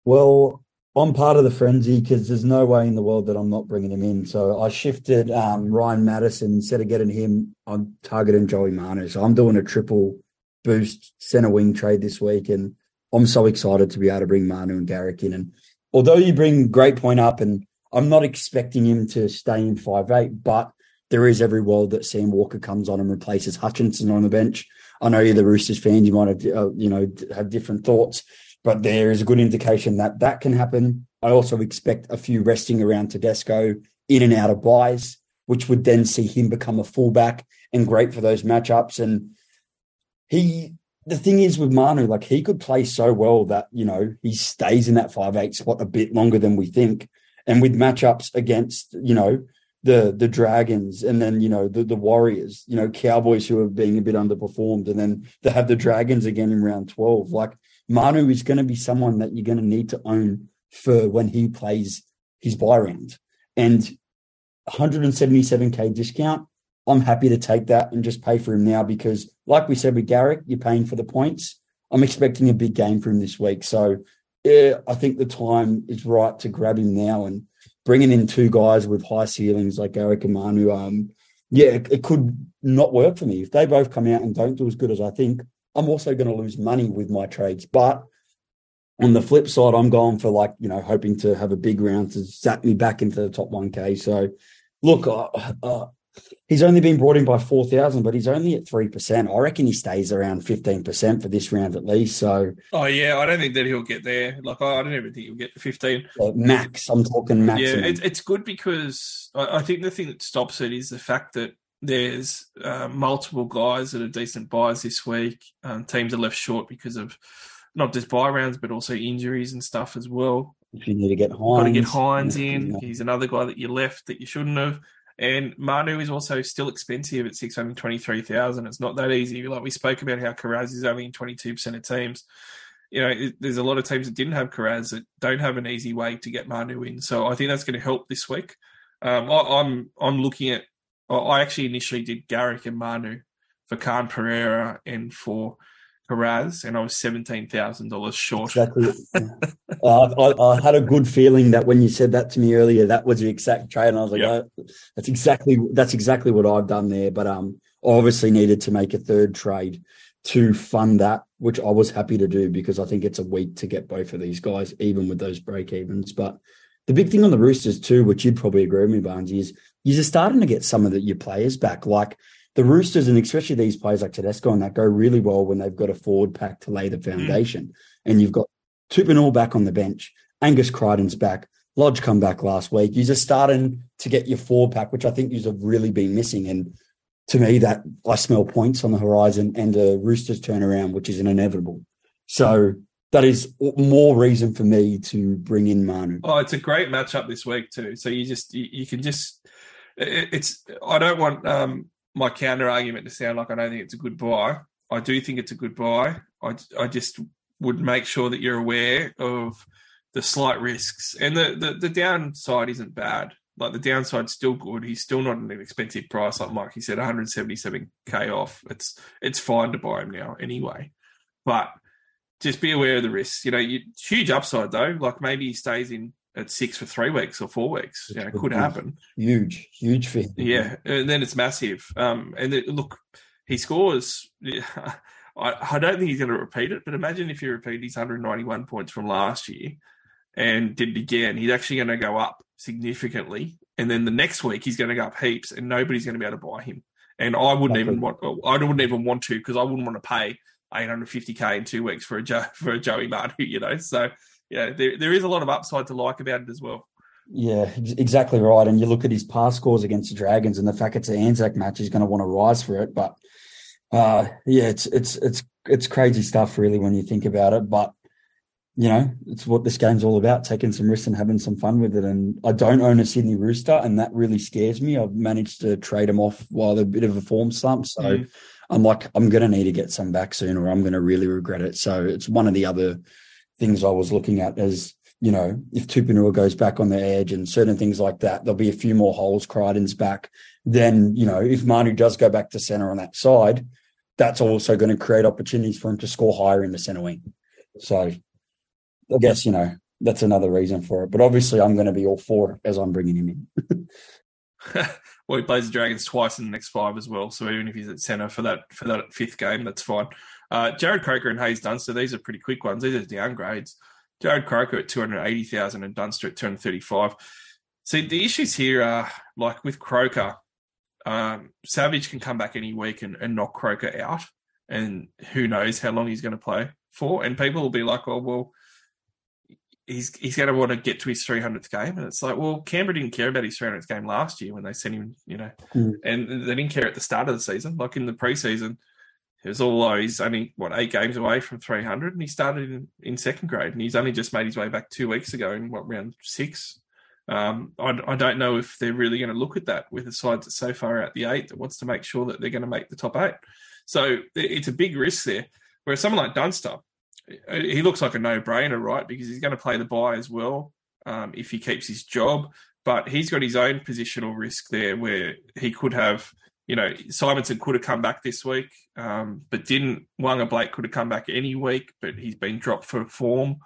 Well, I'm part of the frenzy because there's no way in the world that I'm not bringing him in. So I shifted um, Ryan Matterson instead of getting him. I'm targeting Joey Manu. So I'm doing a triple boost center wing trade this week, and I'm so excited to be able to bring Manu and Garrick in. And although you bring great point up, and I'm not expecting him to stay in five eight, but there is every world that Sam Walker comes on and replaces Hutchison on the bench. I know you're the Roosters fans; you might have uh, you know have different thoughts but there is a good indication that that can happen. I also expect a few resting around Tedesco in and out of buys, which would then see him become a fullback and great for those matchups. And he, the thing is with Manu, like he could play so well that, you know, he stays in that five eight spot a bit longer than we think. And with matchups against, you know, the the Dragons and then, you know, the, the Warriors, you know, Cowboys who are being a bit underperformed, and then they have the Dragons again in round 12. Like Manu is going to be someone that you're going to need to own for when he plays his buy round. And 177k discount, I'm happy to take that and just pay for him now because, like we said with Garrick, you're paying for the points. I'm expecting a big game for him this week. So yeah, I think the time is right to grab him now and bringing in two guys with high ceilings like Garrick and Manu. Um, yeah, it, it could not work for me. If they both come out and don't do as good as I think, I'm also going to lose money with my trades. But on the flip side, I'm going for like, you know, hoping to have a big round to zap me back into the top 1K. So look, he's only been brought in by 4,000, but he's only at 3%. I reckon he stays around 15% for this round at least. So Oh yeah, I don't think that he'll get there. Like I don't even think he'll get to fifteen. uh, max, I'm talking max. Yeah, it, it's good because I, I think the thing that stops it is the fact that there's uh, multiple guys that are decent buys this week. Um, teams are left short because of not just buy rounds, but also injuries and stuff as well. if you need to get Hynes. Got to get Hynes in. yeah. He's another guy that you left that you shouldn't have. And Manu is also still expensive at 623,000. It's not that easy. Like we spoke about how Kiraz is only in 22% of teams. You know, there's a lot of teams that didn't have Kiraz that don't have an easy way to get Manu in. So I think that's going to help this week. Um, I, I'm I'm looking at. I actually initially did Garrick and Manu for Khan Pereira and for Kiraz, and I was seventeen thousand dollars short. Exactly. *laughs* uh, I, I, had a good feeling that when you said that to me earlier, that was the exact trade, and I was like, Yep. oh, "That's exactly that's exactly what I've done there." But um, I obviously needed to make a third trade to fund that, which I was happy to do because I think it's a week to get both of these guys, even with those break evens. But the big thing on the Roosters too, which you'd probably agree with me, Barnes, is you're starting to get some of the, your players back, like. The Roosters and especially these players like Tedesco and that go really well when they've got a forward pack to lay the foundation. And you've got Tupouniua back on the bench, Angus Crichton's back, Lodge come back last week. You're just starting to get your forward pack, which I think you have really been missing. And to me, that I smell points on the horizon and a Roosters turnaround, which is an inevitable. So that is more reason for me to bring in Manu. Oh, it's a great matchup this week too. So you just you, you can just it, it's. I don't want um, my counter argument to sound like I don't think it's a good buy. I do think it's a good buy. I I just would make sure that you're aware of the slight risks and the the, the downside isn't bad. Like the downside's still good. He's still not an expensive price. Like Mike, he said, 177k off. It's it's fine to buy him now anyway. But just be aware of the risks. You know, you, huge upside though. Like maybe he stays in at six for three weeks or four weeks. You know, it could happen. Huge, huge for him. Yeah, and then it's massive. Um, and then, look, he scores. *laughs* I, I don't think he's going to repeat it, but imagine if he repeated his 191 points from last year and did it again. He's actually going to go up significantly, and then the next week he's going to go up heaps, and nobody's going to be able to buy him. And I wouldn't even want. I wouldn't even want to because I wouldn't want to pay 850k in two weeks for a Joe, *laughs* for a Joey Manu. You know, so yeah, there there is a lot of upside to like about it as well. Yeah, exactly right. And you look at his past scores against the Dragons, and the fact it's an Anzac match, he's going to want to rise for it. But uh, yeah, it's it's it's it's crazy stuff, really, when you think about it. But you know, it's what this game's all about: taking some risks and having some fun with it. And I don't own a Sydney Rooster, and that really scares me. I've managed to trade him off while they're a bit of a form slump, so. Mm. I'm like, I'm going to need to get some back soon, or I'm going to really regret it. So it's one of the other things I was looking at as you know, if Tupouniua goes back on the edge and certain things like that, there'll be a few more holes. Crichton's back. Then, you know, if Manu does go back to center on that side, that's also going to create opportunities for him to score higher in the center wing. So I guess, you know, that's another reason for it. But obviously, I'm going to be all for it as I'm bringing him in. *laughs* well, he plays the Dragons twice in the next five as well. So even if he's at centre for that for that fifth game, that's fine. Uh, Jarrod Croker and Haze Dunster, these are pretty quick ones. These are downgrades. Jarrod Croker at 280,000 and Dunster at 235. See, the issues here are like with Croker, um, Savage can come back any week and, and knock Croker out. And who knows how long he's going to play for. And people will be like, oh, well, he's he's going to want to get to his 300th game. And it's like, well, Canberra didn't care about his 300th game last year when they sent him, you know, Mm. and they didn't care at the start of the season. Like in the preseason, all low. He's only, what, eight games away from 300, and he started in, in second grade, and he's only just made his way back two weeks ago in, what, round six. Um, I, I don't know if they're really going to look at that with a side that's so far out the eight that wants to make sure that they're going to make the top eight. So it's a big risk there. Whereas someone like Dunster, he looks like a no-brainer, right? Because he's going to play the buy as well um, if he keeps his job. But he's got his own positional risk there, where he could have, you know, Simonsson could have come back this week, um, but didn't. Waqa Blake could have come back any week, but he's been dropped for form.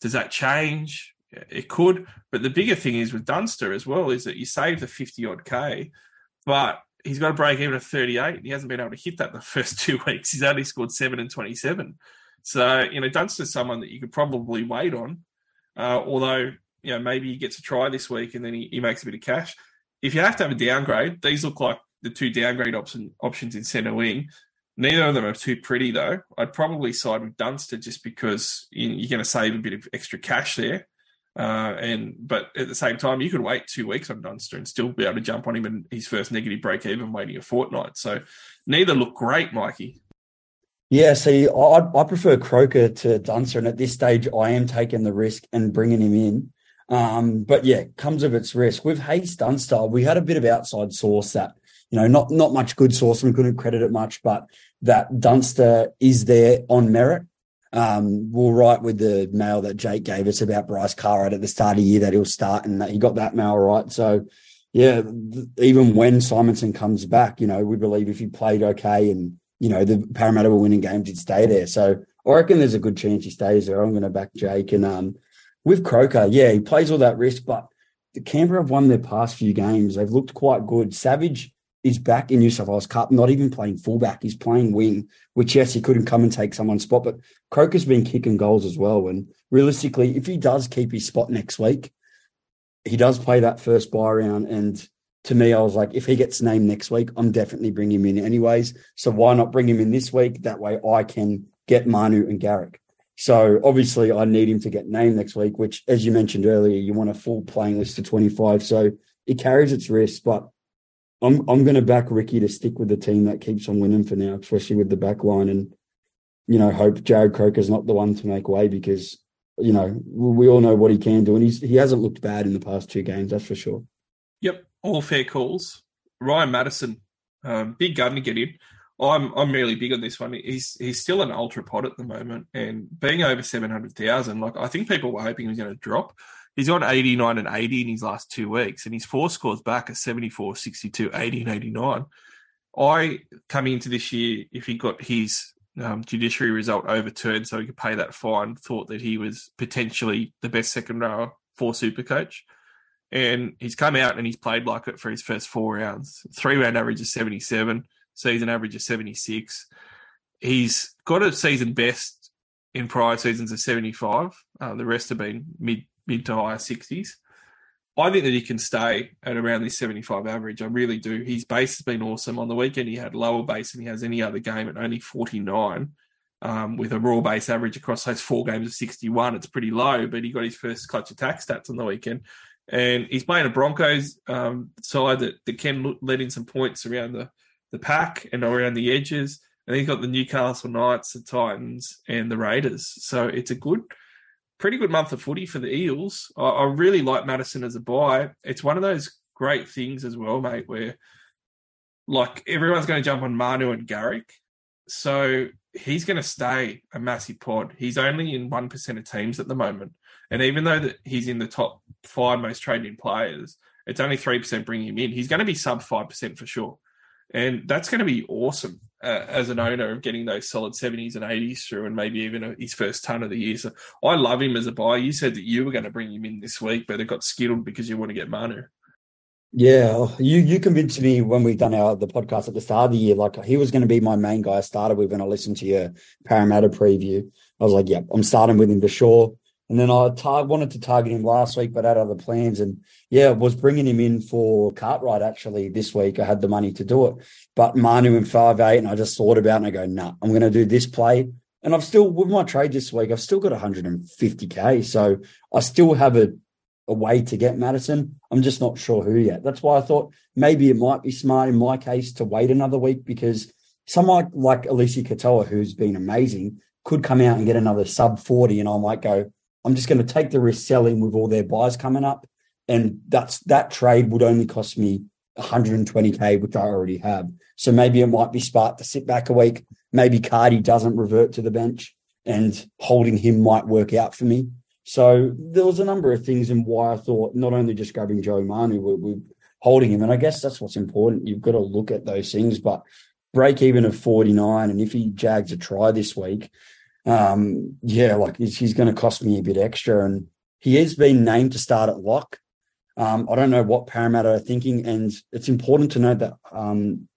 Does that change? It could. But the bigger thing is with Dunster as well is that you save the fifty odd k, but he's got to break even at 38. and He hasn't been able to hit that the *laughs* first two weeks. He's only scored seven and 27. So, you know, Dunster's someone that you could probably wait on. Uh, although, you know, maybe he gets a try this week and then he, he makes a bit of cash. If you have to have a downgrade, these look like the two downgrade option, options in centre wing. Neither of them are too pretty, though. I'd probably side with Dunster just because you- you're going to save a bit of extra cash there. Uh, and but at the same time, you could wait two weeks on Dunster and still be able to jump on him in his first negative break even, waiting a fortnight. So neither look great, Mikey. Yeah, see, I, I prefer Croker to Dunster, and at this stage, I am taking the risk and bringing him in. Um, but yeah, comes of its risk. With Haze Dunster, we had a bit of outside source that, you know, not not much good source and couldn't credit it much, but that Dunster is there on merit. Um, we'll write with the mail that Jake gave us about Bryce Cartwright at the start of the year that he'll start and that he got that mail right. So yeah, th- even when Simonsson comes back, you know, we believe if he played okay and, you know, the Parramatta were winning games, he'd stay there. So I reckon there's a good chance he stays there. I'm going to back Jake. And um, with Croker, yeah, he plays all that risk, but the Canberra have won their past few games. They've looked quite good. Savage is back in New South Wales Cup, not even playing fullback. He's playing wing, which, yes, he couldn't come and take someone's spot, but Croker's been kicking goals as well. And realistically, if he does keep his spot next week, he does play that first buy round. And to me, I was like, if he gets named next week, I'm definitely bringing him in anyways. So why not bring him in this week? That way I can get Manu and Garrick. So obviously I need him to get named next week, which as you mentioned earlier, you want a full playing list of 25. So it carries its risks, but I'm I'm going to back Ricky to stick with the team that keeps on winning for now, especially with the back line and you know, hope Jarrod Croker's not the one to make way because you know, we all know what he can do, and he's he hasn't looked bad in the past two games, that's for sure. Yep, all fair calls. Ryan Matterson, um, big gun to get in. I'm I'm really big on this one. He's he's still an ultra pod at the moment, and being over seven hundred thousand, like I think people were hoping he was going to drop. He's on 89 and 80 in his last two weeks, and his four scores back are 74, 62, 80, and 89. I, coming into this year, if he got his um, judiciary result overturned so he could pay that fine, thought that he was potentially the best second rower for Super Coach, And he's come out and he's played like it for his first four rounds. Three round average is 77, season average is 76. He's got a season best in prior seasons of 75. Uh, the rest have been mid mid to higher 60s. I think that he can stay at around this 75 average. I really do. His base has been awesome. On the weekend, he had lower base than he has any other game at only 49, um, with a raw base average across those four games of 61. It's pretty low, but he got his first clutch attack stats on the weekend. And he's playing a Broncos um, side that, that can let in some points around the, the pack and around the edges. And he's got the Newcastle Knights, the Titans, and the Raiders. So it's a good – pretty good month of footy for the Eels. I, I really like Matterson as a buy. It's one of those great things as well, mate, where like everyone's going to jump on Manu and Garrick. So he's going to stay a massive pod. He's only in 1% of teams at the moment. And even though that he's in the top five most traded players, it's only 3% bringing him in. He's going to be sub 5% for sure. And that's going to be awesome uh, as an owner of getting those solid 70s and 80s through and maybe even his first ton of the year. So I love him as a buy. You said that you were going to bring him in this week, but it got skittled because you want to get Manu. Yeah, you you convinced me when we done our the podcast at the start of the year. Like he was going to be my main guy I started with when I listened to your Parramatta preview. I was like, "Yep, yeah, I'm starting with him for sure." And then I tar- wanted to target him last week, but had other plans. And yeah, was bringing him in for Cartwright actually this week. I had the money to do it. But Manu in five eight, and I just thought about it and I go, nah, I'm going to do this play. And I've still, with my trade this week, I've still got 150K. So I still have a, a way to get Matterson. I'm just not sure who yet. That's why I thought maybe it might be smart in my case to wait another week because someone like, Eliesa Katoa, who's been amazing, could come out and get another sub 40. And I might go, I'm just going to take the risk selling with all their buys coming up. And that's that trade would only cost me 120k, which I already have. So maybe it might be smart to sit back a week. Maybe Cardi doesn't revert to the bench and holding him might work out for me. So there was a number of things in why I thought not only just grabbing Joe Manu, we're, we're holding him. And I guess that's what's important. You've got to look at those things, but break even of 49. And if he jags a try this week, um, yeah, like he's, going to cost me a bit extra. And he has been named to start at lock. Um, I don't know what Parramatta are thinking, and it's important to note that um,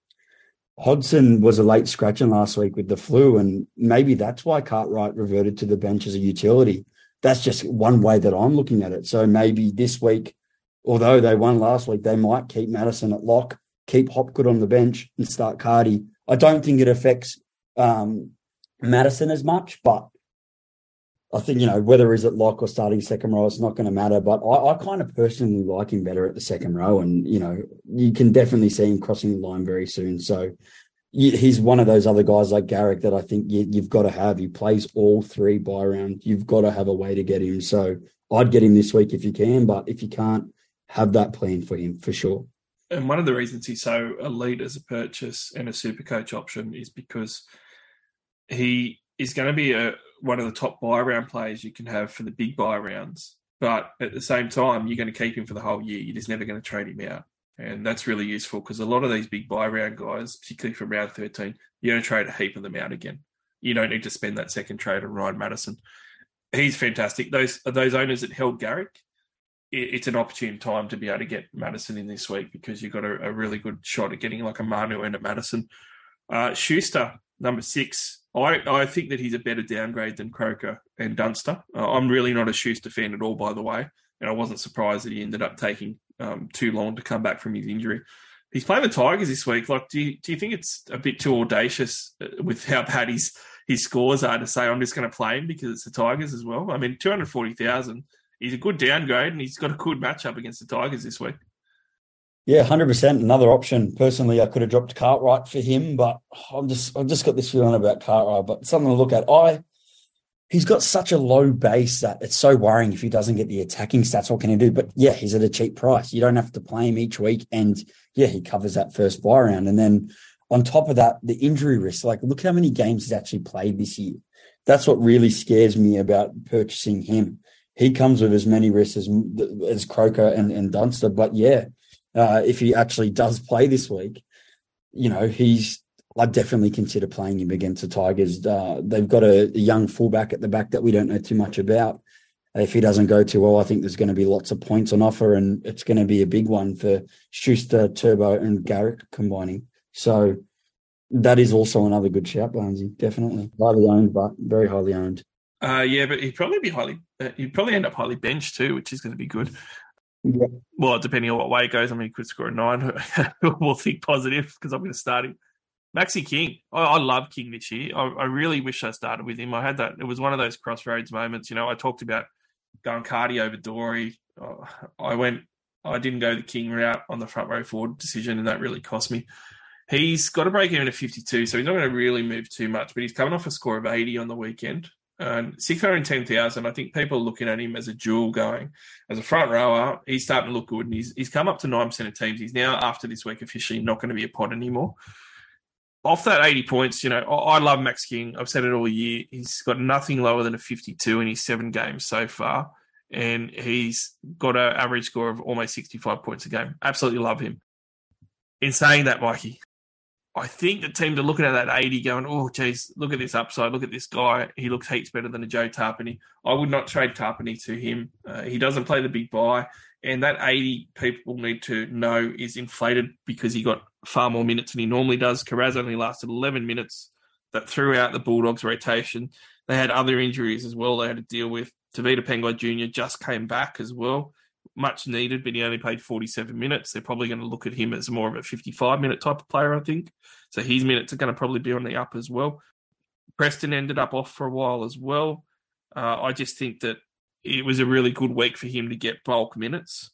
Hodgson was a late scratching last week with the flu, and maybe that's why Cartwright reverted to the bench as a utility. That's just one way that I'm looking at it. So maybe this week, although they won last week, they might keep Matterson at lock, keep Hopgood on the bench, and start Cardi. I don't think it affects um, Matterson as much, but I think, you know, whether he's at lock or starting second row, it's not going to matter. But I, I, kind of personally like him better at the second row. And, you know, you can definitely see him crossing the line very soon. So he's one of those other guys like Garrick that I think you, you've got to have. He plays all three by round. You've got to have a way to get him. So I'd get him this week if you can, but if you can't, have that plan for him for sure. And one of the reasons he's so elite as a purchase and a super coach option is because he is going to be a one of the top buy round players you can have for the big buy rounds. But at the same time, you're going to keep him for the whole year. You're just never going to trade him out. And that's really useful because a lot of these big buy round guys, particularly from round 13, you're going to trade a heap of them out again. You don't need to spend that second trade on Ryan Matterson. He's fantastic. Those those owners that held Garrick, it's an opportune time to be able to get Matterson in this week because you've got a, a really good shot at getting like a Manu and a Matterson. Uh, Schuster, number six. I, I think that he's a better downgrade than Croker and Dunster. Uh, I'm really not a Schuster fan at all, by the way. And I wasn't surprised that he ended up taking um, too long to come back from his injury. He's playing the Tigers this week. Like, do you, do you think it's a bit too audacious uh, with how bad his his scores are to say I'm just going to play him because it's the Tigers as well? I mean, two hundred forty thousand. He's a good downgrade, and he's got a good matchup against the Tigers this week. Yeah, hundred percent. Another option. Personally, I could have dropped Cartwright for him, but I'm just I've just got this feeling about Cartwright. But something to look at. I he's got such a low base that it's so worrying if he doesn't get the attacking stats. What can he do? But yeah, he's at a cheap price. You don't have to play him each week, and yeah, he covers that first buy round. And then on top of that, the injury risk. Like, look how many games he's actually played this year. That's what really scares me about purchasing him. He comes with as many risks as as Croker and, and Dunster. But yeah, uh, if he actually does play this week, you know, he's I'd definitely consider playing him against the Tigers. Uh, they've got a, a, young fullback at the back that we don't know too much about. If he doesn't go too well, I think there's going to be lots of points on offer, and it's going to be a big one for Schuster, Turbo, and Garrick combining. So that is also another good shout, Barnesy. Definitely highly owned, but very highly owned. Uh, yeah, but he'd probably be highly. Uh, he'd probably end up highly benched too, which is going to be good. Yeah. Well, depending on what way it goes, I mean, he could score a nine. *laughs* we'll think positive because I'm going to start him. Maxi King. I, I love King this year. I, I, really wish I started with him. I had that. It was one of those crossroads moments. You know, I talked about going Cardi over Dory. Uh, I went. I didn't go the King route on the front row forward decision, and that really cost me. He's got to break even at 52, so he's not going to really move too much. But he's coming off a score of 80 on the weekend. And 610,000, I think people are looking at him as a jewel going. As a front rower, he's starting to look good. And he's, he's come up to 9% of teams. He's now, after this week, officially not going to be a pod anymore off that 80 points, you know, I, love Max King. I've said it all year. He's got nothing lower than a 52 in his seven games so far. And he's got an average score of almost 65 points a game. Absolutely love him. In saying that, Mikey, I think the teams are looking at that 80 going, oh, geez, look at this upside. Look at this guy. He looks heaps better than a Joe Tapine. I would not trade Tapine to him. Uh, he doesn't play the big buy. And that 80 people need to know is inflated because he got far more minutes than he normally does. Kiraz only lasted 11 minutes. That threw out the Bulldogs' rotation. They had other injuries as well they had to deal with. Tevita Pangai Jr. just came back as well. Much needed, but he only played 47 minutes. They're probably going to look at him as more of a 55 minute type of player, I think. So his minutes are going to probably be on the up as well. Preston ended up off for a while as well. Uh, I just think that it was a really good week for him to get bulk minutes.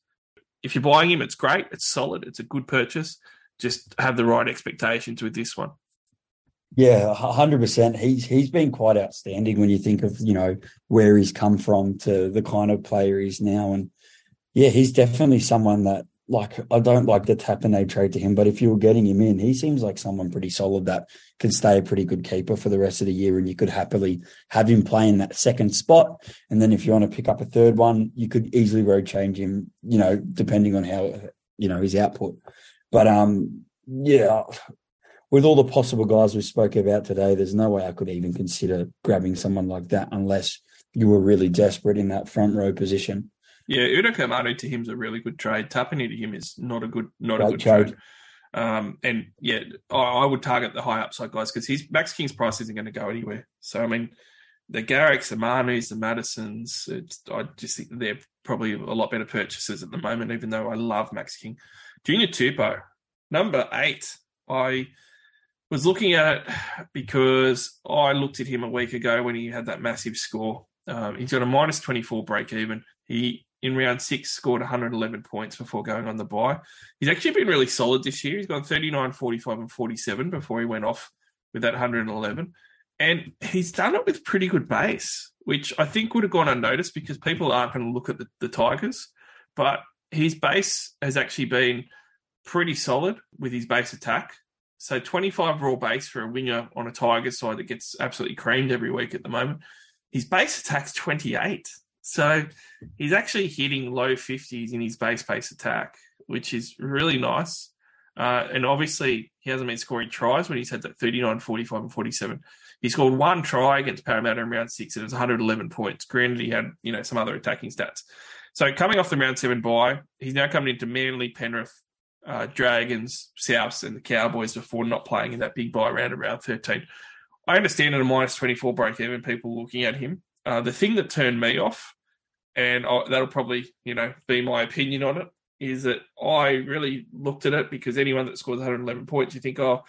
If you're buying him, it's great. It's solid. It's a good purchase just have the right expectations with this one. Yeah, hundred percent. He's he's been quite outstanding when you think of you know where he's come from to the kind of player he's now, and yeah, he's definitely someone that like I don't like the Tapine trade to him, but if you were getting him in, he seems like someone pretty solid that can stay a pretty good keeper for the rest of the year, and you could happily have him play in that second spot, and then if you want to pick up a third one, you could easily road change him, you know, depending on how you know his output. But um, yeah, with all the possible guys we spoke about today, there's no way I could even consider grabbing someone like that unless you were really desperate in that front row position. Yeah, Utoikamanu to him is a really good trade. Tapine to him is not a good, not Great a good trade. trade. Um, and yeah, I, I, would target the high upside guys because his Max King's price isn't going to go anywhere. So I mean, the Garricks, the Manus, the Mattersons, I just think they're probably a lot better purchases at the moment. Even though I love Max King, Junior Tupou, number eight. I was looking at it because I looked at him a week ago when he had that massive score. Um, he's got a minus 24 break even. He in round six scored 111 points before going on the bye. He's actually been really solid this year. He's gone 39, 45, and 47 before he went off with that 111. And he's done it with pretty good base, which I think would have gone unnoticed because people aren't going to look at the, the Tigers. But his base has actually been pretty solid with his base attack. So 25 raw base for a winger on a Tigers side that gets absolutely creamed every week at the moment. His base attack's 28. So he's actually hitting low 50s in his base base attack, which is really nice. Uh, and obviously, he hasn't been scoring tries when he's had that 39, 45, and 47. He scored one try against Parramatta in round six, and it was 111 points. Granted, he had you know some other attacking stats. So coming off the round seven bye, he's now coming into Manly, Penrith, uh, Dragons, Souths, and the Cowboys before not playing in that big bye round of round 13. I understand at a minus 24 break even, people looking at him. Uh, the thing that turned me off, and I, that'll probably, you know, be my opinion on it, is that I really looked at it because anyone that scores 111 points, you think, oh,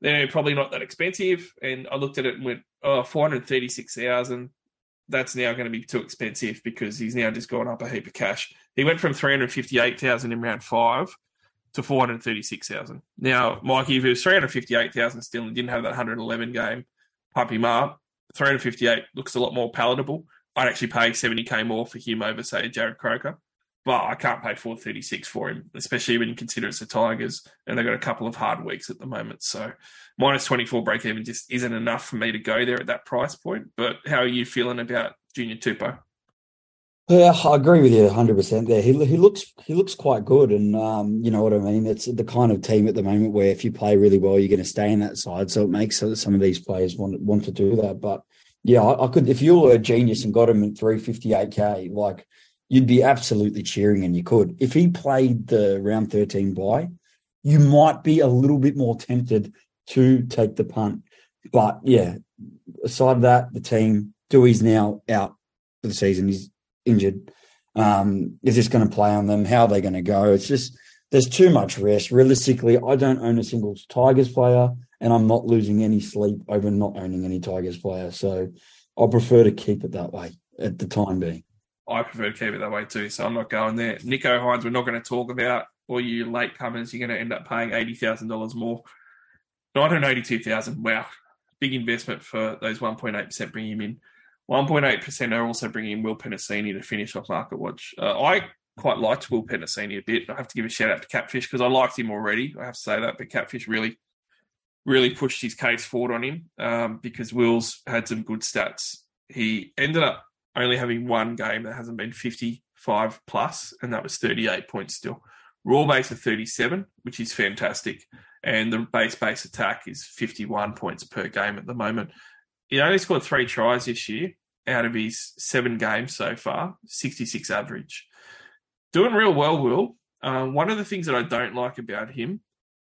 they're probably not that expensive. And I looked at it and went, oh, 436,000. That's now going to be too expensive because he's now just gone up a heap of cash. He went from 358,000 in round five to 436,000. Now, Mikey, if it was 358,000 still and didn't have that 111 game, pump him up. 358 looks a lot more palatable. I'd actually pay 70k more for him over, say, Jarrod Croker. But I can't pay 436 for him, especially when you consider it's the Tigers and they've got a couple of hard weeks at the moment. So minus 24 break even just isn't enough for me to go there at that price point. But how are you feeling about Junior Tupou? Yeah, I agree with you 100 percent there. He he looks he looks quite good, and um, you know what I mean. It's the kind of team at the moment where if you play really well, you're going to stay in that side. So it makes some of these players want want to do that. But yeah, I, I could if you were a genius and got him at 358k, like you'd be absolutely cheering, and you could. If he played the round 13 bye, you might be a little bit more tempted to take the punt. But yeah, aside of that, the team Doueihi's now out for the season. He's injured. Um, is this going to play on them? How are they going to go? It's just there's too much rest. Realistically, I don't own a single Tigers player, and I'm not losing any sleep over not owning any Tigers player. So I prefer to keep it that way at the time being. I prefer to keep it that way too, so I'm not going there. Nicho Hynes, we're not going to talk about. All you late comers, you're going to end up paying eighty thousand dollars more. Nine hundred eighty-two thousand. Wow, big investment for those one point eight percent bringing him in. 1.8% are also bringing in Will Penisini to finish off Market Watch. Uh, I quite liked Will Penisini a bit. I have to give a shout out to Catfish because I liked him already. I have to say that, but Catfish really, really pushed his case forward on him um, because Will's had some good stats. He ended up only having one game that hasn't been 55 plus, and that was 38 points still. Raw base of 37, which is fantastic. And the base base attack is 51 points per game at the moment he only scored three tries this year out of his seven games so far, 66 average. Doing real well, Will. Uh, one of the things that I don't like about him,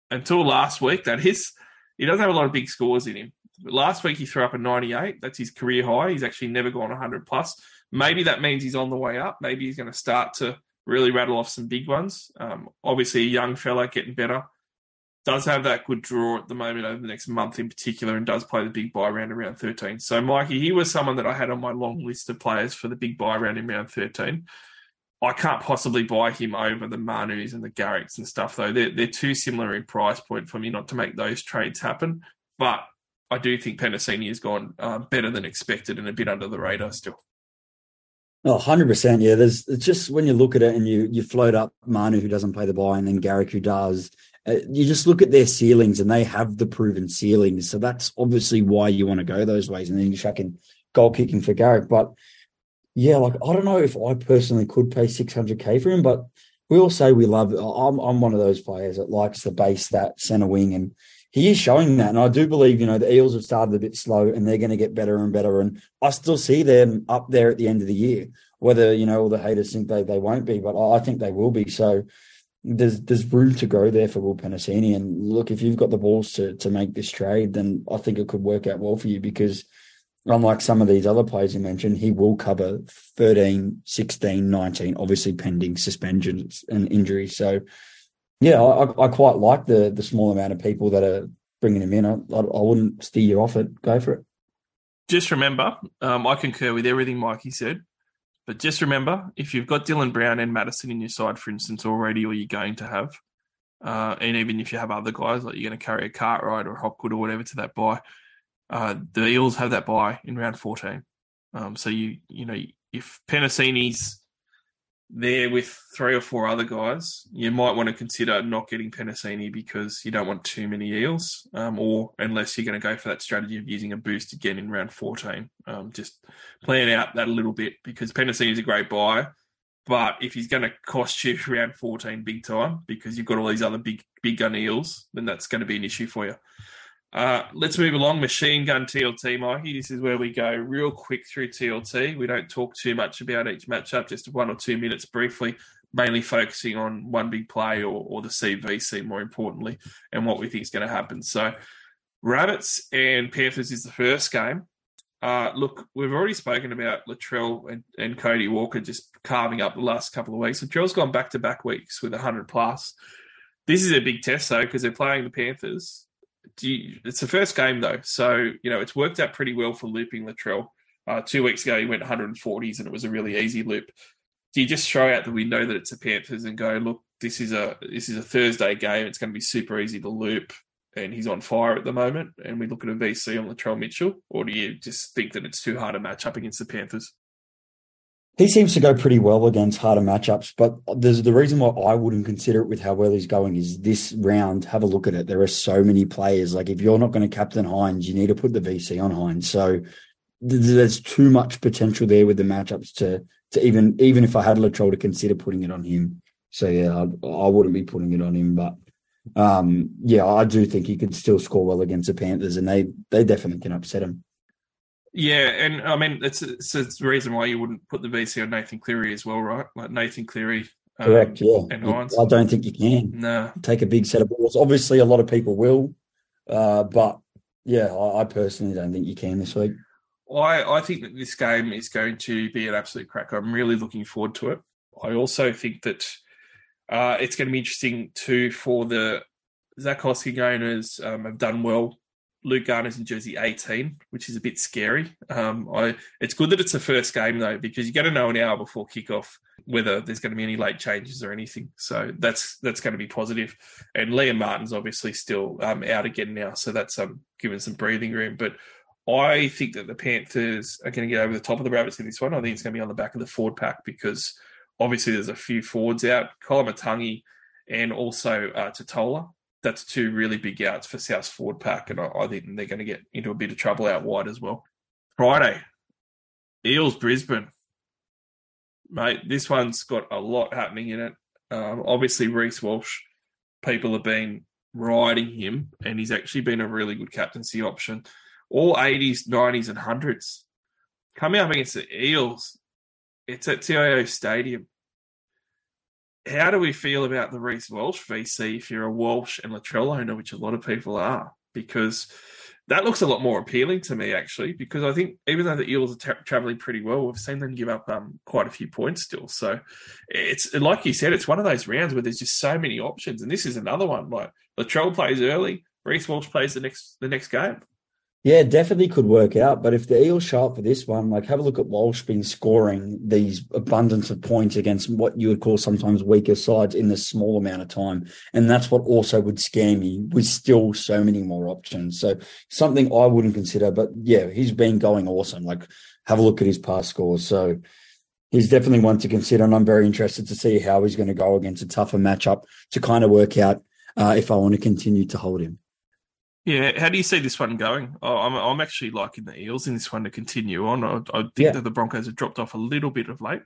until last week, that is, he doesn't have a lot of big scores in him. Last week he threw up a 98. That's his career high. He's actually never gone 100 plus. Maybe that means he's on the way up. Maybe he's going to start to really rattle off some big ones. Um, obviously, a young fella getting better does have that good draw at the moment over the next month in particular and does play the big buy round around 13. So, Mikey, he was someone that I had on my long list of players for the big buy round in round 13. I can't possibly buy him over the Manus and the Garricks and stuff, though. They're, they're too similar in price point for me not to make those trades happen. But I do think Penisini has gone uh, better than expected and a bit under the radar still. Oh, 100%. Yeah. There's it's just when you look at it and you you float up Manu, who doesn't play the buy, and then Garrick, who does, uh, you just look at their ceilings and they have the proven ceilings. So that's obviously why you want to go those ways. And then you're chucking goal kicking for Garrick. But yeah, like I don't know if I personally could pay 600k for him, but we all say we love. I'm I'm one of those players that likes the base that center wing, and he is showing that. And I do believe you know the Eels have started a bit slow, and they're going to get better and better. And I still see them up there at the end of the year. Whether you know all the haters think they they won't be, but I think they will be. So there's there's room to grow there for Will Penisini. And look, if you've got the balls to to make this trade, then I think it could work out well for you because unlike some of these other players you mentioned, he will cover 13, 16, 19, obviously pending suspensions and injuries. So yeah, I, I quite like the the small amount of people that are bringing him in. I, I, I wouldn't steer you off it. Go for it. Just remember, um, I concur with everything Mikey said. But just remember, if you've got Dylan Brown and Matterson in your side, for instance, already, or you're going to have, uh, and even if you have other guys, like you're going to carry a Cartwright or Hopgood or whatever to that buy, uh, the Eels have that buy in round 14. Um, so you you know if Penisini's there with three or four other guys, you might want to consider not getting Penisini because you don't want too many eels, um, or unless you're going to go for that strategy of using a boost again in round 14. Um, just plan out that a little bit because Penisini is a great buy, but if he's going to cost you *laughs* round 14 big time because you've got all these other big big gun eels, then that's going to be an issue for you. Uh, let's move along. Machine gun TLT, Mikey. This is where we go real quick through TLT. We don't talk too much about each matchup, just one or two minutes briefly, mainly focusing on one big play or, or the CVC more importantly, and what we think is going to happen. So, Rabbits and Panthers is the first game. Uh, look, we've already spoken about Latrell and, and Cody Walker just carving up the last couple of weeks. Latrell's gone back to back weeks with 100 plus. This is a big test, though, because they're playing the Panthers you, it's the first game though, so you know it's worked out pretty well for looping Latrell. Uh, two weeks ago, he went 140s, and it was a really easy loop. Do you just throw out the window that it's a Panthers and go, look, this is a this is a Thursday game. It's going to be super easy to loop, and he's on fire at the moment. And we look at a VC on Latrell Mitchell, or do you just think that it's too hard to match up against the Panthers? He seems to go pretty well against harder matchups, but there's the reason why I wouldn't consider it with how well he's going is this round. Have a look at it. There are so many players. Like if you're not going to captain Hynes, you need to put the VC on Hynes. So there's too much potential there with the matchups to to even even if I had Latrell to consider putting it on him. So yeah, I, I wouldn't be putting it on him, but um, yeah, I do think he could still score well against the Panthers, and they they definitely can upset him. Yeah, and I mean it's, it's, it's the reason why you wouldn't put the VC on Nathan Cleary as well, right? Like Nathan Cleary. Um, Correct. Yeah. And Hynes. I don't think you can. No. Take a big set of balls. Obviously, a lot of people will, uh, but yeah, I, I, personally don't think you can this week. I I think that this game is going to be an absolute crack. I'm really looking forward to it. I also think that uh, it's going to be interesting too for the Zac Hosking owners um, have done well Luke Garner's in jersey 18, which is a bit scary. Um, I, it's good that it's the first game though, because you got to know an hour before kickoff whether there's going to be any late changes or anything. So that's that's going to be positive. And Liam Martin's obviously still um, out again now, so that's um, given some breathing room. But I think that the Panthers are going to get over the top of the Rabbits in this one. I think it's going to be on the back of the forward pack because obviously there's a few forwards out, Koloamatangi and also uh, Tatola that's two really big outs for South forward pack, and I, I think they're going to get into a bit of trouble out wide as well. Friday, Eels Brisbane, mate. This one's got a lot happening in it. Um, obviously, Reece Walsh, people have been riding him, and he's actually been a really good captaincy option. All 80s, 90s, and 100s. Coming up against the Eels, it's at TIO Stadium how do we feel about the Reece Walsh VC if you're a Walsh and Latrell owner, which a lot of people are? Because that looks a lot more appealing to me, actually, because I think even though the Eels are tra- traveling pretty well, we've seen them give up um, quite a few points still. So it's like you said, it's one of those rounds where there's just so many options, and this is another one. Like Latrell plays early, Reece Walsh plays the next the next game. Yeah, definitely could work out. But if the Eels show up for this one, like have a look at Walsh been scoring these abundance of points against what you would call sometimes weaker sides in this small amount of time. And that's what also would scare me with still so many more options. So something I wouldn't consider. But yeah, he's been going awesome. Like have a look at his past scores. So he's definitely one to consider. And I'm very interested to see how he's going to go against a tougher matchup to kind of work out uh, if I want to continue to hold him. Yeah, how do you see this one going? Oh, I'm I'm actually liking the Eels in this one to continue on. I, I think yeah. that the Broncos have dropped off a little bit of late.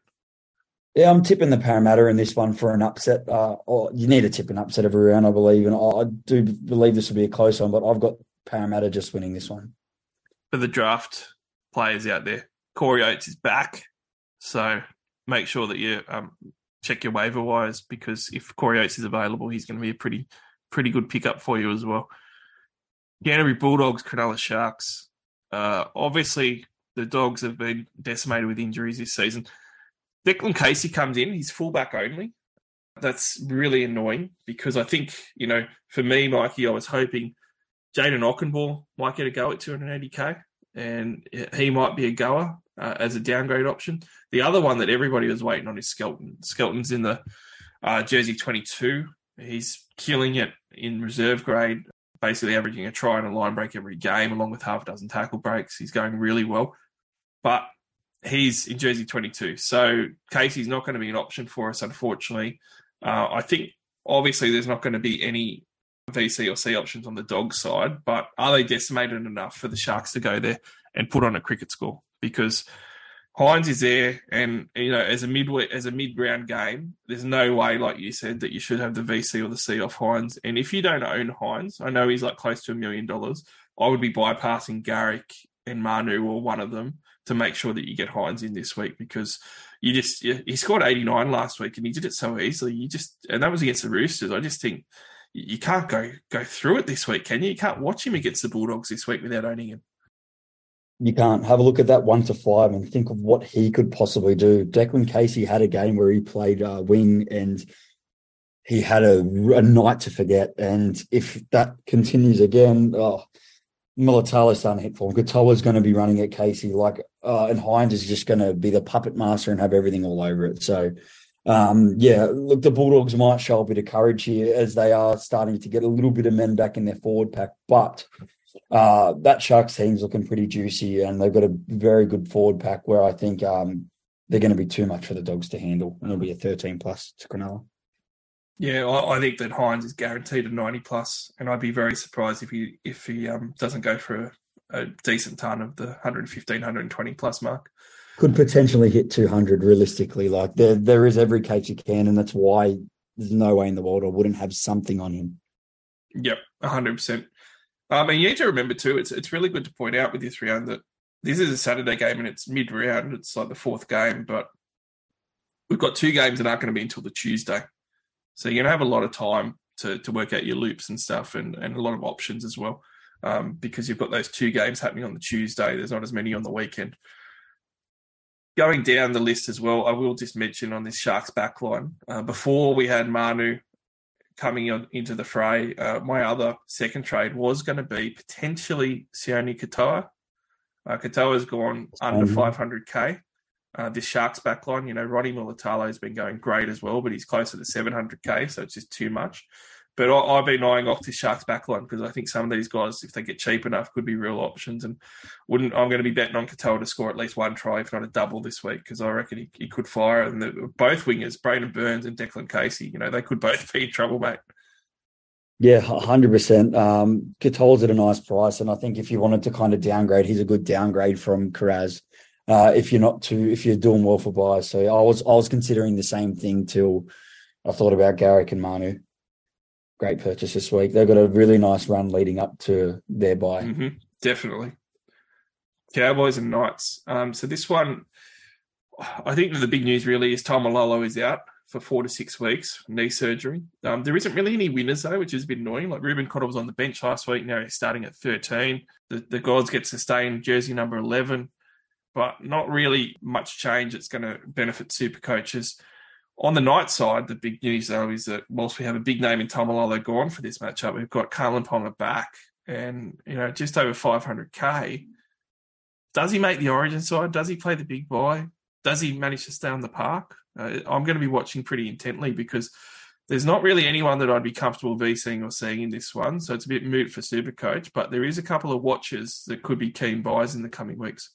Yeah, I'm tipping the Parramatta in this one for an upset. Uh, or you need to tip an upset every round, I believe, and I, I do believe this will be a close one. But I've got Parramatta just winning this one. For the draft players out there, Corey Oates is back, so make sure that you um, check your waiver wires because if Corey Oates is available, he's going to be a pretty pretty good pickup for you as well. Canterbury Bulldogs, Cronulla Sharks. Uh, obviously, the Dogs have been decimated with injuries this season. Declan Casey comes in, he's fullback only. That's really annoying because I think, you know, for me, Mikey, I was hoping Jayden Okunbor might get a go at 280k and he might be a goer. uh, as a downgrade option. The other one that everybody was waiting on is Skelton. Skelton's in the uh, jersey 22. He's killing it in reserve grade, basically averaging a try and a line break every game, along with half a dozen tackle breaks. He's going really well. But he's in jersey 22. So Casey's not going to be an option for us, unfortunately. Uh, I think obviously there's not going to be any VC or C options on the dog side, but are they decimated enough for the Sharks to go there and put on a cricket score? Because Hynes is there, and you know, as a mid as a mid round game, there's no way, like you said, that you should have the VC or the C off Hynes. And if you don't own Hynes, I know he's like close to a million dollars. I would be bypassing Garrick and Manu or one of them to make sure that you get Hynes in this week because you just he scored 89 last week and he did it so easily. You just and that was against the Roosters. I just think you can't go go through it this week, can you? You can't watch him against the Bulldogs this week without owning him you can't have a look at that one to five and think of what he could possibly do. Declan Casey had a game where he played uh, wing and he had a, a, night to forget. And if that continues again, oh, Mulitalo's starting to hit form. Katoa's going to be running at Casey like, uh, and Hynes is just going to be the puppet master and have everything all over it. So, um, yeah, look, the Bulldogs might show a bit of courage here as they are starting to get a little bit of men back in their forward pack, but uh, that Sharks team's looking pretty juicy, and they've got a very good forward pack where I think um, they're going to be too much for the Dogs to handle, and it'll be a 13 plus to Cronulla. Yeah, I, I, think that Hynes is guaranteed a 90 plus, and I'd be very surprised if he if he um, doesn't go for a, a, decent ton of the 115, 120 plus mark. Could potentially hit 200 realistically. Like there, there is every case you can, and that's why there's no way in the world I wouldn't have something on him. Yep, 100%. Um, and you need to remember too, it's it's really good to point out with this round that this is a Saturday game and it's mid round. It's like the fourth game, but we've got two games that aren't going to be until the Tuesday. So you're going to have a lot of time to to work out your loops and stuff, and and a lot of options as well, um, because you've got those two games happening on the Tuesday. There's not as many on the weekend. Going down the list as well, I will just mention on this Sharks backline. Uh, before we had Manu coming on, into the fray, uh, my other second trade was going to be potentially Sione Katoa. Uh, Katoa's gone under 500k. Uh, this Sharks backline, you know, Ronnie Mulitalo has been going great as well, but he's closer to 700k, so it's just too much. But I, have been eyeing off this Sharks backline because I think some of these guys, if they get cheap enough, could be real options. And wouldn't I'm going to be betting on Katoa to score at least one try, if not a double this week, because I reckon he, he, could fire. And the, both wingers, Braidon Burns and Declan Casey, you know, they could both be in trouble, mate. Yeah, hundred percent. Um, at a nice price, and I think if you wanted to kind of downgrade, he's a good downgrade from Kiraz. Uh, if you're not too, if you're doing well for buys, so I was I was considering the same thing till I thought about Garrick and Manu great purchase this week. They've got a really nice run leading up to their bye. Mm-hmm. Definitely. Cowboys and Knights. Um, so this one, I think the big news really is Taumalolo is out for four to six weeks, knee surgery. Um, there isn't really any winners though, which is a bit annoying. Like Reuben Cotter was on the bench last week. Now he's starting at 13. The, the Gods get sustained jersey number 11, but not really much change that's going to benefit super coaches. On the Knight side, the big news though is that whilst we have a big name in Taumalolo gone for this matchup, we've got Kalyn Ponga back and you know just over 500k. Does he make the Origin side? Does he play the big boy? Does he manage to stay on the park? Uh, I'm going to be watching pretty intently because there's not really anyone that I'd be comfortable VCing or seeing in this one, so it's a bit moot for Supercoach. But there is a couple of watches that could be keen buys in the coming weeks.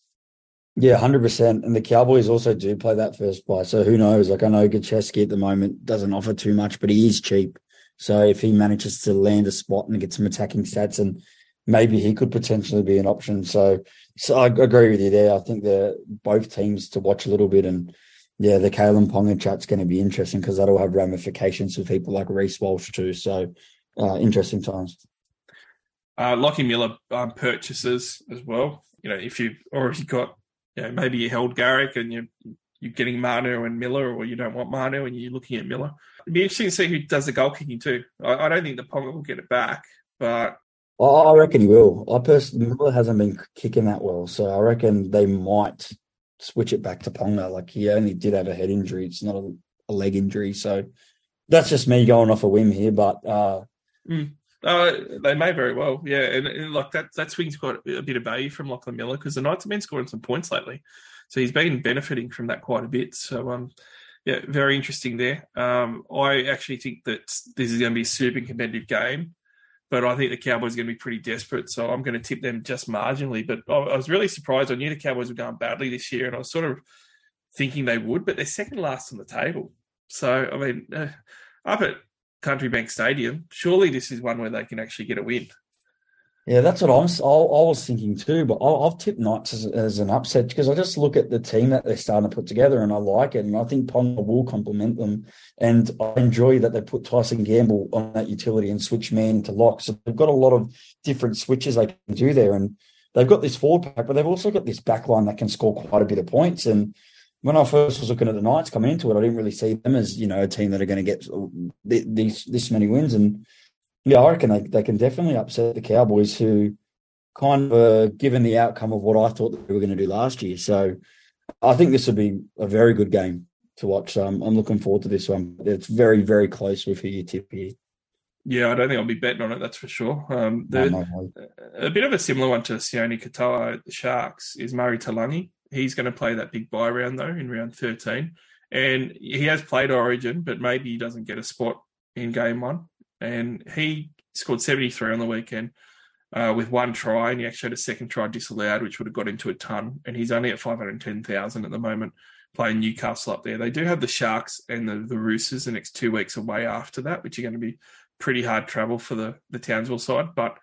Yeah, hundred percent. And the Cowboys also do play that first bye. So who knows? Like I know Gosiewski at the moment doesn't offer too much, but he is cheap. So if he manages to land a spot and get some attacking stats, and maybe he could potentially be an option. So, so I agree with you there. I think they're both teams to watch a little bit, and yeah, the Kalyn Ponga chat's going to be interesting because that'll have ramifications for people like Reece Walsh too. So uh, interesting times. Uh, Lockie Miller um, purchases as well. You know, if you've already got you know, maybe you held Garrick and you're, you're getting Manu and Miller, or you don't want Manu and you're looking at Miller. It'd be interesting to see who does the goal kicking too. I, I don't think the Ponga will get it back, but I reckon he will. I personally Miller hasn't been kicking that well, so I reckon they might switch it back to Ponga. Like he only did have a head injury; it's not a, a leg injury. So that's just me going off a whim here, but uh, mm. Uh, they may very well, yeah. And, and, like that, that swing's got a bit of value from Lachlan Miller because the Knights have been scoring some points lately. so he's been benefiting from that quite a bit. So um, yeah, very interesting there. Um, I actually think that this is going to be a super competitive game, but I think the Cowboys are going to be pretty desperate. So I'm going to tip them just marginally. But I, I was really surprised. I knew the Cowboys were going badly this year, and I was sort of thinking they would, but they're second last on the table. So I mean, uh, up at Country Bank Stadium, surely this is one where they can actually get a win. Yeah, that's what I'm. I, I was thinking too, but I, I've tipped Knights as, as an upset because I just look at the team that they're starting to put together, and I like it, and I think Ponga will complement them. And I enjoy that they put Tyson Gamble on that utility and switch man into lock. So they've got a lot of different switches they can do there, and they've got this forward pack, but they've also got this back line that can score quite a bit of points. And when I first was looking at the Knights coming into it, I didn't really see them as you know a team that are going to get these this many wins and yeah, I reckon they, they can definitely upset the Cowboys, who kind of, uh, given the outcome of what I thought they were going to do last year. So I think this will be a very good game to watch. Um, I'm looking forward to this one. It's very, very close with who you tip here. Yeah, I don't think I'll be betting on it. That's for sure. Um, the, no, no, no. A bit of a similar one to Sione Katoa, the Sharks, is Murray Taulagi. He's going to play that big bye round though in round 13, and he has played Origin, but maybe he doesn't get a spot in game one and he scored 73 on the weekend uh, with one try, and he actually had a second try disallowed, which would have got into a ton. And he's only at 510,000 at the moment, playing Newcastle up there. They do have the Sharks and the, the Roosters the next two weeks away after that, which are going to be pretty hard travel for the, the Townsville side. But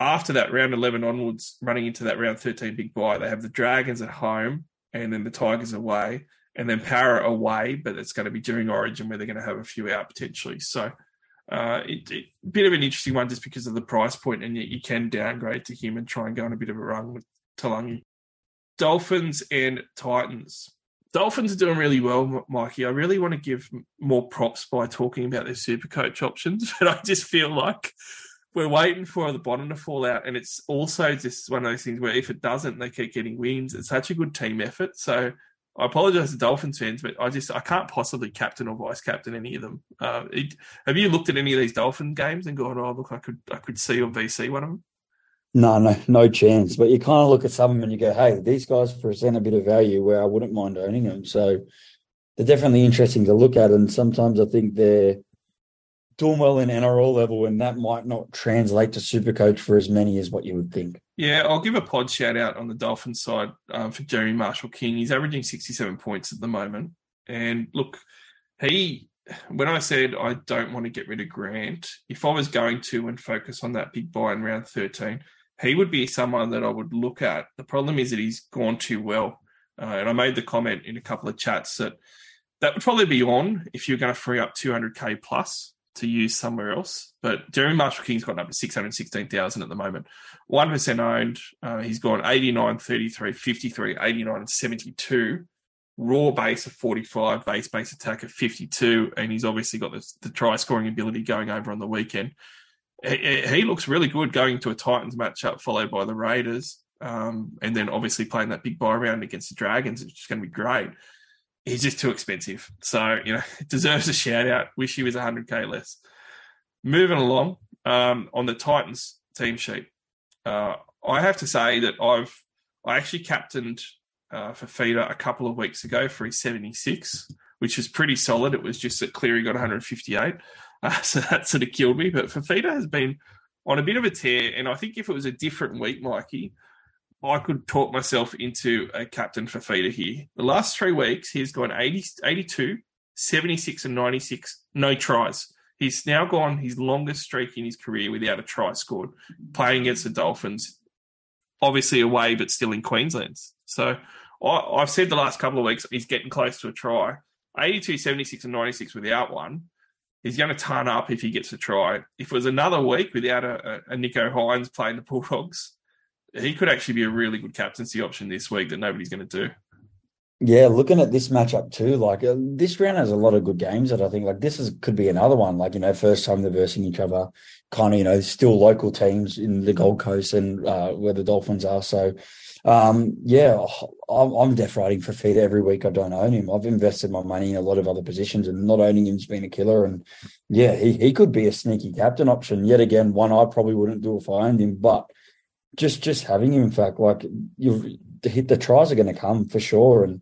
after that, round 11 onwards, running into that round 13 big bye, they have the Dragons at home and then the Tigers away, and then Parra away, but it's going to be during Origin where they're going to have a few out potentially. So uh, it, it, bit of an interesting one just because of the price point, and yet you can downgrade to him and try and go on a bit of a run with Taulagi. Dolphins and Titans. Dolphins are doing really well, Mikey. I really want to give more props by talking about their super coach options, *laughs* but I just feel like we're waiting for the bottom to fall out. And it's also just one of those things where if it doesn't, they keep getting wins. It's such a good team effort. So I apologize to Dolphins fans, but I just I can't possibly captain or vice captain any of them. Uh, it, have you looked at any of these Dolphin games and gone, "Oh, look, I could I could see or VC one of them"? No, no, no chance. But you kind of look at some of them and you go, "Hey, these guys present a bit of value where I wouldn't mind owning them." So they're definitely interesting to look at, and sometimes I think they're doing well in NRL level, and that might not translate to Super Coach for as many as what you would think. Yeah, I'll give a pod shout out on the Dolphins side um, for Jeremy Marshall King. He's averaging 67 points at the moment. And look, he, when I said I don't want to get rid of Grant, if I was going to and focus on that big bye in round 13, he would be someone that I would look at. The problem is that he's gone too well. Uh, and I made the comment in a couple of chats that that would probably be on if you're going to free up 200k plus to use somewhere else. But Jeremy Marshall King's gotten up to 616,000 at the moment. 1% owned. Uh, he's gone 89, 33, 53, 89, and 72. Raw base of 45, base base attack of 52. And he's obviously got the, the try scoring ability going over on the weekend. He, he, looks really good going to a Titans matchup followed by the Raiders. Um, and then obviously playing that big bye round against the Dragons, which is going to be great he's just too expensive. So, you know, *laughs* deserves a shout out. Wish he was 100k less. Moving along um, on the Titans team sheet, uh, I have to say that I've I actually captained uh, Fifita a couple of weeks ago for his 76, which was pretty solid. It was just that Cleary got 158, *laughs* uh, so that sort of killed me. But Fifita has been on a bit of a tear, and I think if it was a different week, Mikey, I could talk myself into a captain Fifita here. The last three weeks, he's gone 80, 82, 76, and 96, no tries. He's now gone his longest streak in his career without a try scored, playing against the Dolphins. Obviously away, but still in Queensland. So I, have said the last couple of weeks he's getting close to a try. 82, 76, and 96 without one. He's going to turn up if he gets a try. If it was another week without a, a, a Nicho Hynes playing the Bulldogs, he could actually be a really good captaincy option this week that nobody's going to do. Yeah, looking at this matchup too, like uh, this round has a lot of good games that I think like this is could be another one. Like you know, first time they're versing each other, kind of you know still local teams in the Gold Coast and uh, where the Dolphins are. So um, yeah, I'm, I'm deaf riding Fifita every week. I don't own him. I've invested my money in a lot of other positions, and not owning him's been a killer. And yeah, he he could be a sneaky captain option yet again. One I probably wouldn't do if I owned him, but just just having him in fact like you the, the tries are going to come for sure. And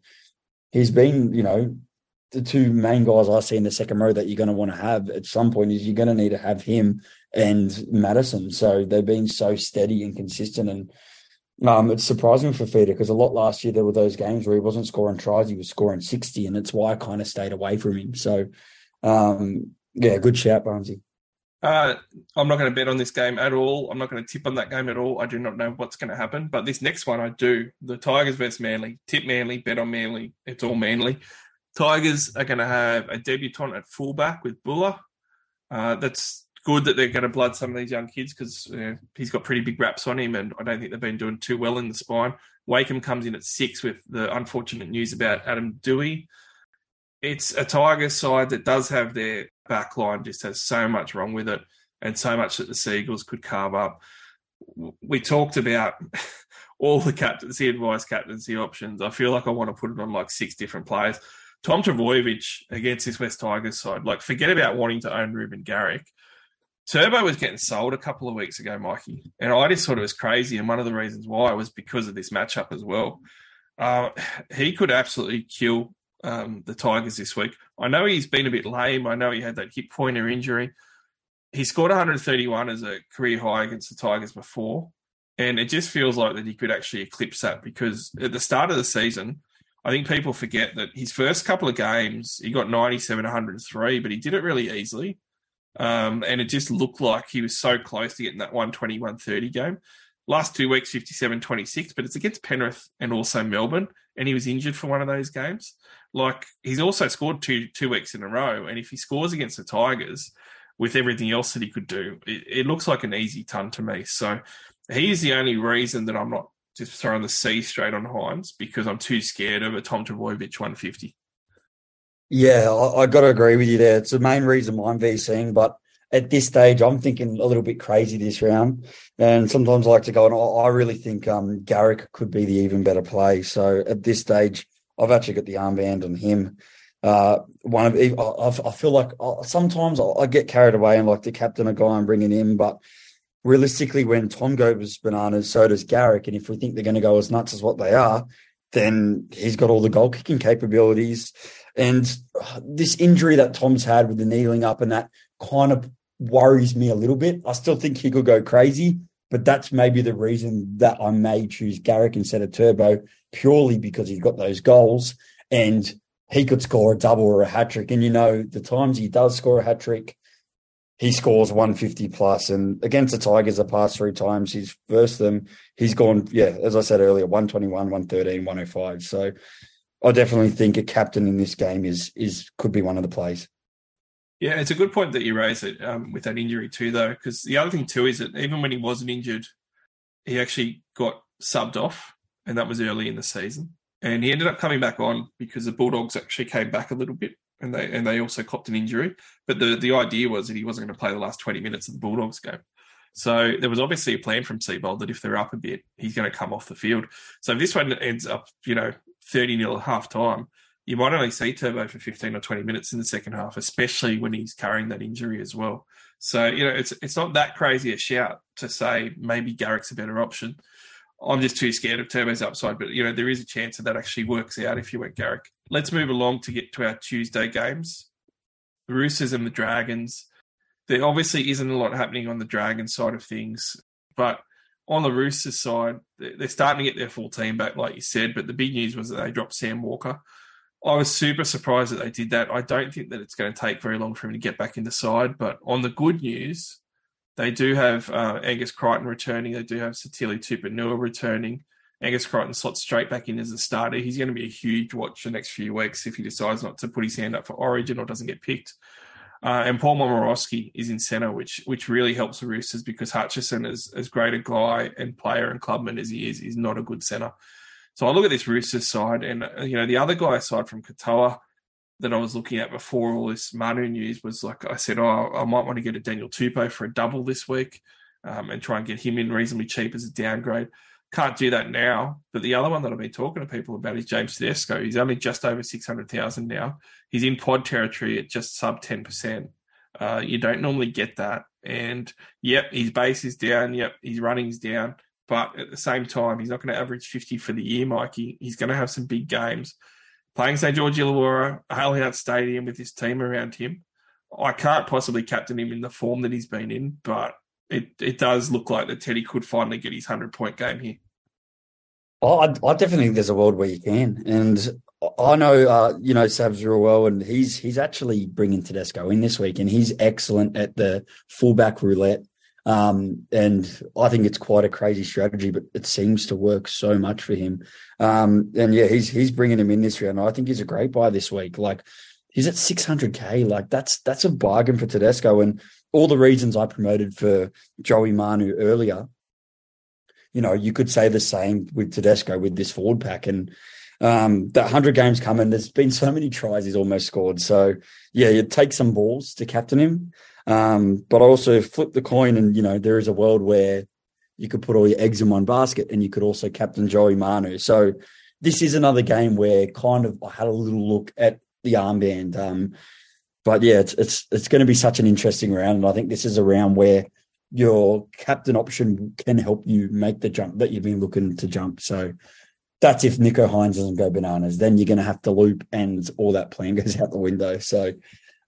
he's been, you know, the two main guys I see in the second row that you're going to want to have at some point is you're going to need to have him and Matterson. So they've been so steady and consistent. And um, it's surprising for Fifita because a lot last year there were those games where he wasn't scoring tries, he was scoring 60, and it's why I kind of stayed away from him. So, um, yeah, good shout, Barnesy. Uh, I'm not going to bet on this game at all. I'm not going to tip on that game at all. I do not know what's going to happen. But this next one, I do. The Tigers versus Manly. Tip Manly, bet on Manly. It's all Manly. Tigers are going to have a debutant at fullback with Bula. Uh, that's good that they're going to blood some of these young kids because he's got pretty big raps on him, and I don't think they've been doing too well in the spine. Wakeham comes in at six with the unfortunate news about Adam Doueihi. It's a Tigers side that does have their back line, just has so much wrong with it, and so much that the Seagulls could carve up. We talked about *laughs* all the captaincy and vice captaincy options. I feel like I want to put it on like six different players. Tom Trbojevic against this West Tigers side, like forget about wanting to own Reuben Garrick. Turbo was getting sold a couple of weeks ago, Mikey, and I just thought it was crazy. And one of the reasons why was because of this matchup as well. Uh, *sighs* he could absolutely kill um, the Tigers this week. I know he's been a bit lame. I know he had that hip pointer injury. He scored 131 as a career high against the Tigers before, and it just feels like that he could actually eclipse that because at the start of the season, I think people forget that his first couple of games, he got 97, 103, but he did it really easily. Um, and it just looked like he was so close to getting that 120, 130 game. Last two weeks, 57, 26, but it's against Penrith and also Melbourne. And he was injured for one of those games. Like he's also scored two two weeks in a row. And if he scores against the Tigers with everything else that he could do, it, it looks like an easy ton to me. So he's the only reason that I'm not just throwing the C straight on Hynes because I'm too scared of a Tom Trbojevic 150. Yeah, I, I got to agree with you there. It's the main reason I'm VCing, but at this stage, I'm thinking a little bit crazy this round. And sometimes I like to go, and I, I really think um, Garrick could be the even better play. So at this stage, I've actually got the armband on him. Uh, one of I, I feel like uh, sometimes I get carried away and like to captain a guy and bring it in, but realistically, when Tom goes bananas, so does Garrick. And if we think they're going to go as nuts as what they are, then he's got all the goal kicking capabilities. And this injury that Tom's had with the kneeling up and that kind of worries me a little bit. I still think he could go crazy, but that's maybe the reason that I may choose Garrick instead of Turbo purely because he's got those goals and he could score a double or a hat trick. And you know, the times he does score a hat trick, he scores 150 plus. And against the Tigers, the past three times he's versed them, he's gone, yeah, as I said earlier, 121, 113, 105. So I definitely think a captain in this game is is could be one of the plays. Yeah, it's a good point that you raise it um, with that injury too, though, because the other thing too is that even when he wasn't injured, he actually got subbed off, and that was early in the season. And he ended up coming back on because the Bulldogs actually came back a little bit, and they and they also copped an injury. But the the idea was that he wasn't going to play the last twenty minutes of the Bulldogs game. So there was obviously a plan from Seibold that if they're up a bit, he's going to come off the field. So if this one ends up, you know, 30 nil at half time, you might only see Turbo for 15 or 20 minutes in the second half, especially when he's carrying that injury as well. So, you know, it's it's not that crazy a shout to say maybe Garrick's a better option. I'm just too scared of Turbo's upside, but you know, there is a chance that that actually works out if you went Garrick. Let's move along to get to our Tuesday games. The Roosters and the Dragons. There obviously isn't a lot happening on the Dragon side of things, but on the Roosters side, they're starting to get their full team back, like you said. But the big news was that they dropped Sam Walker. I was super surprised that they did that. I don't think that it's going to take very long for him to get back in the side. But on the good news, they do have uh, Angus Crichton returning. They do have Sitili Tupouniua returning. Angus Crichton slots straight back in as a starter. He's going to be a huge watch the next few weeks if he decides not to put his hand up for Origin or doesn't get picked. Uh, and Paul Momirovski is in centre, which which really helps the Roosters because Hutchison, as as great a guy and player and clubman as he is, is not a good centre. So I look at this Roosters side, and uh, you know the other guy aside from Katoa that I was looking at before all this Manu news was like I said, oh, I might want to get a Daniel Tupou for a double this week, um, and try and get him in reasonably cheap as a downgrade. Can't do that now. But the other one that I've been talking to people about is James Tedesco. He's only just over 600,000 now. He's in pod territory at just sub 10%. Uh, you don't normally get that. And yep, his base is down. Yep, his running's down. But at the same time, he's not going to average 50 for the year, Mikey. He's going to have some big games. Playing St. George Illawarra, Allianz Stadium with his team around him, I can't possibly captain him in the form that he's been in, but it, it does look like that Teddy could finally get his 100 point game here. I, I definitely think there's a world where you can. And I know, uh, you know, Savs real well, and he's he's actually bringing Tedesco in this week, and he's excellent at the fullback roulette. Um, and I think it's quite a crazy strategy, but it seems to work so much for him. Um, and yeah, he's he's bringing him in this round. I think he's a great buy this week. Like he's at 600k. Like that's that's a bargain for Tedesco, and all the reasons I promoted for Joey Manu earlier. You know, you could say the same with Tedesco with this forward pack, and um, that 100 games coming, there's been so many tries he's almost scored. So, yeah, it takes some balls to captain him. Um, but I also flip the coin, and, you know, there is a world where you could put all your eggs in one basket and you could also captain Joey Manu. So, this is another game where kind of I had a little look at the armband. Um, but yeah, it's it's it's going to be such an interesting round, and I think this is a round where your captain option can help you make the jump that you've been looking to jump. So that's if Nicho Hynes doesn't go bananas. Then you're going to have to loop, and all that plan *laughs* goes out the window. So,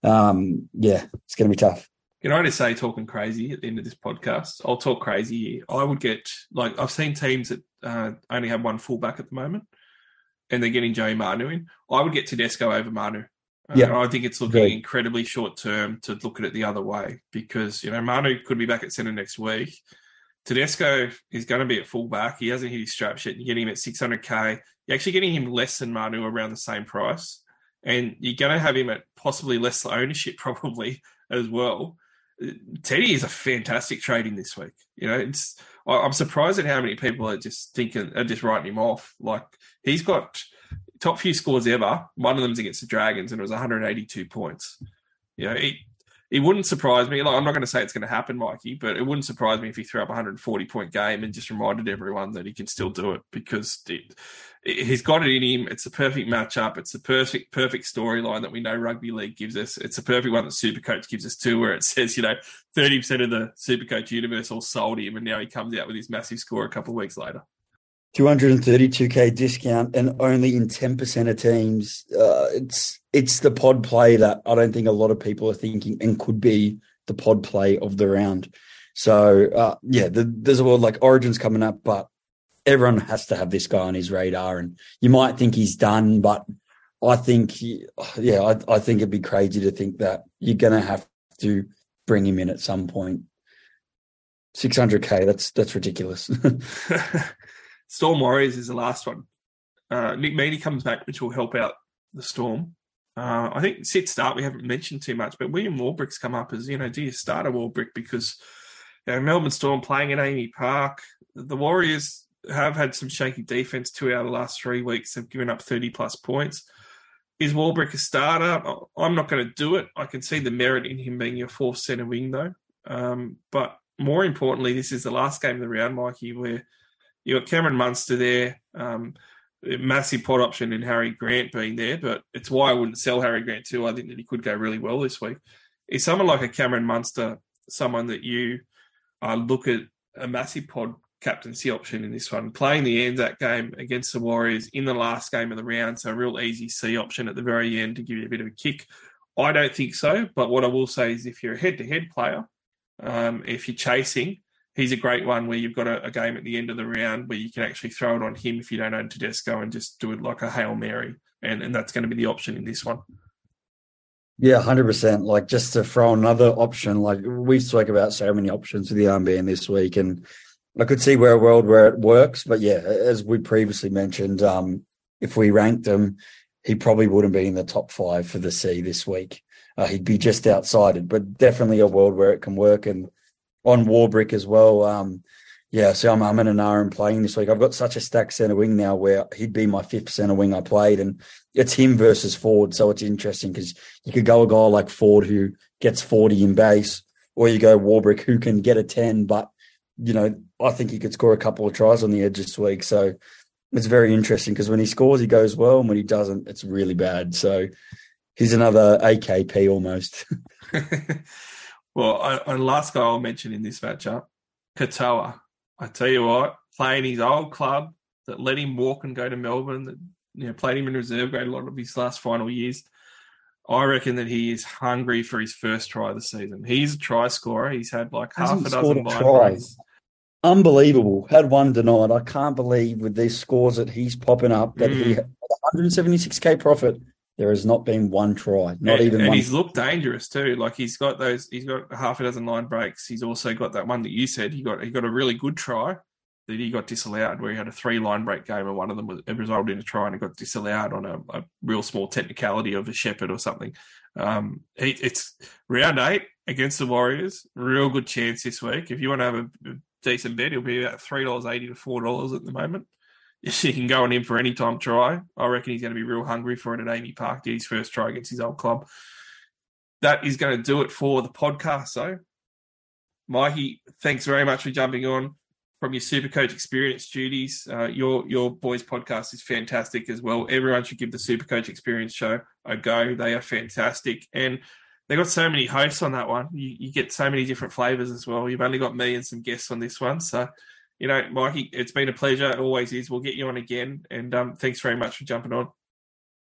um, yeah, it's going to be tough. Can I just say, talking crazy at the end of this podcast, I'll talk crazy. I would get like I've seen teams that uh, only have one fullback at the moment, and they're getting Joey Manu in. I would get Tedesco over Manu. Uh, Yeah. I think it's looking Great. incredibly short term to look at it the other way because you know Manu could be back at centre next week. Tedesco is going to be at fullback. He hasn't hit his straps yet. You're getting him at 600k. You're actually getting him less than Manu around the same price, and you're going to have him at possibly less ownership *laughs* probably as well. Teddy is a fantastic trading this week. You know, it's I'm surprised at how many people are just thinking are just writing him off. Like he's got top few scores ever. One of them's against the Dragons, and it was 182 points. You know, it wouldn't surprise me. Like, I'm not going to say it's going to happen, Mikey, but it wouldn't surprise me if he threw up a 140 point game and just reminded everyone that he can still do it because it, he's got it in him. It's a perfect matchup. It's a perfect, perfect storyline that we know rugby league gives us. It's a perfect one that Supercoach gives us too, where it *laughs* says, you know, 30% of the Supercoach universe all sold him, and now he comes out with his massive score a couple of weeks later. 232k discount and only in 10% of teams. Uh, it's it's the pod play that I don't think a lot of people are thinking and could be the pod play of the round. So uh, yeah, the, there's a world like Origins coming up, but everyone has to have this guy on his radar. And you might think he's done, but I think he, yeah, I, I think it'd be crazy to think that you're to have to bring him in at some point. 600k, that's that's ridiculous. *laughs* *laughs* Storm Warriors is the last one. Uh, Nick Meaney comes back, which will help out the Storm. Uh, I think sit start we haven't mentioned too much, but William Warbrick's come up as you know, do you start a Warbrick because you know, Melbourne Storm playing at AAMI Park. The Warriors have had some shaky defense two out of the last three weeks. They've given up thirty plus points. Is Warbrick a starter? I'm not going to do it. I can see the merit in him being your fourth centre wing though. Um, but more importantly, this is the last game of the round, Mikey, where you got Cameron Munster there, um, massive pod option in Harry Grant being there, but it's why I wouldn't sell Harry Grant too. I think that he could go really well this week. Is someone like a Cameron Munster someone that you uh, look at a massive pod captaincy option in this one, playing the Anzac game against the Warriors in the last game of the round, so a real easy C option at the very end to give you a bit of a kick. I don't think so, but what I will say is if you're a head-to-head player, um, if you're chasing, he's a great one where you've got a, a, game at the end of the round where you can actually throw it on him if you don't own Tedesco and just do it like a Hail Mary. And, and that's going to be the option in this one. Yeah, 100%. Like just to throw another option, like we spoke about so many options with the armband this week. And I could see where a world where it works. But yeah, as we previously mentioned, um, if we ranked him, he probably wouldn't be in the top five for the C this week. Uh, he'd be just outside it, but definitely a world where it can work. And on Warbrick as well. Um, yeah, so I'm, I'm in an RM playing this week. I've got such a stacked centre wing now where he'd be my fifth centre wing I played, and it's him versus Ford. So it's interesting because you could go a guy like Ford who gets 40 in base, or you go Warbrick who can get a 10, but you know, I think he could score a couple of tries on the edge this week. So it's very interesting because when he scores, he goes well, and when he doesn't, it's really bad. So he's another AKP almost. *laughs* Well, I, and last guy I'll mention in this matchup, Katoa. I tell you what, playing his old club that let him walk and go to Melbourne, that you know played him in reserve grade a lot of his last final years. I reckon that he is hungry for his first try of the season. He's a try scorer. He's had like half Hasn't a dozen a breaks. Unbelievable. Had one denied. I can't believe with these scores that he's popping up that he Mm. had 176k profit. There has not been one try, not and, even and one. he's looked dangerous too. Like he's got those, he's got half a dozen line breaks. He's also got that one that you said he got. He got a really good try that he got disallowed, where he had a three line break game, and one of them was it resulted in a try, and it got disallowed on a, a real small technicality of a shepherd or something. Um, he, it's round eight against the Warriors. Real good chance this week. If you want to have a, a decent bet, it'll be about three dollars eighty to four dollars at the moment. You can go on him for any time try. I reckon he's going to be real hungry for it at AAMI Park. Did his first try against his old club. That is going to do it for the podcast, though. Mikey, thanks very much for jumping on from your Supercoach experience duties. Uh, your your boys podcast is fantastic as well. Everyone should give the Supercoach experience show a go. They are fantastic, and they've got so many hosts on that one. You, you get so many different flavors as well. You've only got me and some guests on this one, so you know, Mikey, it's been a pleasure. It always is. We'll get you on again, and um, thanks very much for jumping on.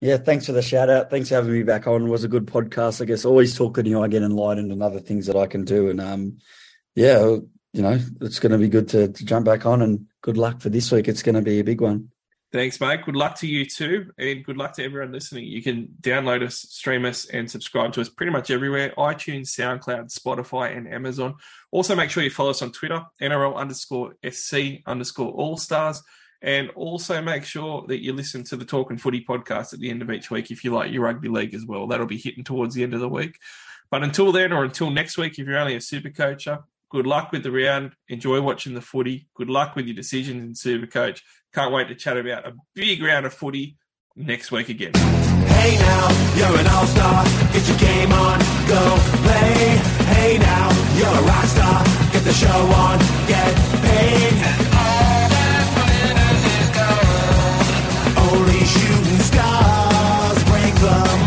Yeah, thanks for the shout out. Thanks for having me back on. It was a good podcast. I guess always talking to you, I get enlightened and other things that I can do. And um, yeah, you know, it's going to be good to, to jump back on. And good luck for this week. It's going to be a big one. Thanks, mate. Good luck to you too, and good luck to everyone listening. You can download us, stream us, and subscribe to us pretty much everywhere iTunes, SoundCloud, Spotify, and Amazon. Also, make sure you follow us on Twitter, NRL underscore SC underscore All Stars. And also make sure that you listen to the Talk and Footy podcast at the end of each week if you like your rugby league as well. That'll be hitting towards the end of the week. But until then, or until next week, if you're only a super coacher, good luck with the round. Enjoy watching the footy. Good luck with your decisions in super coach. Can't wait to chat about a big round of footy next week again. Hey now, you're an all-star. Get your game on, go play. Hey now, you're a rock star. Get the show on, get paid. And all that. Only shooting stars break the